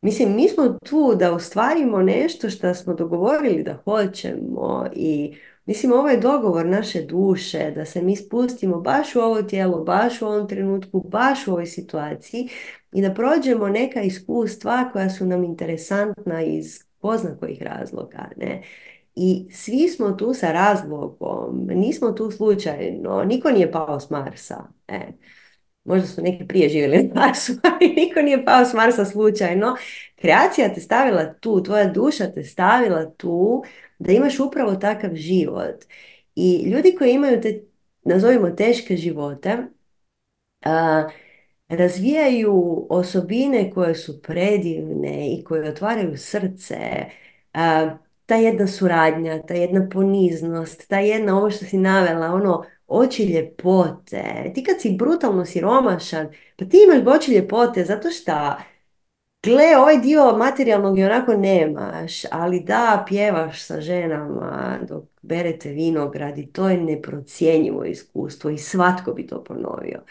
Mislim, mi smo tu da ostvarimo nešto što smo dogovorili da hoćemo i mislim, ovo je dogovor naše duše, da se mi spustimo baš u ovo tijelo, baš u ovom trenutku, baš u ovoj situaciji i da prođemo neka iskustva koja su nam interesantna iz pozna kojih razloga, ne? I svi smo tu sa razlogom, nismo tu slučajno, niko nije pao s Marsa. E, možda su neki prije živjeli na Marsu, <laughs> ali niko nije pao s Marsa slučajno. Kreacija te stavila tu, tvoja duša te stavila tu da imaš upravo takav život. I ljudi koji imaju te, nazovimo teške živote, razvijaju osobine koje su predivne i koje otvaraju srce, ta jedna suradnja, ta jedna poniznost, ta jedna, ovo što si navela, ono, oči ljepote. Ti kad si brutalno siromašan, pa ti imaš oči ljepote zato što Gle, ovaj dio materijalnog i onako nemaš, ali da, pjevaš sa ženama dok berete vinograd i to je neprocjenjivo iskustvo i svatko bi to ponovio.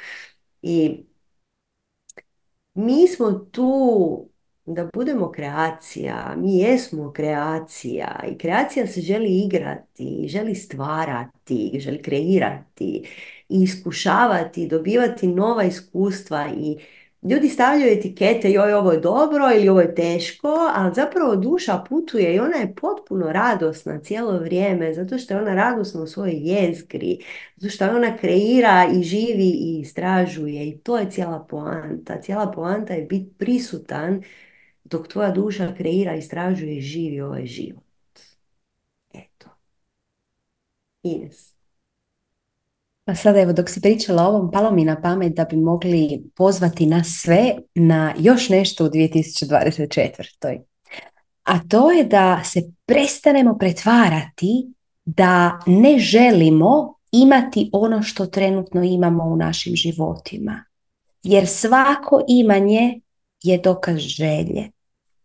I mi smo tu da budemo kreacija, mi jesmo kreacija i kreacija se želi igrati, želi stvarati, želi kreirati i iskušavati, dobivati nova iskustva i ljudi stavljaju etikete joj ovo je dobro ili ovo je teško, ali zapravo duša putuje i ona je potpuno radosna cijelo vrijeme zato što je ona radosna u svojoj jezgri, zato što ona kreira i živi i istražuje i to je cijela poanta. Cijela poanta je biti prisutan dok tvoja duša kreira, istražuje i živi ovaj život. Eto. Ines. Pa sada evo dok si pričala o ovom, palo mi na pamet da bi mogli pozvati nas sve na još nešto u 2024. A to je da se prestanemo pretvarati da ne želimo imati ono što trenutno imamo u našim životima. Jer svako imanje je dokaz želje.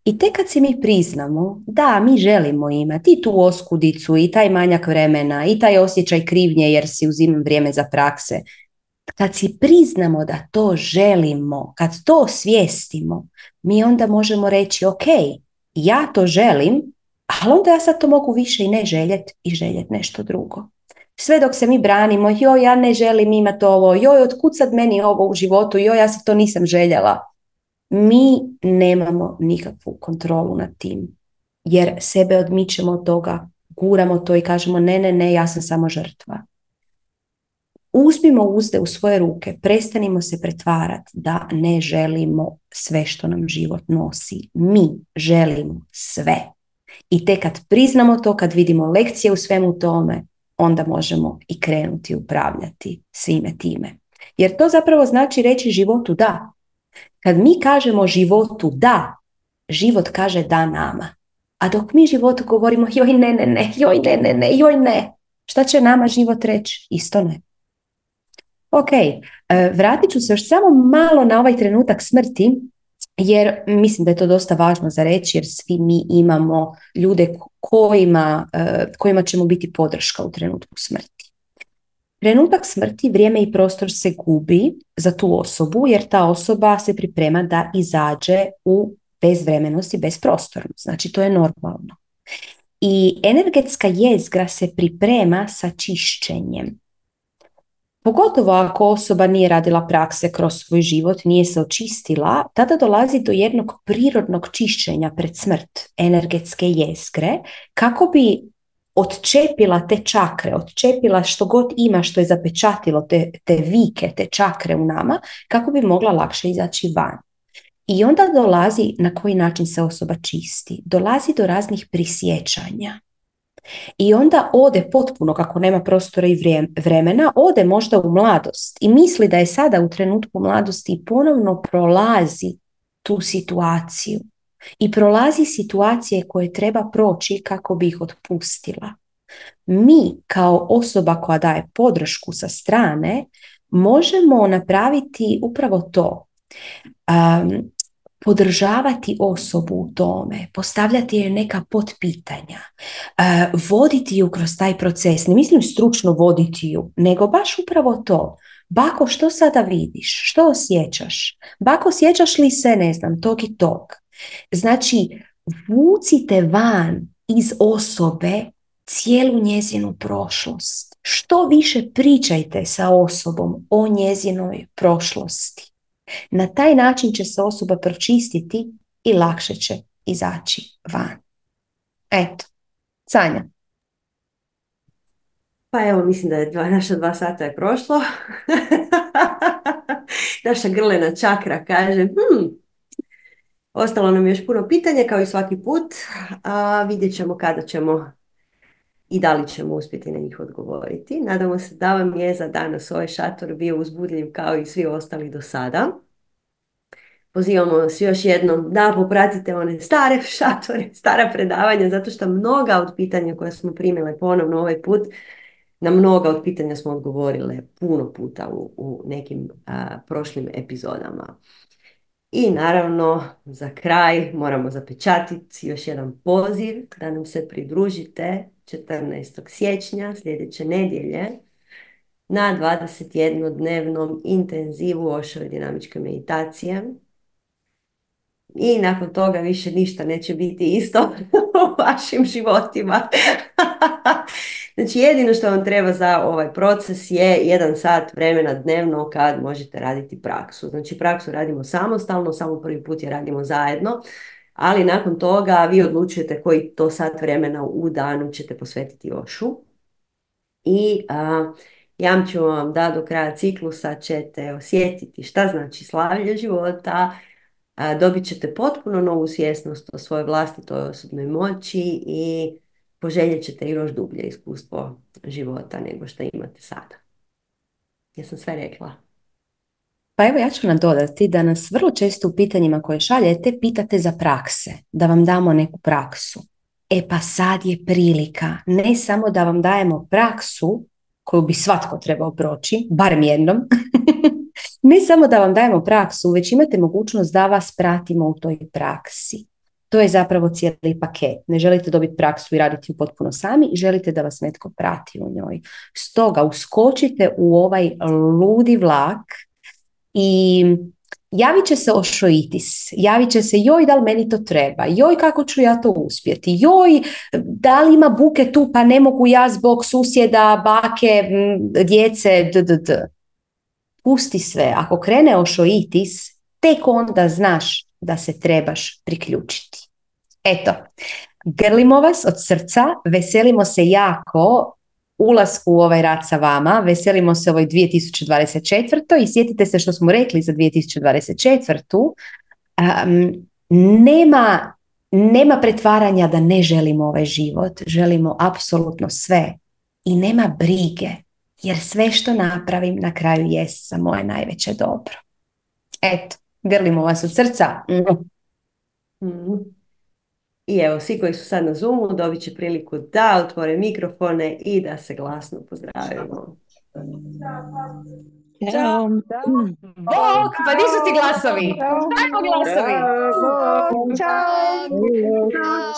I tek kad se mi priznamo, da, mi želimo imati i tu oskudicu i taj manjak vremena i taj osjećaj krivnje jer si uzimam vrijeme za prakse. Kad si priznamo da to želimo, kad to svijestimo, mi onda možemo reći ok, ja to želim, ali onda ja sad to mogu više i ne željet i željet nešto drugo. Sve dok se mi branimo, joj ja ne želim imati ovo, joj otkud sad meni ovo u životu, joj ja se to nisam željela mi nemamo nikakvu kontrolu nad tim. Jer sebe odmičemo od toga, guramo to i kažemo ne, ne, ne, ja sam samo žrtva. Uzmimo uzde u svoje ruke, prestanimo se pretvarati da ne želimo sve što nam život nosi. Mi želimo sve. I tek kad priznamo to, kad vidimo lekcije u svemu tome, onda možemo i krenuti upravljati svime time. Jer to zapravo znači reći životu da, kad mi kažemo životu da, život kaže da nama. A dok mi životu govorimo joj ne, ne, ne, joj ne, ne, ne, joj ne, šta će nama život reći? Isto ne. Ok, e, vratit ću se još samo malo na ovaj trenutak smrti, jer mislim da je to dosta važno za reći, jer svi mi imamo ljude kojima, e, kojima ćemo biti podrška u trenutku smrti. Trenutak smrti, vrijeme i prostor se gubi za tu osobu jer ta osoba se priprema da izađe u bezvremenost i bezprostornost. Znači to je normalno. I energetska jezgra se priprema sa čišćenjem. Pogotovo ako osoba nije radila prakse kroz svoj život, nije se očistila, tada dolazi do jednog prirodnog čišćenja pred smrt energetske jezgre kako bi odčepila te čakre, odčepila što god ima što je zapečatilo te, te vike, te čakre u nama, kako bi mogla lakše izaći van. I onda dolazi na koji način se osoba čisti. Dolazi do raznih prisjećanja. I onda ode potpuno, kako nema prostora i vremena, ode možda u mladost i misli da je sada u trenutku mladosti ponovno prolazi tu situaciju i prolazi situacije koje treba proći kako bi ih otpustila. Mi kao osoba koja daje podršku sa strane možemo napraviti upravo to. Um, podržavati osobu u tome, postavljati joj neka potpitanja, uh, voditi ju kroz taj proces, ne mislim stručno voditi ju, nego baš upravo to. Bako, što sada vidiš? Što osjećaš? Bako, osjećaš li se, ne znam, tog i tog? Znači, vucite van iz osobe cijelu njezinu prošlost. Što više pričajte sa osobom o njezinoj prošlosti. Na taj način će se osoba pročistiti i lakše će izaći van. Eto, Sanja. Pa evo, mislim da je dva, naša dva sata je prošlo. <laughs> naša grlena čakra kaže, hmm, Ostalo nam još puno pitanja kao i svaki put, a vidjet ćemo kada ćemo i da li ćemo uspjeti na njih odgovoriti. Nadamo se da vam je za danas ovaj šator bio uzbudljiv kao i svi ostali do sada. pozivamo vas još jednom da popratite one stare <laughs> šatore, stara predavanja, zato što mnoga od pitanja koja smo primile ponovno ovaj put, na mnoga od pitanja smo odgovorile puno puta u, u nekim prošlim epizodama. I naravno, za kraj moramo zapečatiti još jedan poziv da nam se pridružite 14. siječnja sljedeće nedjelje na 21-dnevnom intenzivu Ošove dinamičke meditacije. I nakon toga više ništa neće biti isto <laughs> u vašim životima. <laughs> znači jedino što vam treba za ovaj proces je jedan sat vremena dnevno kad možete raditi praksu. Znači praksu radimo samostalno, samo prvi put je radimo zajedno, ali nakon toga vi odlučujete koji to sat vremena u danu ćete posvetiti Ošu. I a, Jamču vam da do kraja ciklusa ćete osjetiti šta znači slavlje života, dobit ćete potpuno novu svjesnost o svojoj vlastitoj osobnoj moći i poželjet ćete još dublje iskustvo života nego što imate sada. Jesam sve rekla? Pa evo ja ću nadodati da nas vrlo često u pitanjima koje šaljete pitate za prakse, da vam damo neku praksu. E pa sad je prilika ne samo da vam dajemo praksu koju bi svatko trebao proći, barem jednom, <laughs> ne samo da vam dajemo praksu, već imate mogućnost da vas pratimo u toj praksi. To je zapravo cijeli paket. Ne želite dobiti praksu i raditi ju potpuno sami, želite da vas netko prati u njoj. Stoga uskočite u ovaj ludi vlak i javit će se ošoitis, javit će se joj da li meni to treba, joj kako ću ja to uspjeti, joj da li ima buke tu pa ne mogu ja zbog susjeda, bake, djece, d. Pusti sve, ako krene ošoitis, tek onda znaš da se trebaš priključiti. Eto, grlimo vas od srca, veselimo se jako ulasku u ovaj rad sa vama. Veselimo se ovoj 2024. i sjetite se što smo rekli za 2024. Um, nema, nema pretvaranja da ne želimo ovaj život. Želimo apsolutno sve. I nema brige, jer sve što napravim na kraju jest za moje najveće dobro. Eto, grlimo vas od srca. Mm. I evo, svi koji su sad na Zoomu dobit će priliku da otvore mikrofone i da se glasno pozdravimo. Ćao. Bok, pa di su ti glasovi? Ajmo glasovi. Ćao. Ćao.